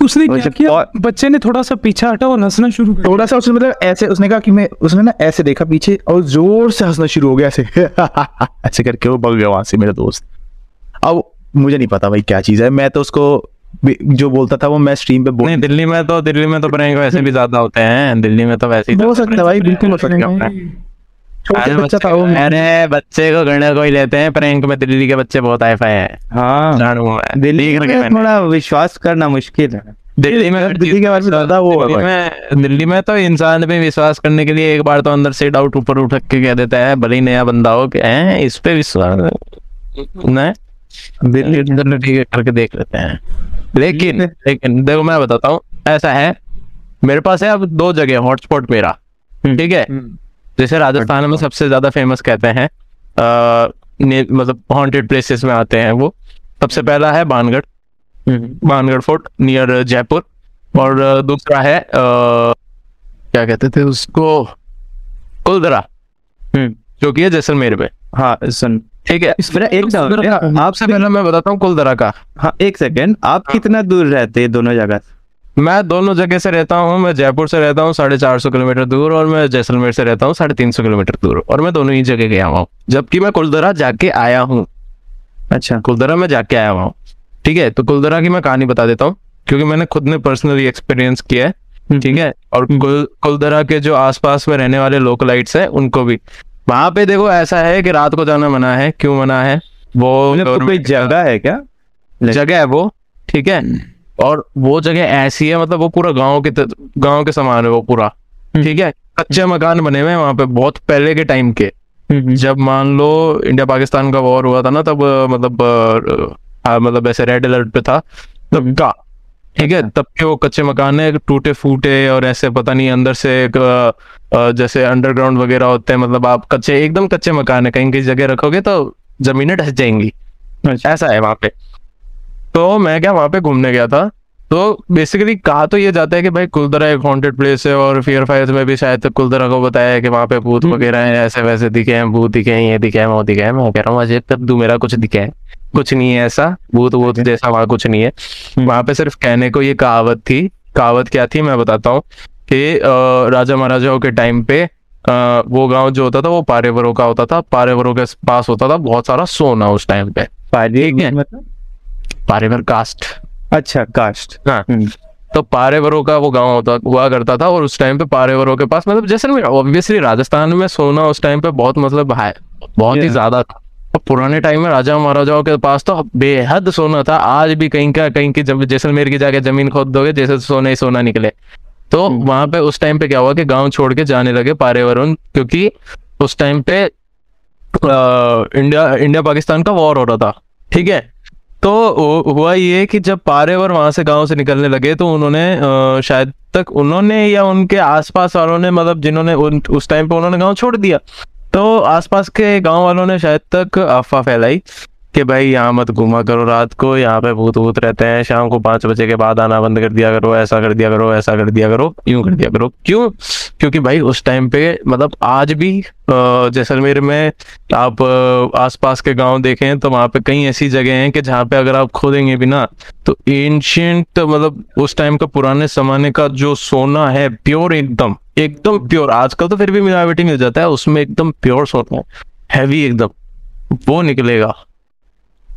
Speaker 3: उसने क्या किया?
Speaker 1: बहुत-
Speaker 3: बच्चे ने थोड़ा सा पीछे हटा और हंसना शुरू कर
Speaker 4: थोड़ा सा उसने मतलब ऐसे उसने कहा कि मैं उसने ना ऐसे देखा पीछे और ज़ोर से हंसना शुरू हो गया ऐसे। *laughs* ऐसे करके वो भग गया वहाँ से मेरा दोस्त। अब मुझे नहीं पता भाई क्या चीज़ है। मैं तो उसको जो बोलता था वो मैं स्ट्रीम पे बोल
Speaker 2: नहीं दिल्ली में तो दिल्ली में तो प्रैंक वैसे भी ज़्यादा होते हैं। दिल्ली में तो वैसे ही
Speaker 4: हो सकता है भाई बिल्कुल हो सकता है।
Speaker 2: अरे
Speaker 4: बच्चा था वो
Speaker 2: अरे बच्चे को गणना कोई लेते हैं प्रैंक में दिल्ली के बच्चे बहुत आए फाए हैं।
Speaker 1: हाँ। दिल्ली में थोड़ा विश्वास करना मुश्किल है।
Speaker 2: दिल्ली में
Speaker 4: दिल्ली के बारे में ज़्यादा वो है
Speaker 2: दिल्ली में दिल्ली में तो इंसान पे विश्वास करने के लिए एक बार तो अंदर से डाउट ऊपर उठ के कह देता है भले ही नया बंदा हो कि हैं इस पे विश्वास दिल्ली ठीक है करके देख लेते हैं। लेकिन लेकिन देखो मैं बताता हूँ ऐसा है मेरे पास है अब दो जगह हॉटस्पॉट मेरा। ठीक है? जैसे राजस्थान में सबसे ज़्यादा फ़ेमस कहते हैं मतलब हॉन्टेड प्लेसेस में आते हैं वो। सबसे पहला है Bangarh. Bhangarh fort near Jaipur. और दूसरा है अ, क्या कहते थे उसको? कुलदरा। जो कि है जैसलमेर में।
Speaker 1: हाँ सुन
Speaker 2: ठीक है।
Speaker 1: मेरा एक
Speaker 2: आपसे पहले मैं बताता हूँ कुलदरा का।
Speaker 1: हाँ एक सेकेंड आप कितना दूर रहते हैं दोनों जगह?
Speaker 2: मैं दोनों जगह से रहता हूँ मैं जयपुर से रहता हूँ साढ़े चार सौ किलोमीटर दूर और मैं जैसलमेर से रहता हूँ साढ़े तीन सौ किलोमीटर दूर और मैं दोनों ही जगह गया हुआ हूँ। जबकि मैं कुलदरा जाके आया हूँ।
Speaker 1: अच्छा।
Speaker 2: कुलदरा में जाके आया हुआ हूँ। ठीक है तो कुलदरा की मैं कहानी बता देता हूँ क्योंकि मैंने खुद ने पर्सनली एक्सपीरियंस किया है। ठीक है और कुल कुलदरा के जो आसपास में रहने वाले लोकलाइट्स है उनको भी। वहाँ पे देखो ऐसा है कि रात को जाना मना है क्यों मना है? वो
Speaker 1: मतलब कोई जगह है क्या?
Speaker 2: जगह है वो ठीक है? और वो जगह ऐसी है मतलब वो पूरा गाँव के गाँव के समान है वो पूरा। ठीक है? कच्चे मकान बने हुए हैं वहाँ पे बहुत पहले के टाइम के। जब मान लो इंडिया पाकिस्तान का वॉर हुआ था ना तब मतलब हाँ, मतलब ऐसे रेड अलर्ट पे था। तब का ठीक है? तब के वो कच्चे मकान है टूटे फूटे और ऐसे पता नहीं अंदर से एक, जैसे अंडरग्राउंड वगैरह होते हैं मतलब आप कच्चे एकदम कच्चे मकान है कहीं कहीं जगह रखोगे तो जमीनें ढस जाएँगी। ऐसा है वहाँ पे। तो मैं क्या वहाँ पे घूमने गया था। तो बेसिकली कहा तो ये जाता है कि भाई कुलदरा एक हॉन्टेड प्लेस है और फियर फायर्स में भी शायद कुलदरा को बताया है कि वहाँ पे भूत वगैरह है ऐसे वैसे दिखे हैं भूत दिखे हैं ये दिखे हैं वो दिखे हैं। मैं कह रहा हूँ अजय तब तू मेरा कुछ दिखे है। कुछ नहीं है ऐसा भूत वूत जैसा वहाँ कुछ नहीं है। वहाँ पे सिर्फ़ कहने को ये कहावत थी। कहावत क्या थी मैं बताता हूँ कि राजा महाराजाओं के टाइम पे वो गाँव जो होता था वो पारेवरों का होता था। पारेवरों के पास होता था बहुत सारा सोना उस टाइम पे। ठीक है।
Speaker 1: मतलब
Speaker 2: पारेवर कास्ट।
Speaker 1: अच्छा कास्ट।
Speaker 2: हाँ। तो पारेवरों का वो गाँव होता हुआ करता था और उस टाइम पे पारेवरों के पास मतलब जैसलमेर ऑब्वियसली राजस्थान में सोना उस टाइम पे बहुत मतलब है बहुत ही ज़्यादा था। और पुराने टाइम में राजा महाराजाओं के पास तो बेहद सोना था। आज भी कहीं का कहीं की जब जैसलमेर की जाके ज़मीन खोद दोगे जैसे सोना ही सोना निकले। तो वहाँ पे उस टाइम पे क्या हुआ कि गाँव छोड़ के जाने लगे पारेवरुण क्योंकि उस टाइम पे अ, इंडिया इंडिया पाकिस्तान का वॉर हो रहा था। ठीक है? तो हुआ ये कि जब पारेवर वहाँ से गाँव से निकलने लगे तो उन्होंने शायद तक उन्होंने या उनके आसपास वालों ने मतलब जिन्होंने उस टाइम पे उन्होंने गाँव छोड़ दिया। तो आसपास के गाँव वालों ने शायद तक अफवाह फैलाई। कि भाई यहाँ मत घूमा करो रात को, यहाँ पे भूत भूत रहते हैं। शाम को पाँच बजे के बाद आना बंद कर दिया करो, ऐसा कर दिया करो ऐसा कर दिया करो, यूँ कर दिया करो। क्यों? क्योंकि भाई उस टाइम पे मतलब आज भी जैसलमेर में आप आसपास के गाँव देखें तो वहाँ पे कई ऐसी जगह हैं कि जहाँ पे अगर आप खोदेंगे भी ना तो एंशियंट मतलब उस टाइम का पुराने जमाने का जो सोना है प्योर एकदम एकदम प्योर आजकल तो फिर भी मिलावटी मिल जाता है, उसमें एकदम प्योर सोना है हैवी एकदम, वो निकलेगा।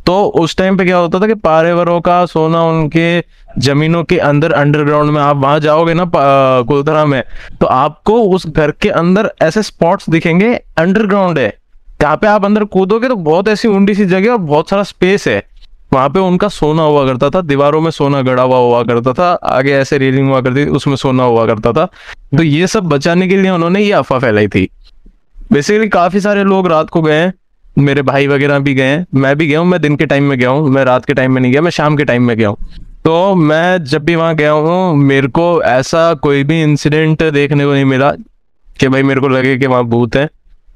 Speaker 2: तो उस टाइम पे क्या होता था कि पारेवरों का सोना उनके जमीनों के अंदर अंडरग्राउंड में, आप वहाँ जाओगे ना कुलधरा में तो आपको उस घर के अंदर ऐसे स्पॉट्स दिखेंगे अंडरग्राउंड है। जहाँ पे आप अंदर कूदोगे तो बहुत ऐसी ऊंडी सी जगह और बहुत सारा स्पेस है। वहाँ पे उनका सोना हुआ करता था, दीवारों में सोना गड़ा हुआ हुआ करता था, आगे ऐसे रेलिंग हुआ करती थी, उसमें सोना हुआ करता था। तो ये सब बचाने के लिए उन्होंने ये अफवाह फैलाई थी। बेसिकली काफ़ी सारे लोग रात को गए मेरे भाई वगैरह भी गए हैं। मैं भी गया हूँ मैं दिन के टाइम में गया हूँ मैं रात के टाइम में नहीं गया मैं शाम के टाइम में गया हूँ। तो मैं जब भी वहाँ गया हूँ मेरे को ऐसा कोई भी इंसिडेंट देखने को नहीं मिला कि भाई मेरे को लगे कि वहाँ भूत है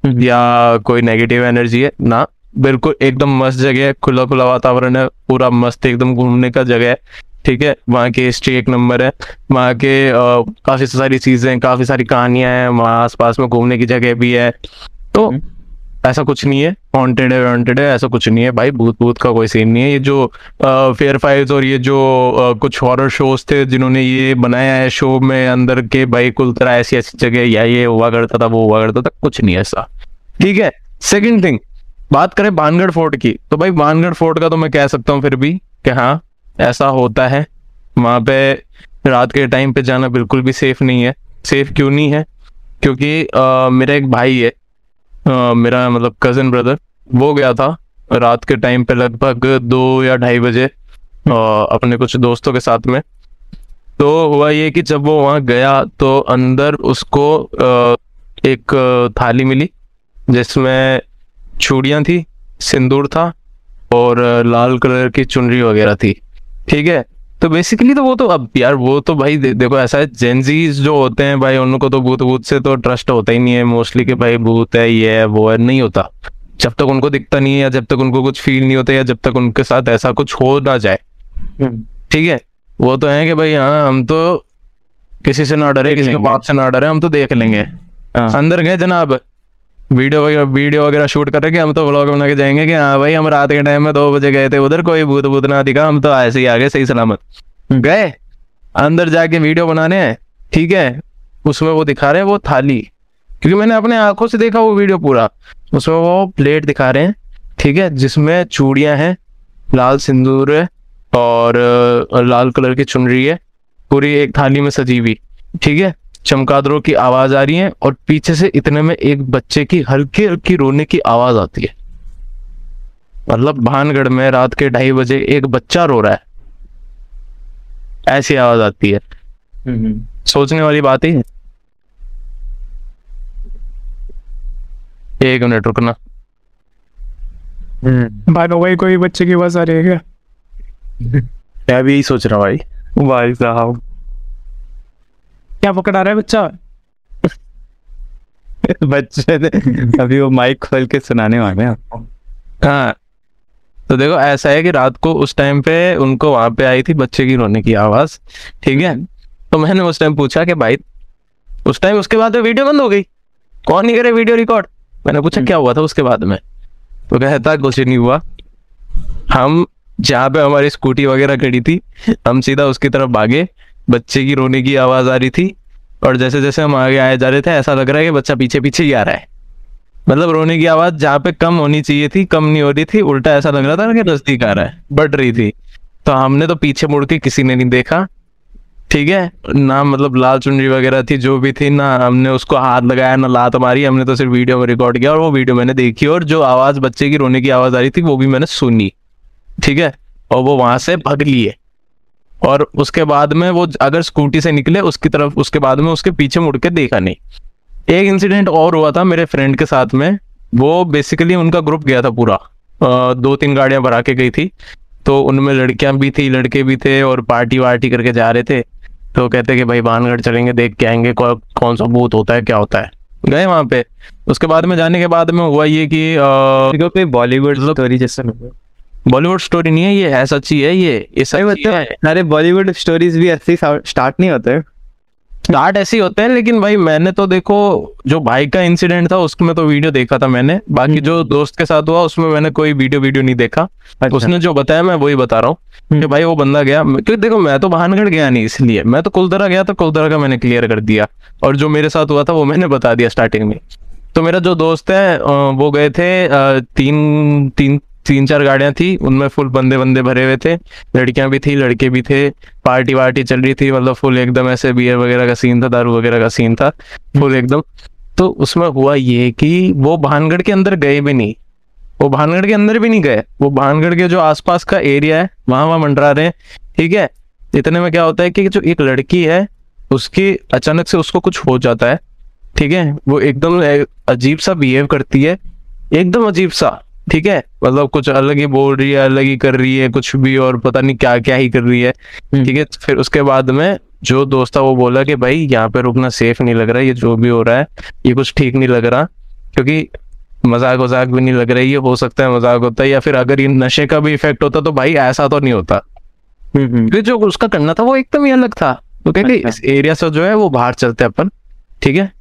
Speaker 2: या कोई नेगेटिव एनर्जी है। ना बिल्कुल एकदम मस्त जगह है खुला खुला वातावरण है पूरा मस्त एकदम घूमने का जगह है ठीक है। वहाँ की हिस्ट्री एक नंबर है वहाँ के काफ़ी सारी चीज़ें काफ़ी सारी कहानियाँ हैं वहाँ आसपास में घूमने की जगह भी है। तो ऐसा कुछ नहीं है। हॉन्टेड है वांटेड है ऐसा कुछ नहीं है। भाई भूत भूत का कोई सीन नहीं है। ये जो फेयर फाइल्स और ये जो अ, कुछ हॉरर शोज़ थे जिन्होंने ये बनाया है शो में अंदर के भाई कुल तरह ऐसी ऐसी जगह या ये हुआ करता था वो हुआ करता था कुछ नहीं ऐसा। ठीक है सेकेंड थिंग बात करें बानगढ़ फोर्ट की। तो भाई बानगढ़ फोर्ट का तो मैं कह सकता हूँ फिर भी कि हाँ ऐसा होता है। वहाँ पे रात के टाइम पे जाना बिल्कुल भी सेफ़ नहीं है। सेफ़ क्यों नहीं है? क्योंकि अ, मेरा एक भाई है मेरा मतलब कज़न ब्रदर वो गया था रात के टाइम पे लगभग दो या ढाई बजे अपने कुछ दोस्तों के साथ में। तो हुआ ये कि जब वो वहाँ गया तो अंदर उसको एक थाली मिली, जिसमें चूड़ियाँ थी, सिंदूर था और लाल कलर की चुनरी वगैरह थी। ठीक है? तो बेसिकली तो वो तो अब यार वो तो भाई दे, देखो ऐसा है जेंजीज जो होते हैं भाई उनको तो भूत भूत से तो ट्रस्ट होता ही नहीं है मोस्टली कि भाई भूत है ये है वो है नहीं होता। जब तक उनको दिखता नहीं है या जब तक उनको कुछ फील नहीं होता या जब तक उनके साथ ऐसा कुछ हो ना जाए। ठीक है? वो तो है कि भाई हाँ हम तो किसी से ना डरे किसी के। बाप से ना डरे हम तो देख लेंगे।
Speaker 1: हाँ।
Speaker 2: अंदर गए जनाब। वीडियो वगैरह वीडियो वगैरह शूट कर रहे कि हम तो व्लॉग बना के जाएँगे कि हाँ भाई, हम रात के टाइम में दो बजे गए थे उधर, कोई भूत भूत ना दिखा, हम तो ऐसे ही आ गए सही सलामत। गए? अंदर जाके वीडियो बनाने हैं, ठीक है? उसमें वो दिखा रहे हैं वो थाली। क्योंकि मैंने अपने आँखों से देखा वो वीडियो पूरा। उसमें वो प्लेट दिखा रहे हैं, ठीक है? जिसमें चूड़ियाँ हैं, लाल सिंदूर है और, लाल कलर की चुनरी है, पूरी एक थाली में सजी हुई, ठीक है? चमकादड़ों की आवाज़ आ रही है और पीछे से इतने में एक बच्चे की हल्की हल्की रोने की आवाज़ आती है। मतलब भानगढ़ में रात के ढाई बजे एक बच्चा रो रहा है। ऐसी आवाज़ आती है। सोचने वाली बात ही है। एक मिनट रुकना।
Speaker 3: भाई वही कोई बच्चे की आवाज़ आ रही है क्या? *laughs*
Speaker 4: मैं भी यही सोच रहा हूँ भाई।
Speaker 1: भाई साहब।
Speaker 3: क्या पकड़ा रहा है बच्चा? *laughs*
Speaker 1: बच्चे ने अभी वो माइक खोल के सुनाने वाले हैं। आपको
Speaker 2: हाँ। तो देखो ऐसा है कि रात को उस टाइम पे उनको वहाँ पे आई थी बच्चे की रोने की आवाज़ ठीक है? तो मैंने उस टाइम पूछा कि भाई उस टाइम उसके बाद वीडियो बंद हो गई। कौन नहीं करे वीडियो रिकॉर्ड मैंने पूछा क्या हुआ था उसके बाद में? तो कहता कुछ नहीं हुआ। हम जहाँ पे हमारी स्कूटी वगैरह खड़ी थी हम सीधा उसकी तरफ़ भागे बच्चे की रोने की आवाज़ आ रही थी और जैसे जैसे हम आगे आए जा रहे थे, ऐसा लग रहा है कि बच्चा पीछे पीछे ही आ रहा है। मतलब रोने की आवाज़ जहाँ पे कम होनी चाहिए थी, कम नहीं हो रही थी, उल्टा ऐसा लग रहा था कि नज़दीक आ रहा है, बढ़ रही थी। तो हमने तो पीछे मुड़ के किसी ने नहीं देखा, ठीक है? ना मतलब लाल चुनरी वगैरह थी, जो भी थी, ना हमने उसको हाथ लगाया, ना लात मारी, हमने तो सिर्फ़ वीडियो में रिकॉर्ड किया और वो वीडियो मैंने देखी और जो आवाज़ बच्चे की रोने की आवाज़ आ रही थी, वो भी मैंने सुनी, ठीक है? और वो वहाँ से भग लिए। और उसके बाद में वो अगर स्कूटी से निकले उसकी तरफ़ उसके बाद में उसके पीछे मुड़ के देखा नहीं। एक इंसिडेंट और हुआ था मेरे फ्रेंड के साथ में। वो बेसिकली उनका ग्रुप गया था पूरा। दो तीन गाड़ियाँ भरा के गई थी। तो उनमें लड़कियाँ भी थी लड़के भी थे और पार्टी वार्टी करके जा रहे थे। तो कहते कि भाई बानगढ़ चलेंगे देख के आएँगे कौ, कौन सा भूत होता है क्या होता है। गए वहाँ पे। उसके बाद में जाने के बाद में हुआ ये कि
Speaker 1: कोई बॉलीवुड स्टोरी जैसा
Speaker 2: बॉलीवुड स्टोरी नहीं है ये है सच्ची है ये ये सच्ची है।
Speaker 1: अरे बॉलीवुड स्टोरीज भी ऐसे स्टार्ट नहीं होते।
Speaker 2: स्टार्ट ऐसे ही होते हैं लेकिन भाई मैंने तो देखो जो भाई का इंसिडेंट था उसमें तो वीडियो देखा था मैंने। बाकी जो दोस्त के साथ हुआ उसमें मैंने कोई वीडियो वीडियो नहीं देखा।
Speaker 1: अच्छा।
Speaker 2: उसने जो बताया मैं वही बता रहा हूँ कि भाई वो बंदा गया क्योंकि देखो मैं तो भानगढ़ गया नहीं इसलिए। मैं तो कुलदरा गया तो कुलदरा का मैंने क्लियर कर दिया। और जो मेरे साथ हुआ था वो मैंने बता दिया स्टार्टिंग में। तो मेरा जो दोस्त है वो गए थे तीन तीन तीन चार गाड़ियाँ थी, उनमें फुल बंदे बंदे भरे हुए थे, लड़कियाँ भी थी, लड़के भी थे पार्टी वार्टी चल रही थी मतलब फुल एकदम ऐसे बियर वगैरह का सीन था, दारू वगैरह का सीन था, फुल एकदम। तो उसमें हुआ ये कि वो भानगढ़ के अंदर गए भी नहीं, वो भानगढ़ के अंदर भी नहीं गए, वो भानगढ़ के जो आसपास का एरिया है, वहाँ वहाँ मंडरा रहे हैं, ठीक है? इतने में क्या होता है कि जो एक लड़की है, उसकी अचानक से उसको कुछ हो जाता है, ठीक है? वो एकदम अजीब सा बिहेव करती है, एकदम अजीब सा। ठीक है? मतलब कुछ अलग ही बोल रही है अलग ही कर रही है कुछ भी और पता नहीं क्या क्या ही कर रही है। ठीक है? फिर उसके बाद में जो दोस्त था वो बोला कि भाई यहाँ पे रुकना सेफ़ नहीं लग रहा है ये जो भी हो रहा है ये कुछ ठीक नहीं लग रहा। क्योंकि मज़ाक वजाक भी नहीं लग रहा है ये हो सकता है मज़ाक होता है या फिर अगर ये नशे का भी इफ़ेक्ट होता तो भाई ऐसा तो नहीं होता। क्योंकि जो उसका करना था वो एकदम ही अलग था। तो कहते
Speaker 1: अच्छा।
Speaker 2: इस एरिया से जो है वो बाहर चलते अपन। ठीक है?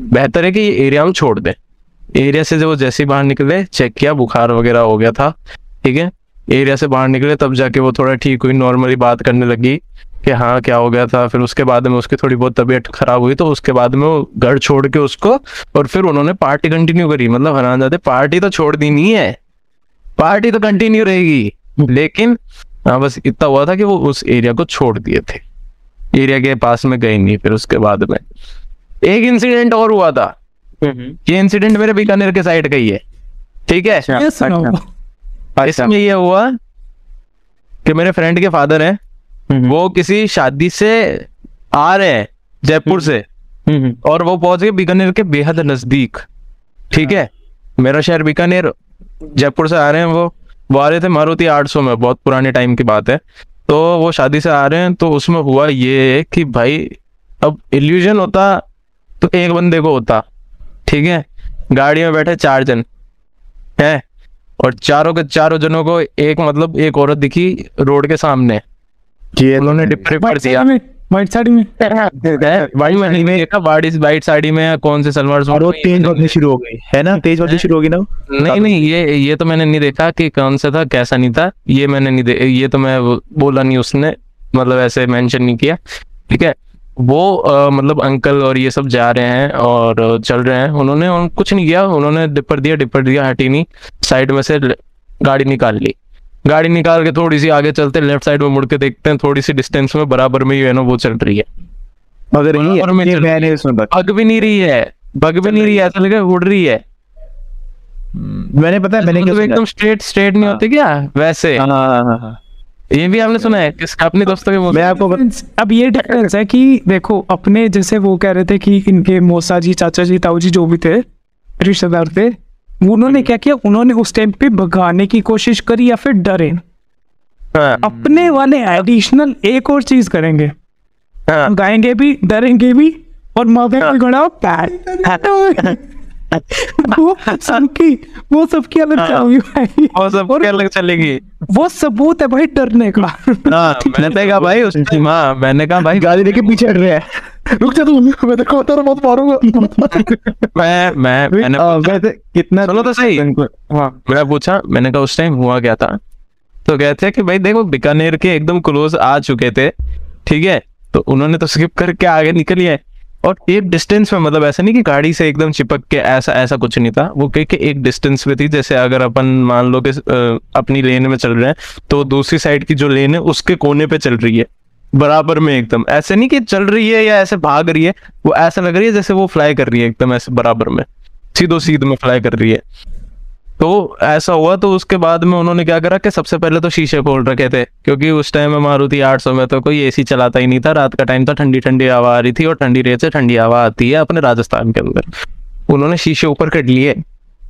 Speaker 2: बेहतर है कि ये एरिया हम छोड़ दें। एरिया से जब वो जैसे ही बाहर निकले चेक किया, बुखार वगैरह हो गया था, ठीक है? एरिया से बाहर निकले, तब जाके वो थोड़ा ठीक हुई नॉर्मली बात करने लगी कि हाँ क्या हो गया था? फिर उसके बाद में उसकी थोड़ी बहुत तबीयत खराब हुई तो उसके बाद में वो घर छोड़ के उसको और फिर उन्होंने पार्टी कंटिन्यू करी। मतलब हरान जाते पार्टी तो छोड़ दी नहीं है। पार्टी तो कंटिन्यू रहेगी। लेकिन हाँ बस इतना हुआ था कि वो उस एरिया को छोड़ दिए थे। एरिया के पास में गए नहीं, फिर उसके बाद में। एक इंसिडेंट और हुआ था। ये इंसिडेंट मेरे बीकानेर के साइड का ही है। ठीक है?
Speaker 1: अच्छा।
Speaker 2: इसमें ये हुआ कि मेरे फ्रेंड के फादर हैं।
Speaker 1: हम्म।
Speaker 2: वो किसी शादी से आ रहे हैं जयपुर से।
Speaker 1: हम्म,
Speaker 2: और वो पहुँच गए बीकानेर के बेहद नज़दीक। ठीक है। मेरा शहर बीकानेर जयपुर से आ रहे हैं वो। वो आ रहे थे मारुति 800 में बहुत पुराने टाइम की बात है। तो वो शादी से आ रहे हैं तो उसमें हुआ ये कि भाई अब इल्यूजन होता तो एक बंदे को होता। ठीक है? गाड़ी में बैठे चार जन है? और चारों के चारों जनों को एक मतलब एक औरत दिखी रोड के सामने।
Speaker 4: ये
Speaker 2: उन्होंने डिप्रेस कर
Speaker 3: व्हाइट
Speaker 2: दिया।
Speaker 3: साड़ी में। व्हाइट साड़ी में
Speaker 2: देखा वाइट वाइट साड़ी में कौन से सलवार सूट
Speaker 4: और वो तेज बढ़नी शुरू हो गई। है ना? तेज बढ़नी शुरू होगी ना
Speaker 2: नहीं नहीं ये ये तो मैंने नहीं देखा कि कौन सा था कैसा नहीं था। ये मैंने नहीं दे ये तो मैं बोला नहीं उसने मतलब ऐसे मेंशन नहीं किया। ठीक है? वो अ, मतलब अंकल और ये सब जा रहे हैं और चल रहे हैं। उन्होंने उन, कुछ नहीं किया। उन्होंने डिपर दिया डिपर दिया हटी नहीं। साइड में से गाड़ी निकाल ली। गाड़ी निकाल के थोड़ी सी आगे चलते लेफ़्ट साइड में मुड़ के देखते हैं थोड़ी सी डिस्टेंस में बराबर में ही है ना वो चल रही है।
Speaker 4: मगर
Speaker 2: भग भी नहीं रही है। भग भी नहीं रही है। ऐसा लगे उड़ रही है।
Speaker 4: मैंने पता है मैंने
Speaker 2: मतलब एकदम स्ट्रेट स्ट्रेट नहीं होते क्या? वैसे।
Speaker 4: हाँ हाँ हाँ हाँ।
Speaker 2: ये भी आपने सुना है। अपने दोस्तों के
Speaker 4: मैं आपको
Speaker 3: अब ये डिफरेंस है कि देखो अपने जैसे वो कह रहे थे कि इनके मौसा जी चाचा जी ताऊ जी जो भी थे रिश्तेदार थे उन्होंने क्या किया? उन्होंने उस टाइम पे भगाने की कोशिश करी या फिर डरे?
Speaker 2: हाँ,
Speaker 3: अपने वाले एडिशनल एक और चीज़ करेंगे।
Speaker 2: हाँ,
Speaker 3: गाएँगे भी डरेंगे भी और मौके पैर *laughs* वो सबकी वो सबकी अलग होगी भाई।
Speaker 2: वो सब
Speaker 3: और
Speaker 2: अलग चलेगी।
Speaker 3: वो सबूत है भाई डरने का।
Speaker 4: हाँ मैंने कहा भाई उस
Speaker 2: हाँ मैंने कहा भाई
Speaker 4: गाड़ी लेके पीछे हट रहे हैं। रुक जा तू मैं तेरे को तेरा बहुत मारूँगा।
Speaker 2: मैं मैं मैंने
Speaker 1: आ, वैसे कितना
Speaker 2: सुनो तो सही।
Speaker 1: हाँ।
Speaker 2: मैं पूछा मैंने कहा उस टाइम हुआ क्या था? तो कहते हैं कि भाई देखो बीकानेर के एकदम क्लोज आ चुके थे ठीक है? तो उन्होंने तो स्किप करके आगे निकल लिए और एक डिस्टेंस में मतलब ऐसा नहीं कि गाड़ी से एकदम चिपक के ऐसा ऐसा कुछ नहीं था। वो कह के एक डिस्टेंस पे थी, जैसे अगर अपन मान लो कि अपनी लेन में चल रहे हैं तो दूसरी साइड की जो लेन है, उसके कोने पे चल रही है। बराबर में एकदम। ऐसे नहीं कि चल रही है या ऐसे भाग रही है, वो ऐसा लग रही है जैसे वो फ्लाई कर रही है, एकदम ऐसे बराबर में। सीधो सीध में फ्लाई कर रही है। तो ऐसा हुआ तो उसके बाद में उन्होंने क्या करा कि सबसे पहले तो शीशे खोल रखे थे क्योंकि उस टाइम में मारुति 800 में तो कोई एसी चलाता ही नहीं था। रात का टाइम था ठंडी ठंडी हवा आ रही थी और ठंडी रेत से ठंडी हवा आती है अपने राजस्थान के अंदर। उन्होंने शीशे ऊपर कट लिए।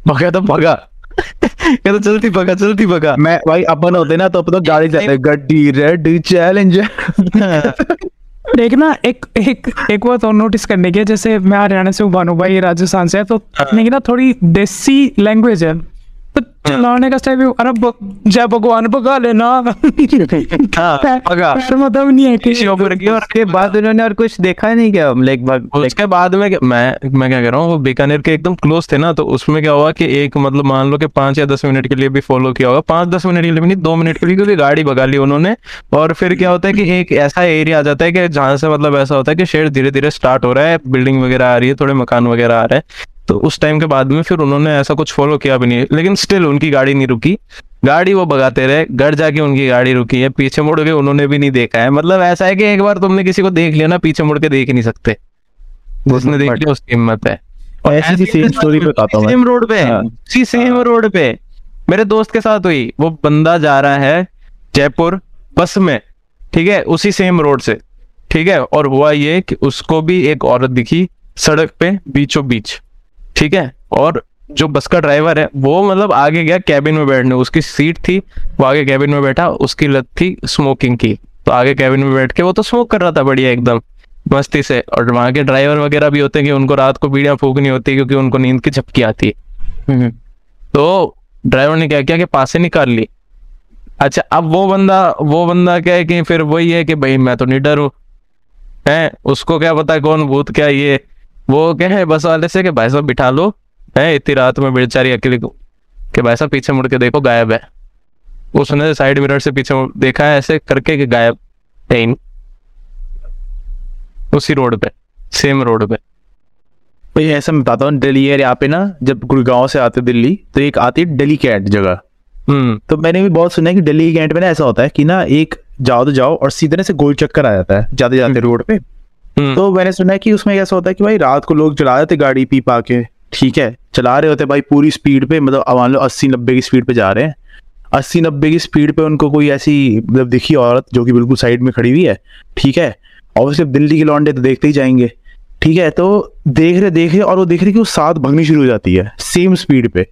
Speaker 2: भगा तो भगा। *laughs* कहता चलती भगा चलती भगा।
Speaker 4: मैं भाई अपन होते ना तो अपन तो गाड़ी चलाते गड्डी रेड चैलेंज
Speaker 3: एक ना एक एक एक बात और नोटिस करने की जैसे मैं हरियाणा से हूँ भानु भाई राजस्थान से है तो अपने की ना थोड़ी देसी लैंग्वेज है। तो चलाने का स्टाइल अरे ब- जय भगवान भगा लेना
Speaker 2: हाँ, भगा।
Speaker 3: मतलब नहीं है कि
Speaker 2: ऊपर किया और
Speaker 1: उसके बाद उन्होंने और कुछ देखा नहीं क्या? लाइक
Speaker 2: उसके बाद में मैं मैं क्या कह रहा हूँ वो बीकानेर के एकदम क्लोज थे ना तो उसमें क्या हुआ कि एक मतलब मान लो कि पाँच या दस मिनट के लिए भी फॉलो किया होगा। पाँच दस मिनट के लिए भी नहीं दो मिनट के लिए क्योंकि गाड़ी भगा ली उन्होंने। और फिर क्या होता है कि एक ऐसा एरिया आ जाता है कि जहाँ से मतलब ऐसा होता है कि शेड धीरे धीरे स्टार्ट हो रहा है बिल्डिंग वगैरह आ रही है थोड़े मकान वगैरह आ रहे हैं। तो उस टाइम के बाद में फिर उन्होंने ऐसा कुछ फॉलो किया भी नहीं। लेकिन स्टिल उनकी गाड़ी नहीं रुकी। गाड़ी वो भगाते रहे। घर जाके उनकी गाड़ी रुकी है। पीछे मुड़ के उन्होंने भी नहीं देखा है। मतलब ऐसा है कि एक बार तुमने किसी को देख लिया ना पीछे मुड़ के देख ही नहीं सकते। उसने देख लिया उसकी हिम्मत है।
Speaker 4: और ऐसी सेम स्टोरी पे बताता हूँ
Speaker 2: सेम रोड पे
Speaker 4: हाँ।
Speaker 2: सी सेम रोड पे मेरे दोस्त के साथ हुई। वो बंदा जा रहा है जयपुर बस में। ठीक है? उसी सेम रोड से। ठीक है? और हुआ ये कि उसको भी एक औरत दिखी सड़क पे बीचों बीच ठीक है? और जो बस का ड्राइवर है वो मतलब आगे गया कैबिन में बैठने। उसकी सीट थी वो आगे कैबिन में बैठा उसकी लत थी स्मोकिंग की। तो आगे कैबिन में बैठ के वो तो स्मोक कर रहा था बढ़िया एकदम मस्ती से। और वहाँ के ड्राइवर वगैरह भी होते हैं कि उनको रात को बीड़ियाँ फूकनी होती है क्योंकि उनको नींद की झपकी आती है। तो ड्राइवर ने क्या किया कि पासे निकाल ली। अच्छा अब वो बंदा वो बंदा क्या है कि फिर वही है कि भाई मैं तो निडर हूँ। है? उसको क्या पता कौन भूत क्या ये? वो क्या है बस वाले से कि भाई साहब बिठा लो। है इतनी रात में बेचारी अकेले को कि भाई साहब पीछे मुड़ के देखो गायब है। उसने साइड मिरर से पीछे देखा है ऐसे करके कि गायब है उसी रोड पे सेम रोड पे।
Speaker 4: भाई ऐसा मैं बताता हूँ दिल्ली है यहाँ पे ना जब गुड़गांव से आते दिल्ली तो एक आती है दिल्ली कैंट जगह।
Speaker 2: हम्म।
Speaker 4: तो मैंने भी बहुत सुना है कि दिल्ली कैंट में ना ऐसा होता है कि ना एक जाओ तो जाओ और सीधे से गोल चक्कर आ जाता है जाते जाते रोड पे।
Speaker 2: हम्म,
Speaker 4: तो मैंने सुना है कि उसमें ऐसा होता है कि भाई रात को लोग चला रहे थे गाड़ी पी पा के, ठीक है? चला रहे होते भाई पूरी स्पीड पे मतलब अब मान लो अस्सी नब्बे की स्पीड पे जा रहे हैं। अस्सी नब्बे की स्पीड पे उनको कोई ऐसी मतलब दिखी औरत जो कि बिल्कुल साइड में खड़ी हुई है, ठीक है? ऑब्वियसली दिल्ली के लॉन्डे तो देखते ही जाएँगे, ठीक है? तो देख रहे देख रहे, और वो देख रहे कि वो साथ भगनी शुरू हो जाती है सेम स्पीड पे।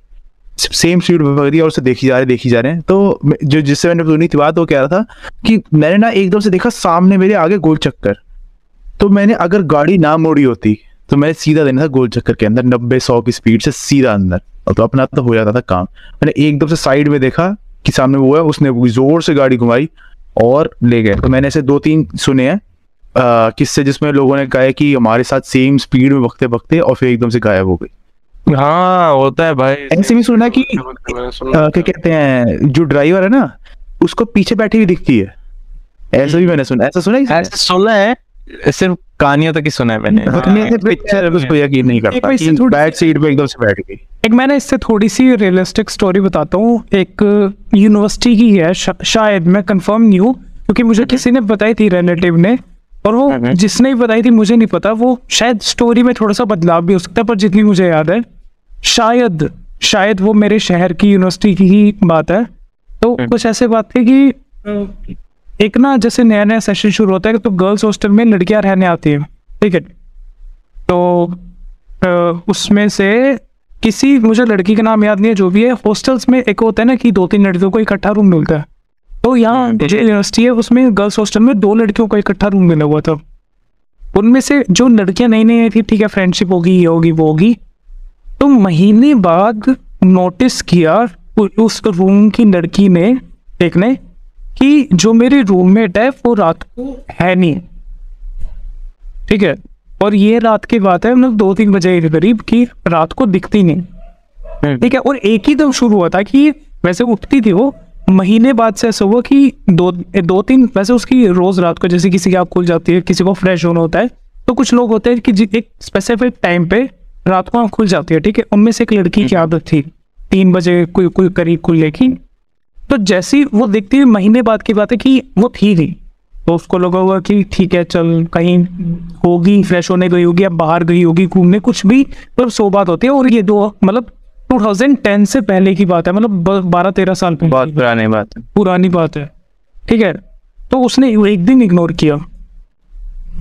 Speaker 4: सेम स्पीड पे भग रही है और उसे देखी जा रहे, देखी जा रहे हैं। तो जो, जिससे मैंने सुनी थी बात, वो कह रहा था कि मैंने ना एकदम से देखा सामने मेरे आगे गोल चक्कर। तो मैंने अगर गाड़ी ना मोड़ी होती तो मैंने सीधा देना था गोल चक्कर के अंदर नब्बे सौ की स्पीड से सीधा अंदर। और तो अपना तो हो जाता था काम। मैंने एकदम से साइड में देखा कि सामने वो है उसने ज़ोर से गाड़ी घुमाई और ले गए। तो मैंने ऐसे दो तीन सुने हैं किस्से जिसमें लोगों ने कहा है कि हमारे साथ सेम स्पीड में बकते बकते और फिर एकदम से गायब हो गई।
Speaker 2: हाँ होता है भाई।
Speaker 4: ऐसे भी सुना कि क्या कहते हैं जो ड्राइवर है ना उसको पीछे बैठी हुई दिखती है। ऐसा भी मैंने सुना ऐसा सुना ने?
Speaker 2: सुना है सिर्फ़ कहानियों तक ही सुना है मैंने।
Speaker 4: ऐसे पिक्चर उस पर यकीन नहीं करता कि बैक सीट पे एकदम से बैठ गई।
Speaker 3: एक मैंने इससे थोड़ी सी रियलिस्टिक स्टोरी बताता हूँ। एक यूनिवर्सिटी की है शा, शायद मैं कंफर्म नहीं हूँ क्योंकि मुझे किसी ने बताई थी रिलेटिव ने और वो जिसने भी बताई थी मुझे नहीं पता वो शायद स्टोरी में थोड़ा सा बदलाव भी हो सकता है पर जितनी मुझे याद है शायद शायद वो मेरे शहर की यूनिवर्सिटी की ही बात है। तो कुछ ऐसे बात थी कि अ, एक ना जैसे नया नया सेशन शुरू होता है तो गर्ल्स हॉस्टल में लड़कियाँ रहने आती हैं। ठीक है? तो उसमें से किसी, मुझे लड़की का नाम याद नहीं है, जो भी है हॉस्टल्स में एक होता है ना कि दो तीन लड़कियों को इकट्ठा रूम मिलता है। तो यहाँ जो यूनिवर्सिटी है, उसमें गर्ल्स हॉस्टल में दो लड़कियों को इकट्ठा रूम मिला हुआ था। उनमें से जो लड़कियाँ नई नई आई थी, ठीक है फ्रेंडशिप होगी, ये होगी, वो होगी तो महीने बाद नोटिस किया, उस रूम की लड़की ने, एक ने कि जो मेरी रूममेट है वो रात को है नहीं। ठीक है? और ये रात की बात है मतलब दो तीन बजे के करीब कि रात को दिखती नहीं। ठीक है? और एक ही दम शुरू हुआ था कि वैसे उठती थी वो महीने बाद से ऐसा हुआ कि दो दो तीन वैसे उसकी रोज रात को जैसे किसी की आँख खुल जाती है किसी को फ्रेश होना होता है तो कुछ लोग होते हैं कि एक स्पेसिफिक टाइम पे रात को आँख खुल जाती है ठीक है? उनमें से एक लड़की की आदत थी तीन बजे कोई कोई करीब खुलने की तो जैसी वो देखती है महीने बाद की बात है कि वो थी नहीं। तो उसको लगा हुआ कि ठीक है चल कहीं होगी फ्रेश होने गई होगी या बाहर गई होगी घूमने कुछ भी पर सो बात होती है। और ये दो मतलब 2010 से पहले की बात है मतलब बारह तेरह साल पहले
Speaker 1: बहुत पुरानी बात है।
Speaker 3: पुरानी बात है ठीक है? तो उसने एक दिन इग्नोर किया।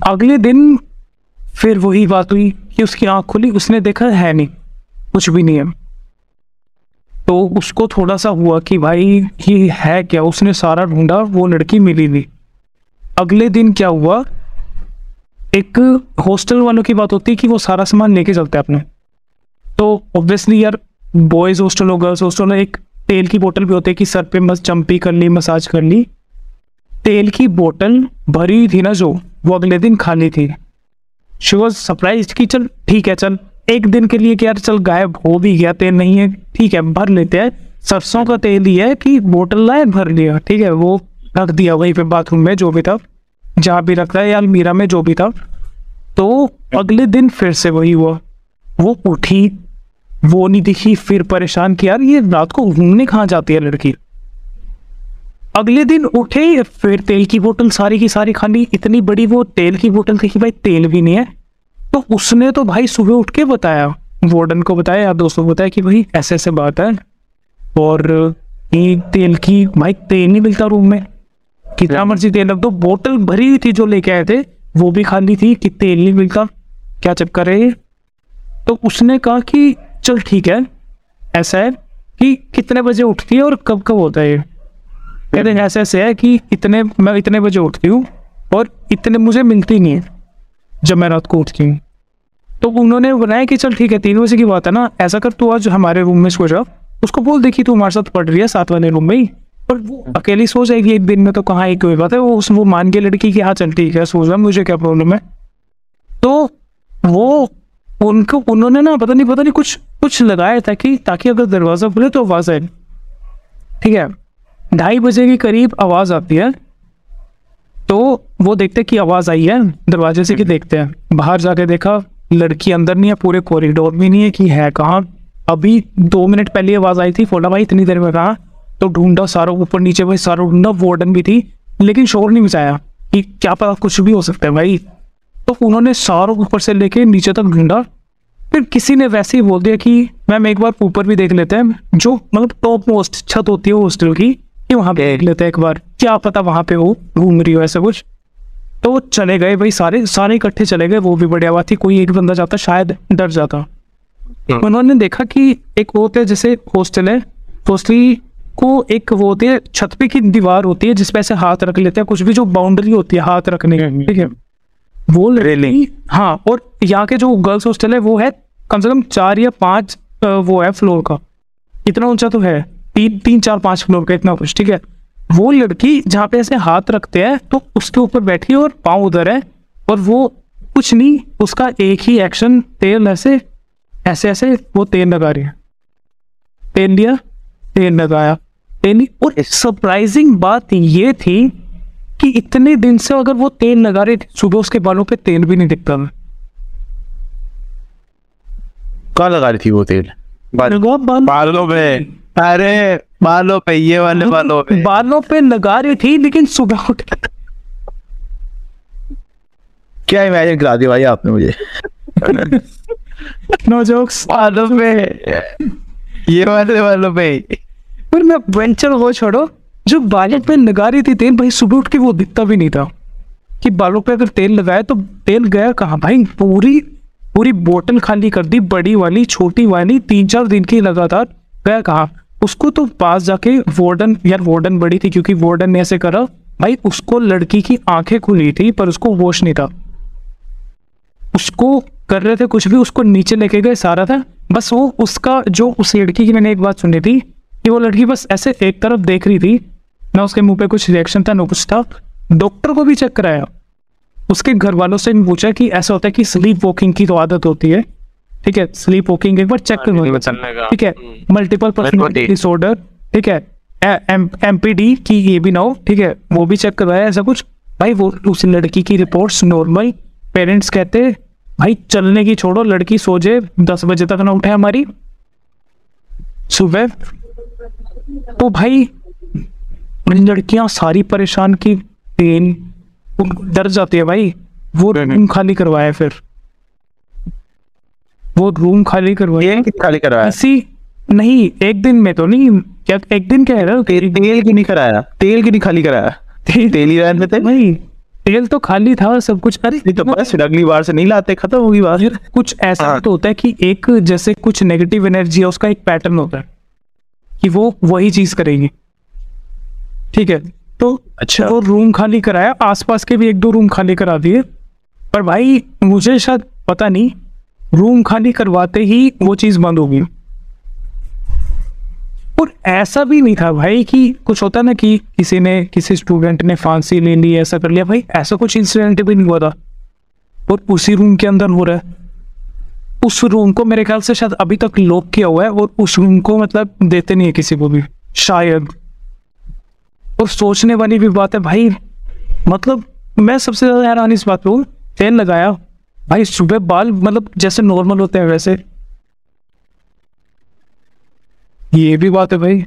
Speaker 3: अगले दिन फिर वही बात हुई कि उसकी आँख खुली उसने देखा है नहीं कुछ भी नहीं है। तो उसको थोड़ा सा हुआ कि भाई, ये है क्या? उसने सारा ढूंढा, वो लड़की मिली नहीं। अगले दिन क्या हुआ? एक हॉस्टल वालों की बात होती है कि वो सारा सामान लेके चलते हैं अपने। तो ऑब्वियसली यार बॉयज़ हॉस्टल हो गर्ल्स हॉस्टल एक तेल की बोतल भी होती है कि सर पे मस्त चंपी कर ली, मसाज कर ली। तेल की बोतल भरी थी ना जो, वो अगले दिन खाली थी। शी वॉज़ सरप्राइज़ कि चल, ठीक है, चल। एक दिन के लिए कि यार चल गायब हो भी गया, तेल नहीं है, ठीक है, भर लेते हैं। सरसों का तेल ही है कि बोतल लाए, भर लिया, ठीक है, वो रख दिया वहीं पे बाथरूम में, जो भी था, जहाँ भी रखता है, या अलमीरा में, जो भी था। तो अगले दिन फिर से वही हुआ। वो उठी, वो नहीं दिखी, फिर परेशान किया, यार, ये रात को घूमने कहाँ जाती है लड़की? अगले दिन उठे, फिर तेल की बोतल, सारी की सारी खाली इतनी बड़ी वो तेल की बोतल थी कि भाई तेल भी नहीं है। तो उसने तो भाई सुबह उठ के बताया वार्डन को बताया या दोस्तों को बताया कि भाई ऐसे ऐसे बात है। और तेल की भाई तेल नहीं मिलता रूम में। कितना मर्ज़ी तेल रख दो बोतल भरी हुई थी जो लेके आए थे, वो भी खाली थी कि तेल नहीं मिलता। क्या चक्कर है ये? तो उसने कहा कि चल ठीक है, ऐसा है कि कितने बजे उठती है और कब कब होता है ये? कहते ऐसे ऐसे है कि इतने, मैं इतने बजे उठती हूँ और इतने मुझे मिलती नहीं है। जब मैं रात को उठती हूँ। तो उन्होंने बनाया कि चल ठीक है, तीन बजे की बात है ना, ऐसा कर तू आज हमारे रूम में सो जा। उसको बोल देखी तू हमारे साथ पढ़ रही है सात वाले रूम में ही। और वो अकेली सो जाएगी एक दिन में तो कहाँ एक बात है वो उस, वो मान के लड़की की हाँ चल ठीक है, सो जा, मुझे क्या प्रॉब्लम है? तो वो उनको, उन्होंने ना पता नहीं पता नहीं कुछ कुछ लगाया था कि ताकि अगर दरवाज़ा खुले तो आवाज़ आए। ठीक है? ढाई बजे के करीब आवाज़ आती है। तो वो देखते कि आवाज़ आई है दरवाजे से कि देखते हैं। बाहर जाके देखा लड़की अंदर नहीं है पूरे कॉरिडोर में नहीं है कि है कहाँ। अभी दो मिनट पहले आवाज़ आई थी फोला भाई इतनी देर में कहा? तो ढूंढा सारा ऊपर नीचे भाई सारा ढूंढा वार्डन भी थी लेकिन शोर नहीं मचाया कि क्या पता कुछ भी हो सकता है भाई। तो उन्होंने सारों ऊपर से लेके नीचे तक ढूंढा। फिर किसी ने वैसे ही बोल दिया कि मैम एक बार ऊपर भी देख लेते हैं जो मतलब टॉप मोस्ट छत होती है हॉस्टल की कि वहाँ पे देख लेते हैं एक बार। क्या पता वहाँ पे वो घूम रही हो ऐसा कुछ। तो चले गए भाई सारे सारे इकट्ठे चले गए। वो भी बढ़िया बात थी। कोई एक बंदा जाता शायद डर जाता। उन्होंने देखा कि एक वो होते जैसे हॉस्टल है। हॉस्टल को एक वो होती है छत पे की दीवार होती है जिसपे ऐसे हाथ रख लेते हैं। कुछ भी जो बाउंड्री होती है हाथ रखने की ठीक है। वो रेलिंग हाँ और यहाँ के जो गर्ल्स हॉस्टल है वो है कम से कम चार या पाँच वो है फ्लोर का। इतना ऊँचा तो है। तीन तीन चार पाँच फ्लोर का इतना कुछ ठीक है? वो लड़की जहाँ पे ऐसे हाथ रखते हैं तो उसके ऊपर बैठी और पाँव उधर है और वो कुछ नहीं उसका एक ही एक्शन तेल ऐसे ऐसे ऐसे वो तेल लगा रही है। तेल लिया तेल लगाया तेल और सरप्राइजिंग बात ये थी कि इतने दिन से अगर वो तेल लगा रहे थे सुबह उसके बालों पे तेल भी नहीं दिखता था।
Speaker 4: कहाँ लगा रही थी वो तेल?
Speaker 3: बाल
Speaker 1: पे। अरे बालों पे ये वाले बालों पे।
Speaker 3: बालों पे लगा रही थी लेकिन सुबह उठ
Speaker 4: क्या इमेजिन करा दिया भाई आपने मुझे। *laughs*
Speaker 3: नो जोक्स
Speaker 1: बालों पे। ये वाले बालों पे।
Speaker 3: पर मैं वेंचर वो छोड़ो जो बालों पे लगा रही थी तेल भाई सुबह उठ के वो दिखता भी नहीं था। कि बालों पे अगर तेल लगाया तो तेल गया कहाँ भाई? पूरी पूरी बोतल खाली कर दी, बड़ी वाली, छोटी वाली, तीन चार दिन की लगातार। गया कहाँ, उसको तो पास जाके वार्डन, यार वार्डन बड़ी थी क्योंकि वार्डन ने ऐसे करा, भाई उसको लड़की की आँखें खुली थी, पर उसको होश नहीं था। उसको कर रहे थे कुछ भी, उसको नीचे लेके गए सारा था। बस वो उसका, जो उस लड़की की मैंने एक बात सुनी थी, कि वो लड़की बस ऐसे एक तरफ़ देख रही थी, ना उसके मुँह पे कुछ रिएक्शन था, ना कुछ था। डॉक्टर को भी चेक कराया। उसके घर वालों से पूछा कि ऐसा होता है कि स्लीप वॉकिंग की तो आदत होती है। ठीक है स्लीप वॉकिंग एक बार चेक करो ठीक है मल्टीपल पर्सनालिटी. डिसऑर्डर ठीक है एम पी डी की ये भी ना हो ठीक है वो भी चेक करवाया ऐसा कुछ। भाई वो उस लड़की की रिपोर्ट्स नॉर्मल पेरेंट्स कहते भाई चलने की छोड़ो लड़की सो जाए दस बजे तक ना उठे हमारी सुबह। तो भाई लड़कियाँ सारी परेशान की तेल उनको डर जाती है भाई। वो रूम खाली करवाया फिर। वो रूम खाली करवाया।
Speaker 4: खाली कराया
Speaker 3: इसी नहीं एक दिन में तो नहीं क्या एक दिन क्या है ना?
Speaker 4: तेल तेल की नहीं कराया? तेल की नहीं खाली कराया?
Speaker 3: तेल
Speaker 4: तेल ही रहने थे
Speaker 3: भाई तेल तो खाली था सब कुछ। अरे
Speaker 4: नहीं तो बस फिर अगली बार से नहीं लाते खत्म होगी बात।
Speaker 3: यार कुछ ऐसा
Speaker 2: हाँ।
Speaker 3: तो होता है कि एक जैसे कुछ नेगेटिव एनर्जी है उसका एक पैटर्न होता है कि वो वही चीज़ करेंगे। ठीक है? तो
Speaker 4: अच्छा।
Speaker 3: वो रूम खाली कराया आसपास के भी एक दो रूम खाली करा दिए। पर भाई मुझे शायद पता नहीं रूम खाली करवाते ही वो चीज़ बंद होगी और ऐसा भी नहीं था भाई कि कुछ होता ना कि किसी ने किसी स्टूडेंट ने फांसी ले ली ऐसा कर लिया। भाई ऐसा कुछ इंसिडेंट भी नहीं हुआ था। और उसी रूम के अंदर हो रहा है। उस रूम को मेरे ख्याल से शायद अभी तक लॉक किया हुआ है और उस रूम को मतलब देते नहीं है किसी को भी शायद। और सोचने वाली भी बात है भाई मतलब मैं सबसे ज़्यादा हैरान इस बात पे हूँ तेल लगाया। भाई सुबह बाल मतलब जैसे नॉर्मल होते हैं वैसे। ये भी बात है भाई।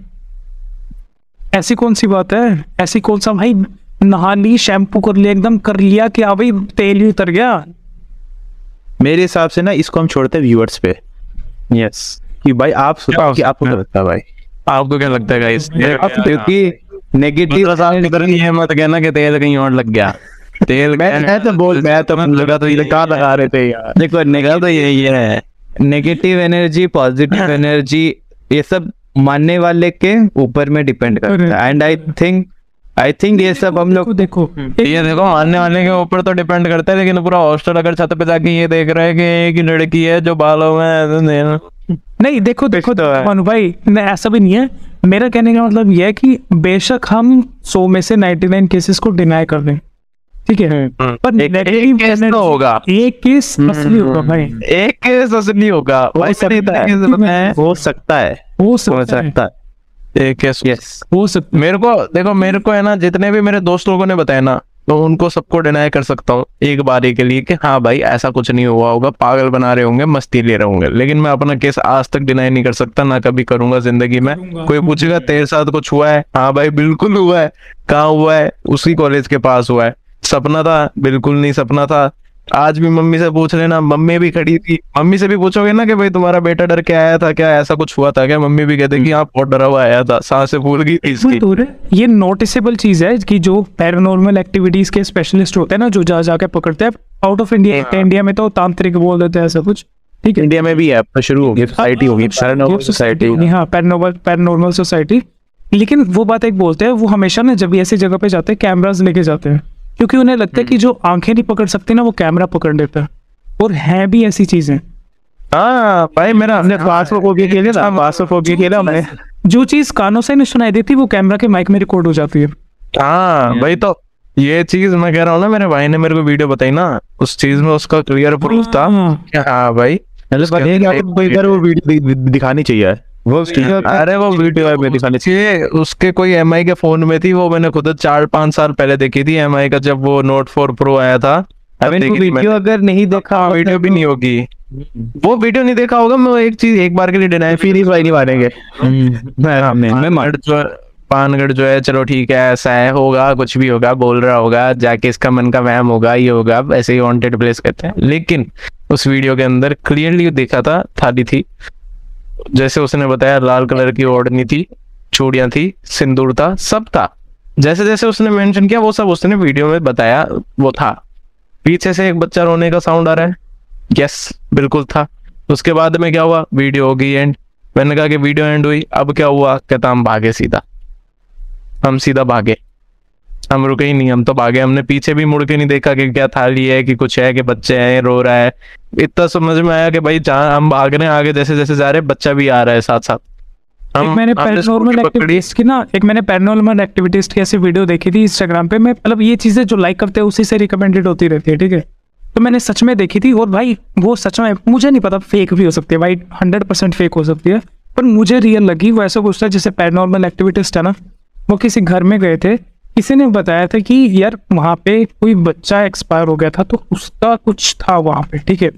Speaker 3: ऐसी कौन सी बात है? ऐसी कौन सा भाई नहा ली शैम्पू कर लिया एकदम कर लिया कि हाँ भाई तेल ही उतर गया।
Speaker 4: मेरे हिसाब से ना इसको हम छोड़ते हैं व्यूअर्स पे।
Speaker 1: यस
Speaker 4: कि भाई आप सुनो कि आपको क्या लगता है भाई?
Speaker 2: आपको क्या लगता है गाइस
Speaker 1: क्योंकि नेगेटिव
Speaker 2: ये मत कहना कि तेल कहीं और लग गया। तेल
Speaker 4: मैं मैं तो बोल मैं तो लगा तो ये कहाँ लगा रहे थे यार।
Speaker 1: देखो निकल तो यही है। नेगेटिव एनर्जी पॉजिटिव एनर्जी ये सब मानने वाले के ऊपर में डिपेंड करता है। And I think I think ये सब हम लोग
Speaker 3: देखो
Speaker 2: ये देखो मानने वाले के ऊपर तो डिपेंड करता है लेकिन पूरा हॉस्टल अगर छत पे जाके ये देख रहा है कि एक लड़की है जो बालों में
Speaker 3: नहीं देखो देखो
Speaker 1: तो है।
Speaker 3: मनु भाई नहीं ऐसा भी नहीं है। मेरा कहने का मतलब यह है कि बेशक हम सौ में से 99 केसेस को डिनाई कर दें। ठीक है? पर
Speaker 2: एक- एक केस तो होगा।
Speaker 3: एक केस असली होगा भाई।
Speaker 2: एक केस असली होगा।
Speaker 4: हो सकता है।
Speaker 2: हैं।
Speaker 4: सकता है
Speaker 3: सकता है।
Speaker 1: सकता है
Speaker 2: एक केस
Speaker 1: यस
Speaker 3: हो सकता
Speaker 2: मेरे को देखो मेरे को है ना जितने भी मेरे दोस्त लोगों ने बताया ना तो उनको सबको डिनाई कर सकता हूँ एक बारी के लिए कि हाँ भाई ऐसा कुछ नहीं हुआ होगा पागल बना रहे होंगे मस्ती ले रहे होंगे। लेकिन मैं अपना केस आज तक डिनाई नहीं कर सकता ना कभी करूँगा ज़िंदगी में। कोई पूछेगा तेरे साथ कुछ हुआ है? हाँ भाई बिल्कुल हुआ है। कहाँ हुआ है? उसी कॉलेज के पास हुआ है। सपना था बिल्कुल नहीं सपना था। आज भी मम्मी से पूछ लेना। मम्मी भी खड़ी थी। मम्मी से भी पूछोगे ना कि भाई तुम्हारा बेटा डर के आया था क्या? ऐसा कुछ हुआ था क्या? मम्मी भी कहते कि हाँ बहुत डरा हुआ आया था। साँसें फूल गई थी इसकी।
Speaker 3: ये नोटिसेबल चीज़ है कि जो पैरानॉर्मल एक्टिविटीज़ के स्पेशलिस्ट होते हैं ना जो जा जाके पकड़ते हैं आउट ऑफ़ इंडिया इंडिया में तो तांत्रिक बोल देते हैं ऐसा कुछ। ठीक है।
Speaker 4: इंडिया में भी है शुरू होगी सोसाइटी होगी पैरानॉर्मल सोसाइटी
Speaker 3: हाँ पैरानॉर्मल पैरानॉर्मल सोसाइटी लेकिन वो बात एक बोलते हैं वो हमेशा ना जब भी ऐसी जगह पे जाते हैं कैमराज लेके जाते हैं। क्योंकि उन्हें लगता है कि जो आँखें नहीं पकड़ सकती ना वो कैमरा पकड़ लेता है। और हैं भी ऐसी चीज़ें।
Speaker 2: हाँ भाई मेरा
Speaker 4: हमने फास्फोफोबिया खेले ना फास्फोफोबिया खेला हमने।
Speaker 3: जो चीज़ कानों से नहीं सुनाई देती वो कैमरा के माइक में रिकॉर्ड हो जाती है।
Speaker 2: हाँ भाई तो। ये चीज़ मैं कह रहा हूँ ना मेरे भाई ने मेरे को वीडियो बताई ना उस चीज़ में उसका क्लियर प्रूफ था।
Speaker 3: हाँ।
Speaker 2: हाँ भाई।
Speaker 4: मतलब कोई वो वीडियो दिखानी चाहिए।
Speaker 1: वो
Speaker 2: अरे वो वीडियो में दिखानी चाहिए उसके कोई एमआई के फ़ोन में थी वो मैंने खुद चार पाँच साल पहले देखी थी एमआई का जब वो नोट फोर प्रो आया था देखी
Speaker 1: वीडियो अगर नहीं देखा
Speaker 2: हाँ वीडियो भी नहीं होगी। वो वीडियो नहीं देखा होगा मैं एक चीज़ एक बार के लिए डिनाई
Speaker 4: फिर इस भाई नहीं मारेंगे
Speaker 1: मैं मैं मैं
Speaker 2: पानगढ़ जो पानगढ़ जो है चलो ठीक है ऐसा है होगा कुछ भी होगा बोल रहा होगा जाके इसका मन का वहम होगा ये होगा ऐसे ही वांटेड प्लेस कहते हैं। लेकिन उस वीडियो के अंदर क्लियरली देखा था थाली थी। जैसे उसने बताया, लाल कलर की ओढ़नी थी, चूड़ियाँ थी, सिंदूर था, सब था। जैसे जैसे उसने मेंशन किया, वो सब उसने वीडियो में बताया, वो था। पीछे से एक बच्चा रोने का साउंड आ रहा है। यस बिल्कुल था। उसके बाद में क्या हुआ? वीडियो होगी एंड मैंने कहा कि वीडियो एंड हुई। अब क्या हुआ? कहता, हम भागे सीधा। हम सीधा भागे। हम रुके ही नहीं हम तो भागे हमने पीछे भी मुड़ के नहीं देखा कि क्या थाली है कि कुछ है कि बच्चे हैं रो रहा है। इतना समझ में आया कि भाई जहाँ हम भाग रहे हैं आगे जैसे जैसे जा रहे हैं बच्चा भी आ रहा है साथ साथ।
Speaker 3: एक मैंने पैरानॉर्मल एक्टिविटीज़ की ना एक मैंने पैरानॉर्मल एक्टिविटीज़ की ऐसी वीडियो देखी थी इंस्टाग्राम पे। मैं मतलब ये चीज़ें जो लाइक करते हैं उसी से रिकमेंडेड होती रहती है ठीक है? तो मैंने सच में देखी थी और भाई वो सच में मुझे नहीं पता फेक भी हो सकती है भाई हंड्रेड परसेंट फेक हो सकती है। पर मुझे रियल लगी वो ऐसा कुछ था जैसे पैरानॉर्मल एक्टिविटीज़ था ना। वो किसी घर में गए थे किसी ने बताया था कि यार वहाँ पे कोई बच्चा एक्सपायर हो गया था तो उसका कुछ था वहाँ पे ठीक है?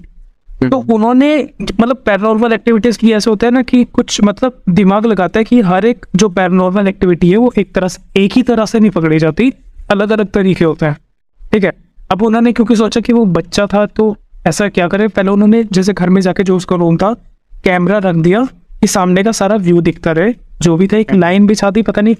Speaker 3: तो उन्होंने मतलब पैरानॉर्मल एक्टिविटीज़ की ऐसे होता है ना कि कुछ मतलब दिमाग लगाता है कि हर एक जो पैरानॉर्मल एक्टिविटी है वो एक तरह से एक ही तरह से नहीं पकड़ी जाती अलग अलग तरीके होते हैं ठीक है? अब उन्होंने क्योंकि सोचा कि वो बच्चा था तो ऐसा क्या करे? पहले उन्होंने जैसे घर में जाके जो उसका रूम था कैमरा रख दिया कि सामने का सारा व्यू दिखता रहे जो भी था एक लाइन बिछा दी पता नहीं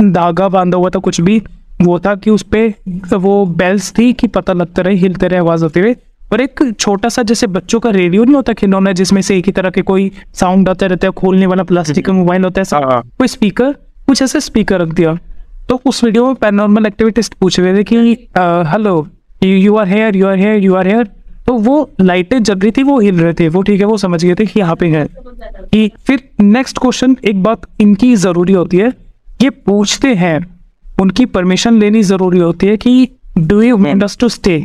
Speaker 3: धागा बांधा हुआ था कुछ भी। वो था कि उस पे वो बेल्स थी कि पता लगता रहे हिलते रहे आवाज़ आते हुए और एक छोटा सा जैसे बच्चों का रेडियो नहीं होता खिलौना जिसमें से एक ही तरह के कोई साउंड आते रहते हैं खोलने वाला प्लास्टिक का मोबाइल होता है
Speaker 4: हाँ।
Speaker 3: कोई स्पीकर कुछ ऐसे स्पीकर रख दिया। तो उस वीडियो में पैरानॉर्मल एक्टिविटीज़ पूछ रहे थे कि hello you are here you are here you are here तो वो लाइटें जल रही थी वो हिल रहे थे। वो ठीक है वो समझ गए थे कि यहाँ पे है। कि फिर नेक्स्ट क्वेश्चन एक बात इनकी ज़रूरी होती है ये पूछते हैं उनकी परमिशन लेनी ज़रूरी होती है कि do you want us to stay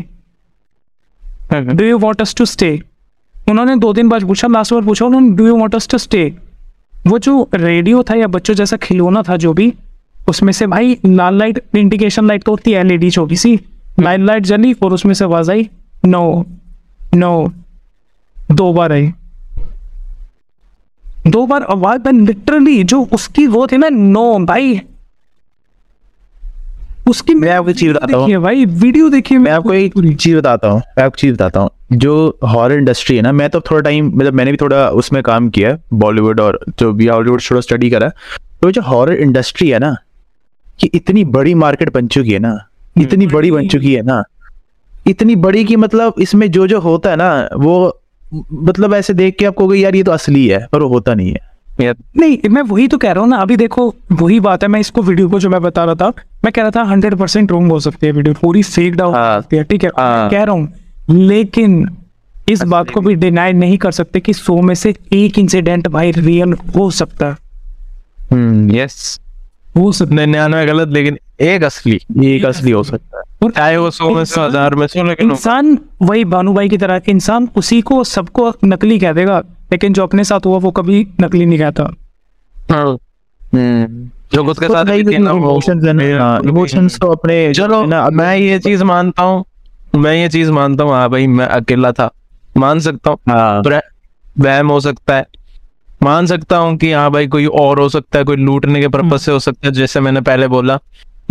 Speaker 3: do you want us to stay उन्होंने दो दिन बाद पूछा लास्ट बार पूछा उन्होंने do you want us to stay वो जो रेडियो था या बच्चों जैसा खिलौना था जो भी उसमें से भाई लाल लाइट इंडिकेशन लाइट तो होती है एलईडी छोटी सी लाइट लाइट जली और उसमें से आवाज़ आई नो नो दो बार आई। दो बार आवाज़ मैं लिटरली जो उसकी वो थी ना नो भाई। उसकी
Speaker 4: मैं आपको चीज़ बताता हूँ।
Speaker 3: भाई वीडियो देखिए
Speaker 4: मैं आपको एक चीज़ बताता हूँ मैं आपको चीज़ बताता हूँ। जो हॉरर इंडस्ट्री है ना मैं तो थोड़ा टाइम मतलब मैंने भी थोड़ा उसमें काम किया बॉलीवुड और जो भी हॉलीवुड थोड़ा स्टडी करा तो जो हॉरर इंडस्ट्री है ना कि इतनी बड़ी मार्केट बन चुकी है ना इतनी बड़ी बन चुकी है ना इतनी बड़ी कि मतलब इसमें जो जो होता है ना वो मतलब ऐसे देख के आपको यार ये तो असली है पर वो होता नहीं है।
Speaker 3: नहीं मैं वही तो कह रहा हूँ ना अभी देखो वही बात है मैं इसको वीडियो को जो मैं बता रहा था मैं कह रहा था हंड्रेड परसेंट रॉन्ग हो सकती है वीडियो पूरी फेक डाउन हो।
Speaker 4: हाँ।
Speaker 3: सकती है ठीक है?
Speaker 4: हाँ।
Speaker 3: कह रहा हूँ लेकिन इस बात को भी डिनाई नहीं कर सकते कि सो में से एक इंसिडेंट भाई रियल हो सकता। है
Speaker 4: हम्म
Speaker 2: यस
Speaker 3: हो सकता
Speaker 2: निन्यानवे गलत लेकिन एक असली
Speaker 4: एक असली हो सकता है।
Speaker 3: है
Speaker 2: चाहे वो सौ में से हज़ार में से लेकिन
Speaker 3: इंसान वही भानु भाई की तरह इंसान उसी को सबको नकली कह देगा लेकिन जो अपने साथ हुआ वो कभी नकली नहीं कहता।
Speaker 2: हाँ, जो खुद के
Speaker 4: तो
Speaker 2: साथ है वो-
Speaker 4: इमोशंस है ना। इमोशंस तो अपने
Speaker 2: चलो
Speaker 4: ना
Speaker 2: मैं ये चीज़ मानता हूँ मैं ये चीज़ मानता हूँ हाँ भाई मैं अकेला था मान सकता हूँ।
Speaker 4: हाँ।
Speaker 2: प्र- वहम हो सकता है मान सकता हूँ कि हाँ भाई कोई और हो सकता है कोई लूटने के पर्पज से हो सकता है जैसे मैंने पहले बोला।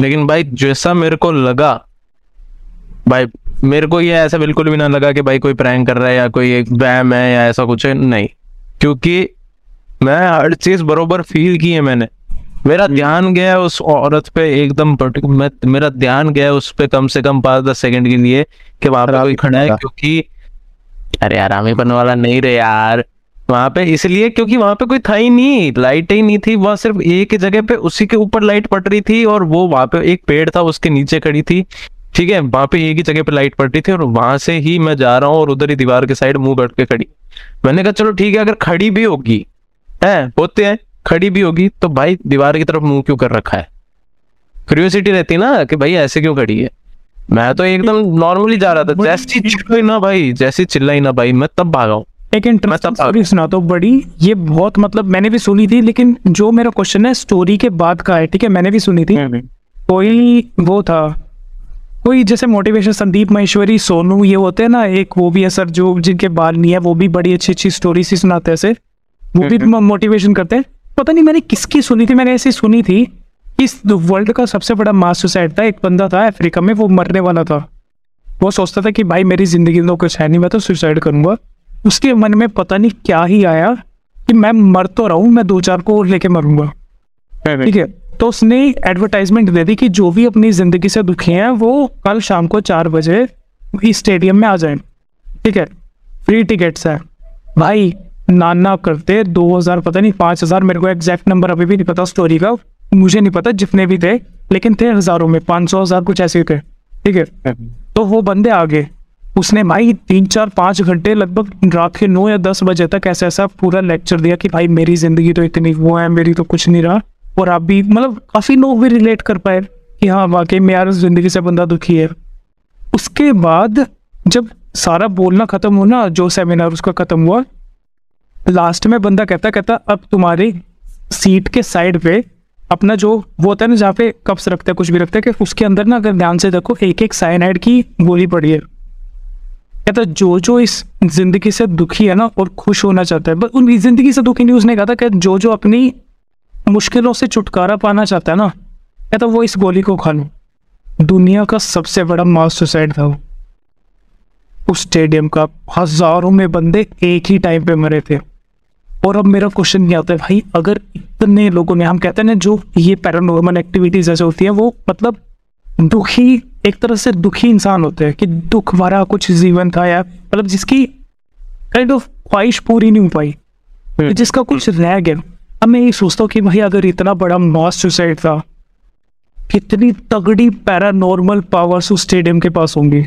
Speaker 2: लेकिन भाई जैसा मेरे को लगा भाई मेरे को ये ऐसा बिल्कुल भी ना लगा कि भाई कोई प्रैंक कर रहा है या कोई एक वहम है या ऐसा कुछ है नहीं। क्योंकि मैं हर चीज़ बरोबर फील की है मैंने। मेरा ध्यान गया उस औरत पे एकदम मैं मेरा ध्यान गया उस पे कम से कम पाँच दस सेकंड के लिए कि वहाँ पे कोई खड़ा है क्योंकि अरे आरामी बनने वाला नहीं रे यार। वहाँ पे इसलिए क्योंकि वहाँ पे कोई था ही नहीं लाइट ही नहीं थी वहाँ सिर्फ़ एक जगह पे उसी के ऊपर लाइट पड़ रही थी और वो वहाँ पे एक पेड़ था उसके नीचे खड़ी थी। ठीक है वहाँ पे एक ही जगह पे लाइट पड़ रही थी और वहाँ से ही मैं जा रहा हूँ और उधर ही दीवार के साइड मुँह बैठ के खड़ी। मैंने कहा चलो ठीक है अगर खड़ी भी होगी है होते हैं खड़ी भी होगी तो भाई दीवार की तरफ़ मुँह क्यों कर रखा है? क्यूरियोसिटी रहती ना कि भाई ऐसे क्यों खड़ी है? मैं तो एकदम नॉर्मली जा रहा था *laughs* जैसी चिल्लाई ना भाई जैसी चिल्लाई ना भाई मैं तब भागा हूँ।
Speaker 3: एक इंटरेस्टिंग
Speaker 2: मतलब-
Speaker 3: स्टोरी सुना तो बड़ी। ये बहुत मतलब मैंने भी सुनी थी लेकिन जो मेरा क्वेश्चन है स्टोरी के बाद का है ठीक है? मैंने भी सुनी थी। कोई वो था कोई जैसे मोटिवेशन संदीप महेश्वरी सोनू ये होते हैं ना एक वो भी है सर जो जिनके बाल नहीं है वो भी बड़ी अच्छी अच्छी स्टोरी सी सुनाते हैं वो भी मोटिवेशन करते हैं। पता नहीं मैंने किसकी सुनी थी मैंने ऐसी सुनी थी इस वर्ल्ड का सबसे बड़ा मास सुसाइड था एक बंदा था अफ्रीका में वो मरने वाला था। वो सोचता था कि भाई मेरी ज़िंदगी में तो कुछ है नहीं मैं तो सुसाइड करूँगा। उसके मन में पता नहीं क्या ही आया कि मैं मर तो रहा हूँ मैं दो चार को और लेके मरूँगा। ठीक है? तो उसने एडवर्टाइजमेंट दे दी कि जो भी अपनी ज़िंदगी से दुखी हैं वो कल शाम को चार बजे इस स्टेडियम में आ जाए। ठीक है? फ्री टिकट्स है। भाई नाना करते दो हज़ार पता नहीं पाँच हज़ार मेरे को एग्जैक्ट नंबर अभी भी नहीं पता स्टोरी का। मुझे नहीं पता जितने भी थे लेकिन थे हज़ारों में पाँच सौ हज़ार कुछ ऐसे थे। ठीक है? तो वो बंदे आ गए उसने भाई तीन, चार, पाँच घंटे लगभग रात के नौ या दस बजे तक ऐसा ऐसा पूरा लेक्चर दिया कि भाई मेरी ज़िंदगी तो इतनी वो है, मेरी तो कुछ नहीं रहा। और आप भी मतलब काफ़ी लोग भी रिलेट कर पाए कि हाँ वाकई में यार ज़िंदगी से बंदा दुखी है। उसके बाद जब सारा बोलना खत्म हुआ ना, जो सेमिनार उसका खत्म हुआ लास्ट में बंदा कहता कहता, अब तुम्हारी सीट के साइड पे अपना जो वो होता है ना, जहाँ पे कप्स रखते हैं, कुछ भी रखते हैं, कि उसके अंदर ना अगर ध्यान से देखो एक एक साइनाइड की गोली पड़ी है। कहता जो जो इस ज़िंदगी से दुखी है ना और खुश होना चाहता है बस उन ज़िंदगी से दुखी नहीं, उसने कहा था कि जो जो अपनी मुश्किलों से छुटकारा पाना चाहता है ना कहता वो इस गोली को खा लो। दुनिया का सबसे बड़ा मास सुसाइड था वो। उस स्टेडियम का हज़ारों में बंदे एक ही टाइम पे मरे थे। और अब मेरा क्वेश्चन ये आता है, भाई, अगर इतने लोगों ने, हम कहते हैं ना, जो ये पैरानॉर्मल एक्टिविटीज़ ऐसे होती हैं, वो मतलब दुखी एक तरह से दुखी इंसान होते हैं कि दुख भरा कुछ जीवन था या मतलब जिसकी काइंड ऑफ़ ख्वाहिश पूरी नहीं हो पाई।
Speaker 1: हम्म।
Speaker 3: जिसका कुछ रह गया। अब मैं ये सोचता हूँ कि भाई अगर इतना बड़ा मास सुसाइड था कितनी तगड़ी पैरानॉर्मल पावर्स उस स्टेडियम के पास होंगी।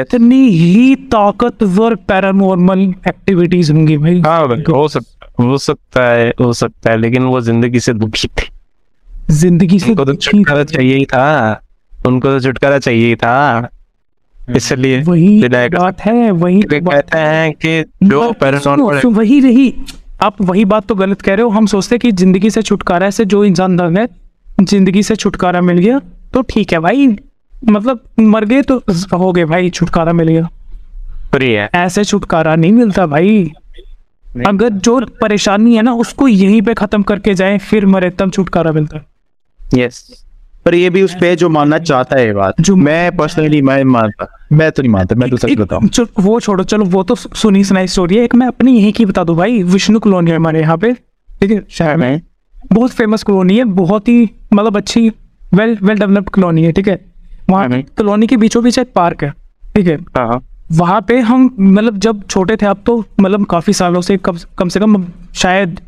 Speaker 3: इतनी ही ताकतवर पैरानॉर्मल एक्टिविटीज़ होंगी भाई।
Speaker 2: हाँ हो सकता हो सकता है हो सकता है लेकिन वो ज़िंदगी से दुखी थे।
Speaker 3: ज़िंदगी से
Speaker 2: उनको तो छुटकारा चाहिए ही था। उनको तो छुटकारा चाहिए ही था। इसलिए
Speaker 3: वही बात है वही
Speaker 2: कहते हैं कि जो
Speaker 3: वही रही। आप वही बात तो गलत कह रहे हो। हम सोचते हैं कि ज़िंदगी से छुटकारा से जो इंसान दंग है ज़िंदगी से छुटकारा मिल गया तो ठीक है भाई। मतलब मर गए तो हो गए भाई छुटकारा मिल गया।
Speaker 2: फ्री है।
Speaker 3: ऐसे छुटकारा नहीं मिलता भाई। अगर जो परेशानी है ना उसको यहीं पे खत्म करके जाए फिर मरे तब छुटकारा मिलता। है
Speaker 1: यस
Speaker 4: पर ये भी उस पे जो मानना चाहता है बात।
Speaker 3: जो-
Speaker 4: मैं पर्सनली मैं मानता मैं तो नहीं मानता मैं तो सच बताऊँ।
Speaker 3: वो छोड़ो चलो वो तो सुनी सुनाई स्टोरी है। एक मैं अपनी यहीं की बता दूँ भाई विष्णु कॉलोनी है हमारे यहाँ पे। ठीक है? शहर में। बहुत फ़ेमस कॉलोनी है बहुत ही मतलब अच्छी वेल वेल डेवलप्ड कॉलोनी है ठीक है? वहाँ
Speaker 1: हम्म।
Speaker 3: कॉलोनी के बीचों बीच एक पार्क है ठीक है?
Speaker 1: हाँ
Speaker 3: वहाँ पे हम मतलब जब छोटे थे अब तो मतलब काफ़ी सालों से कम कम से कम शायद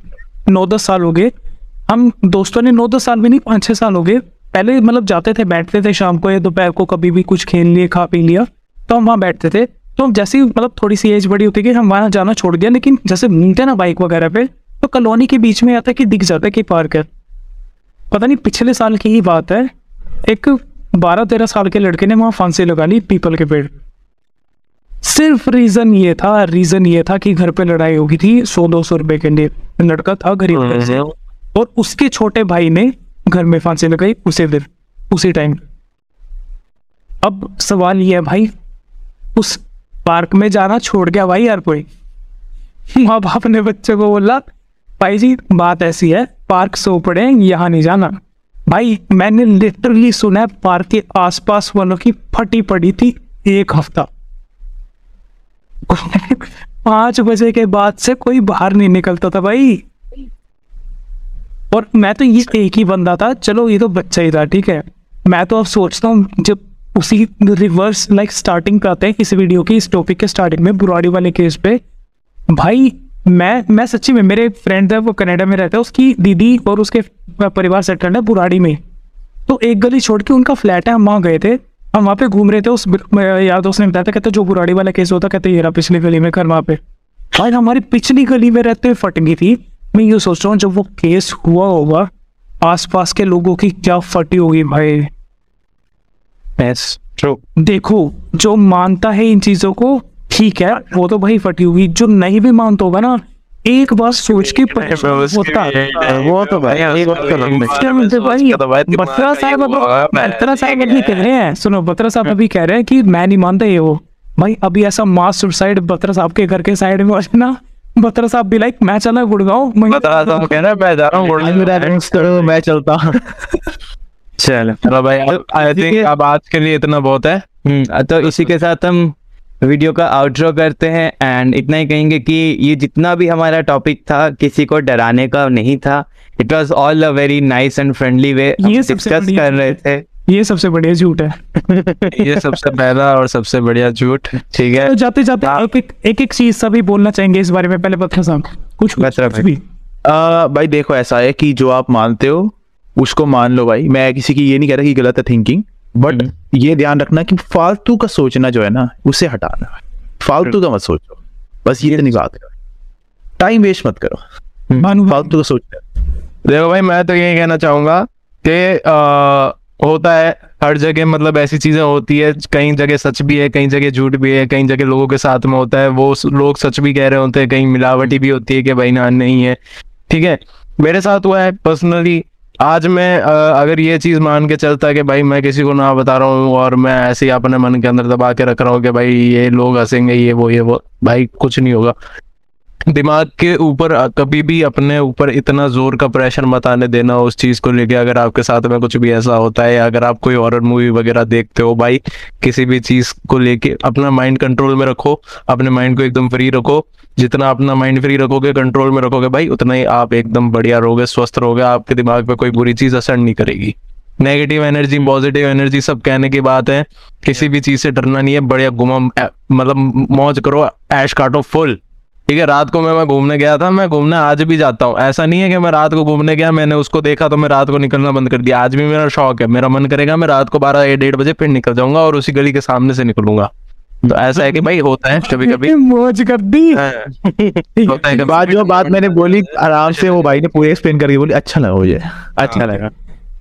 Speaker 3: नौ दस साल हो गए। हम दोस्तों ने नौ दस साल भी नहीं पाँच छः साल हो गए। पहले मतलब जाते थे बैठते थे शाम को या दोपहर को कभी भी कुछ खेल लिए खा पी लिया तो हम वहाँ बैठते थे। तो हम जैसे ही मतलब थोड़ी सी एज बड़ी होती गई हम वहाँ जाना छोड़ दिया लेकिन जैसे घूमते ना बाइक वगैरह पे तो कॉलोनी के बीच में आता कि दिख जाता कि पार्क है। पता नहीं पिछले साल की ही बात है। एक बारह तेरह साल के लड़के ने वहाँ फांसी लगा ली पीपल के पेड़। सिर्फ़ रीजन ये था रीजन ये था कि घर पे लड़ाई होगी थी सौ दो सौ रुपए के लिए। लड़का था गरीब घर से और उसके छोटे भाई ने घर में फांसी लगाई उसे दिन उसी टाइम अब सवाल यह है भाई, उस पार्क में जाना छोड़ गया भाई यार कोई? माँ बाप ने बच्चे को बोला, भाई जी, बात ऐसी है, पार्क सो पड़े यहाँ नहीं जाना। भाई, मैंने लिटरली सुना है, पार्क के आसपास वालों की फटी पड़ी थी एक हफ़्ता। *laughs* पाँच बजे के बाद से कोई बाहर नहीं निकलता था भाई। और मैं तो ये एक ही बंदा था। चलो ये तो बच्चा ही था, ठीक है। मैं तो अब सोचता हूँ, जब उसी रिवर्स लाइक स्टार्टिंग पे आते हैं, इस वीडियो की, इस टॉपिक के स्टार्टिंग में, बुराड़ी वाले केस पे। भाई, मैं मैं सच्ची में, मेरे फ्रेंड है, वो कनाडा में रहता है, उसकी दीदी और उसके परिवार सेटल्ड है बुराड़ी में। तो एक गली छोड़ के उनका फ्लैट है, हम वहाँ गए थे। हम वहाँ पे घूम रहे थे, उस यार दोस्त ने बताया था, कहते जो बुराड़ी वाला केस होता कहते ये रहा पिछली गली में, घर वहाँ पे। भाई, हमारी पिछली गली में रहते हुए फट गई थी। मैं ये सोच रहा हूँ जब वो केस हुआ होगा आसपास के लोगों की क्या फटी होगी भाई?
Speaker 1: ट्रू
Speaker 3: देखो जो मानता है इन चीज़ों को ठीक है वो तो भाई फटी होगी। जो नहीं भी मानता होगा ना एक बार सोच के होता
Speaker 4: वो तो भाई हूँ
Speaker 3: बत्रा साहब बत्रा साहब अभी कह रहे हैं सुनो बत्रा साहब अभी कह रहे हैं कि मैं नहीं मानता ये वो। भाई अभी ऐसा मास सुसाइड बत्रा साहब के घर के साइड में हो ना बत्रा साहब भी लाइक मैं चला गुड़गांव मैं
Speaker 2: बता रहा था कह रहा है, मैं जा रहा हूँ
Speaker 4: आज मेरा dance करो मैं चलता हूँ।
Speaker 1: चलो
Speaker 2: चलो भाई आई थिंक अब आज के लिए इतना बहुत है।
Speaker 1: हम्म, तो इसी के साथ हम वीडियो का आउटरो करते हैं एंड इतना ही कहेंगे कि ये जितना भी हमारा टॉपिक था किसी को डराने का नहीं था। It was all a very nice and friendly way discuss कर रहे थे।
Speaker 3: ये सबसे बढ़िया झूठ है। *laughs*
Speaker 2: ये सबसे पहला और सबसे बढ़िया झूठ ठीक है।
Speaker 3: तो जाते जाते एक एक एक एक चीज़ सभी बोलना चाहेंगे इस बारे में पहले बत्रा साहब। कुछ कुछ
Speaker 1: भाई।
Speaker 3: भी।
Speaker 4: आ, भाई देखो ऐसा है कि जो आप मानते हो उसको मान लो भाई। मैं किसी की ये नहीं कह रहा कि गलत है थिंकिंग बट ये ध्यान रखना कि फालतू का सोचना जो है ना उसे हटाना फालतू का मत सोचो। बस ये नहीं बात है। टाइम वेस्ट मत करो। फालतू का सोचना
Speaker 2: देखो भाई मैं तो यही कहना चाहूँगा कि होता है, हर जगह मतलब ऐसी चीज़ें होती है, कई जगह सच भी है, कई जगह झूठ भी है, कई जगह लोगों के साथ में होता है, वो लोग सच भी कह रहे होते हैं, कहीं मिलावटी भी होती है कि भाई ना, नहीं है, ठीक है? मेरे साथ हुआ है पर्सनली आज मैं अगर ये चीज़ मान के चलता कि भाई मैं किसी को ना बता रहा हूँ और मैं ऐसे ही अपने मन के अंदर दबा के रख रहा हूँ कि भाई ये लोग हंसेंगे, ये वो ये वो, भाई कुछ नहीं होगा। दिमाग के ऊपर कभी भी अपने ऊपर इतना ज़ोर का प्रेशर मत आने देना उस चीज़ को लेके। अगर आपके साथ में कुछ भी ऐसा होता है अगर आप कोई हॉरर मूवी वगैरह देखते हो भाई, किसी भी चीज़ को लेके, अपना माइंड कंट्रोल में रखो, अपने माइंड को एकदम फ्री रखो। जितना अपना माइंड फ्री रखोगे कंट्रोल में रखोगे भाई, उतना ही आप एकदम बढ़िया रहोगे, स्वस्थ रहोगे, आपके दिमाग पे कोई बुरी चीज़ असर नहीं करेगी। नेगेटिव एनर्जी पॉजिटिव एनर्जी सब कहने की बात है। किसी भी चीज़ से डरना नहीं है, बढ़िया घुमा मतलब मौज करो, ऐश काटो फुल ठीक है रात को मैं मैं घूमने गया था मैं घूमने आज भी जाता हूँ। ऐसा नहीं है कि मैं रात को घूमने गया मैंने उसको देखा तो मैं रात को निकलना बंद कर दिया। आज भी मेरा शौक है मेरा मन करेगा मैं रात को बारह या डेढ़ बजे फिर निकल जाऊँगा और उसी गली के सामने से निकलूँगा। तो ऐसा है कि भाई होता है कभी कभी *laughs*
Speaker 3: मौज कर दी। *laughs*
Speaker 2: होता है
Speaker 4: बात जो बात मैंने बोली आराम से वो भाई ने पूरे एक्सप्लेन करके बोली अच्छा लगा मुझे।
Speaker 1: अच्छा लगा।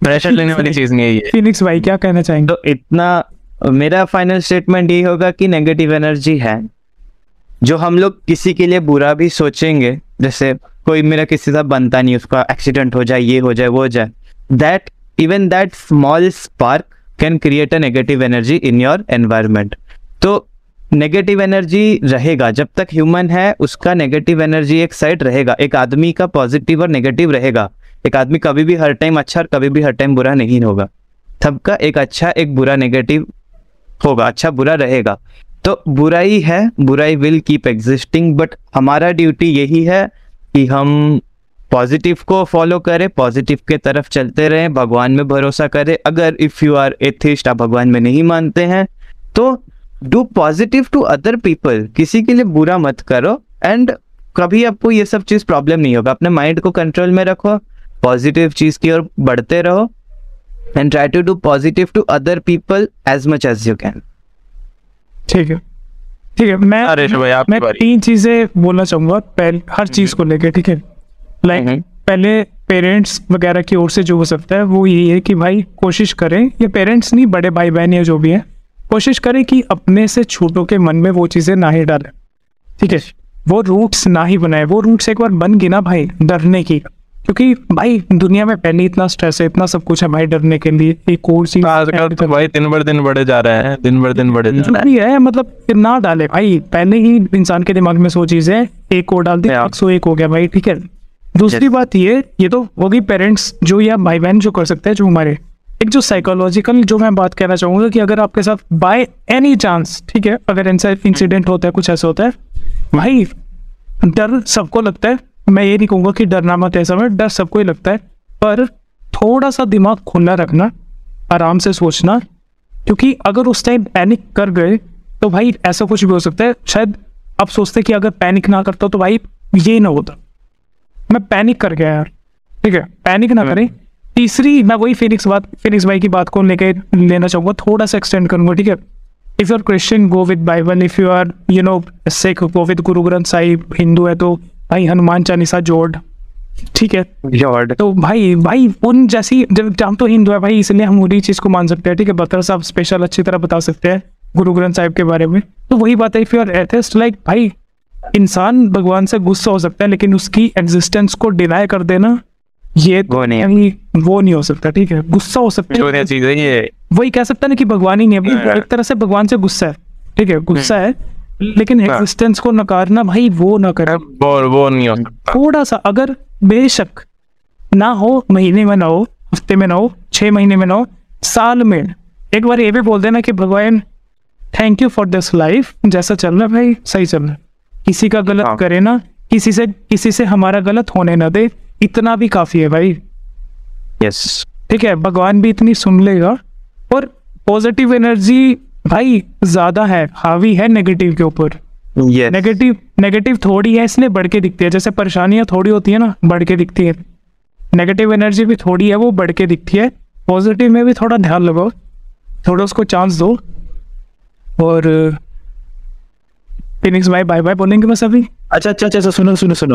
Speaker 2: प्रेशर लेने वाली *laughs* चीज़ नहीं है ये।
Speaker 3: फिनिक्स भाई क्या कहना चाहेंगे?
Speaker 1: तो इतना मेरा फाइनल स्टेटमेंट ये होगा कि नेगेटिव एनर्जी है। जो हम लोग किसी के लिए बुरा भी सोचेंगे, जैसे कोई मेरा किसी से बनता नहीं, उसका एक्सीडेंट हो जाए, ये हो जाए, वो हो जाए that even that small spark can create a negative energy in your environment तो नेगेटिव एनर्जी रहेगा, जब तक ह्यूमन है, उसका नेगेटिव एनर्जी एक साइड रहेगा, एक आदमी का पॉजिटिव और नेगेटिव रहेगा। एक आदमी कभी भी हर टाइम अच्छा और कभी भी हर टाइम बुरा नहीं होगा। सबका एक अच्छा एक बुरा नेगेटिव होगा अच्छा बुरा रहेगा। तो बुराई है, बुराई विल कीप एग्जिस्टिंग बट हमारा ड्यूटी यही है कि हम पॉजिटिव को फॉलो करें पॉजिटिव के तरफ़ चलते रहें, भगवान में भरोसा करें। अगर इफ़ यू आर एथिस्ट आप भगवान में नहीं मानते हैं तो do positive to other people किसी के लिए बुरा मत करो एंड कभी आपको ये सब चीज़ प्रॉब्लम नहीं होगा। अपने माइंड को कंट्रोल में रखो पॉजिटिव चीज़ की ओर बढ़ते रहो and try to do positive to other people as much as you can
Speaker 3: ठीक है। ठीक है मैं
Speaker 2: अरे भाई आपकी
Speaker 3: मैं तीन चीज़ें बोलना चाहूँगा पहले हर चीज़ को लेके ठीक है? Like
Speaker 1: hmm.
Speaker 3: पहले पेरेंट्स वगैरह की ओर से जो हो सकता है वो यही है कि भाई कोशिश करें ये पेरेंट्स नहीं बड़े भाई बहन या जो भी है कोशिश करें कि अपने से छोटों के मन में वो चीज़ें ना ही डालें। ठीक है? वो रूट्स ना ही बनाए। वो रूट्स एक बार बन गई ना भाई डरने की। क्योंकि भाई दुनिया में पहले इतना स्ट्रेस है इतना सब कुछ है भाई डरने के लिए। एक और चीज़
Speaker 2: आजकल तो भाई दिन भर दिन बढ़े जा रहे हैं दिन भर दिन बढ़े जा रहे
Speaker 3: है। मतलब ना डाले। भाई पहले ही इंसान के दिमाग में सो चीज़ है एक और डाल दी
Speaker 1: Yeah.
Speaker 3: एक सौ एक हो गया भाई ठीक है? दूसरी बात ये ये तो होगी पेरेंट्स जो या भाई बहन जो कर सकते हैं जो हमारे एक जो साइकोलॉजिकल जो मैं बात कहना चाहूँगा कि अगर आपके साथ बाय एनी चांस ठीक है अगर ऐसा इंसिडेंट होता है कुछ ऐसा होता है भाई डर सबको लगता है। मैं ये नहीं कहूँगा कि डरना मत ऐसा में डर सबको ही लगता है पर थोड़ा सा दिमाग खुला रखना आराम से सोचना क्योंकि अगर उस टाइम पैनिक कर गए तो भाई ऐसा कुछ भी हो सकता है। शायद आप सोचते कि अगर पैनिक ना करता तो भाई ये ना होता। मैं पैनिक कर गया यार ठीक है? पैनिक ना करें। तीसरी मैं वही फिनिक्स बात फिनिक्स भाई की बात को लेके लेना चाहूँगा थोड़ा सा एक्सटेंड करूँगा ठीक है? If you are Christian go with Bible if you are you know Sikh go with Guru Granth Sahib Hindu है तो भाई हनुमान चालीसा जोड़। ठीक है?
Speaker 1: जोड़।
Speaker 3: तो भाई भाई उन जैसी जब हम तो हिंदू है भाई इसलिए हम उन्हीं चीज़ को मान सकते हैं। ठीक है बतर साहब स्पेशल अच्छी तरह बता सकते हैं गुरु ग्रंथ साहिब के बारे में। तो वही बात है if you are atheist like भाई इंसान भगवान से गुस्सा हो सकता है लेकिन उसकी एग्जिस्टेंस को डिनाई कर देना ये
Speaker 1: वो नहीं।
Speaker 3: वो नहीं हो सकता ठीक है? गुस्सा हो सकता
Speaker 2: है। चीज़ है ये।
Speaker 3: वही कह सकता है ना कि भगवान ही नहीं है
Speaker 2: हाँ।
Speaker 3: एक तरह से भगवान से गुस्सा है। ठीक है गुस्सा है। लेकिन
Speaker 2: हाँ।
Speaker 3: एग्जिस्टेंस को नकारना भाई वो ना करे।
Speaker 2: वो वो नहीं हो सकता।
Speaker 3: थोड़ा सा अगर बेशक ना हो महीने में ना हो हफ़्ते में ना हो छह महीने में ना हो साल में। एक बार ये भी बोल देना कि भगवान thank you for this life जैसा चल रहा है भाई सही चल रहा है। किसी का गलत
Speaker 1: हाँ।
Speaker 3: करे ना किसी से किसी से हमारा गलत होने ना दे इतना भी काफ़ी है भाई।
Speaker 1: यस
Speaker 3: ठीक है भगवान भी इतनी सुन लेगा और पॉजिटिव एनर्जी भाई ज़्यादा है हावी है नेगेटिव के ऊपर। नेगेटिव नेगेटिव थोड़ी है इसलिए बढ़ के दिखती है। जैसे परेशानियाँ थोड़ी होती है ना बढ़ के दिखती है। नेगेटिव एनर्जी भी थोड़ी है वो बढ़ के दिखती है। पॉजिटिव में भी थोड़ा ध्यान लगाओ थोड़ा उसको चांस दो। और फिनिक्स भाई बाय बाय बोलेंगे बस अभी।
Speaker 4: अच्छा अच्छा अच्छा सुनो सुनो सुनो।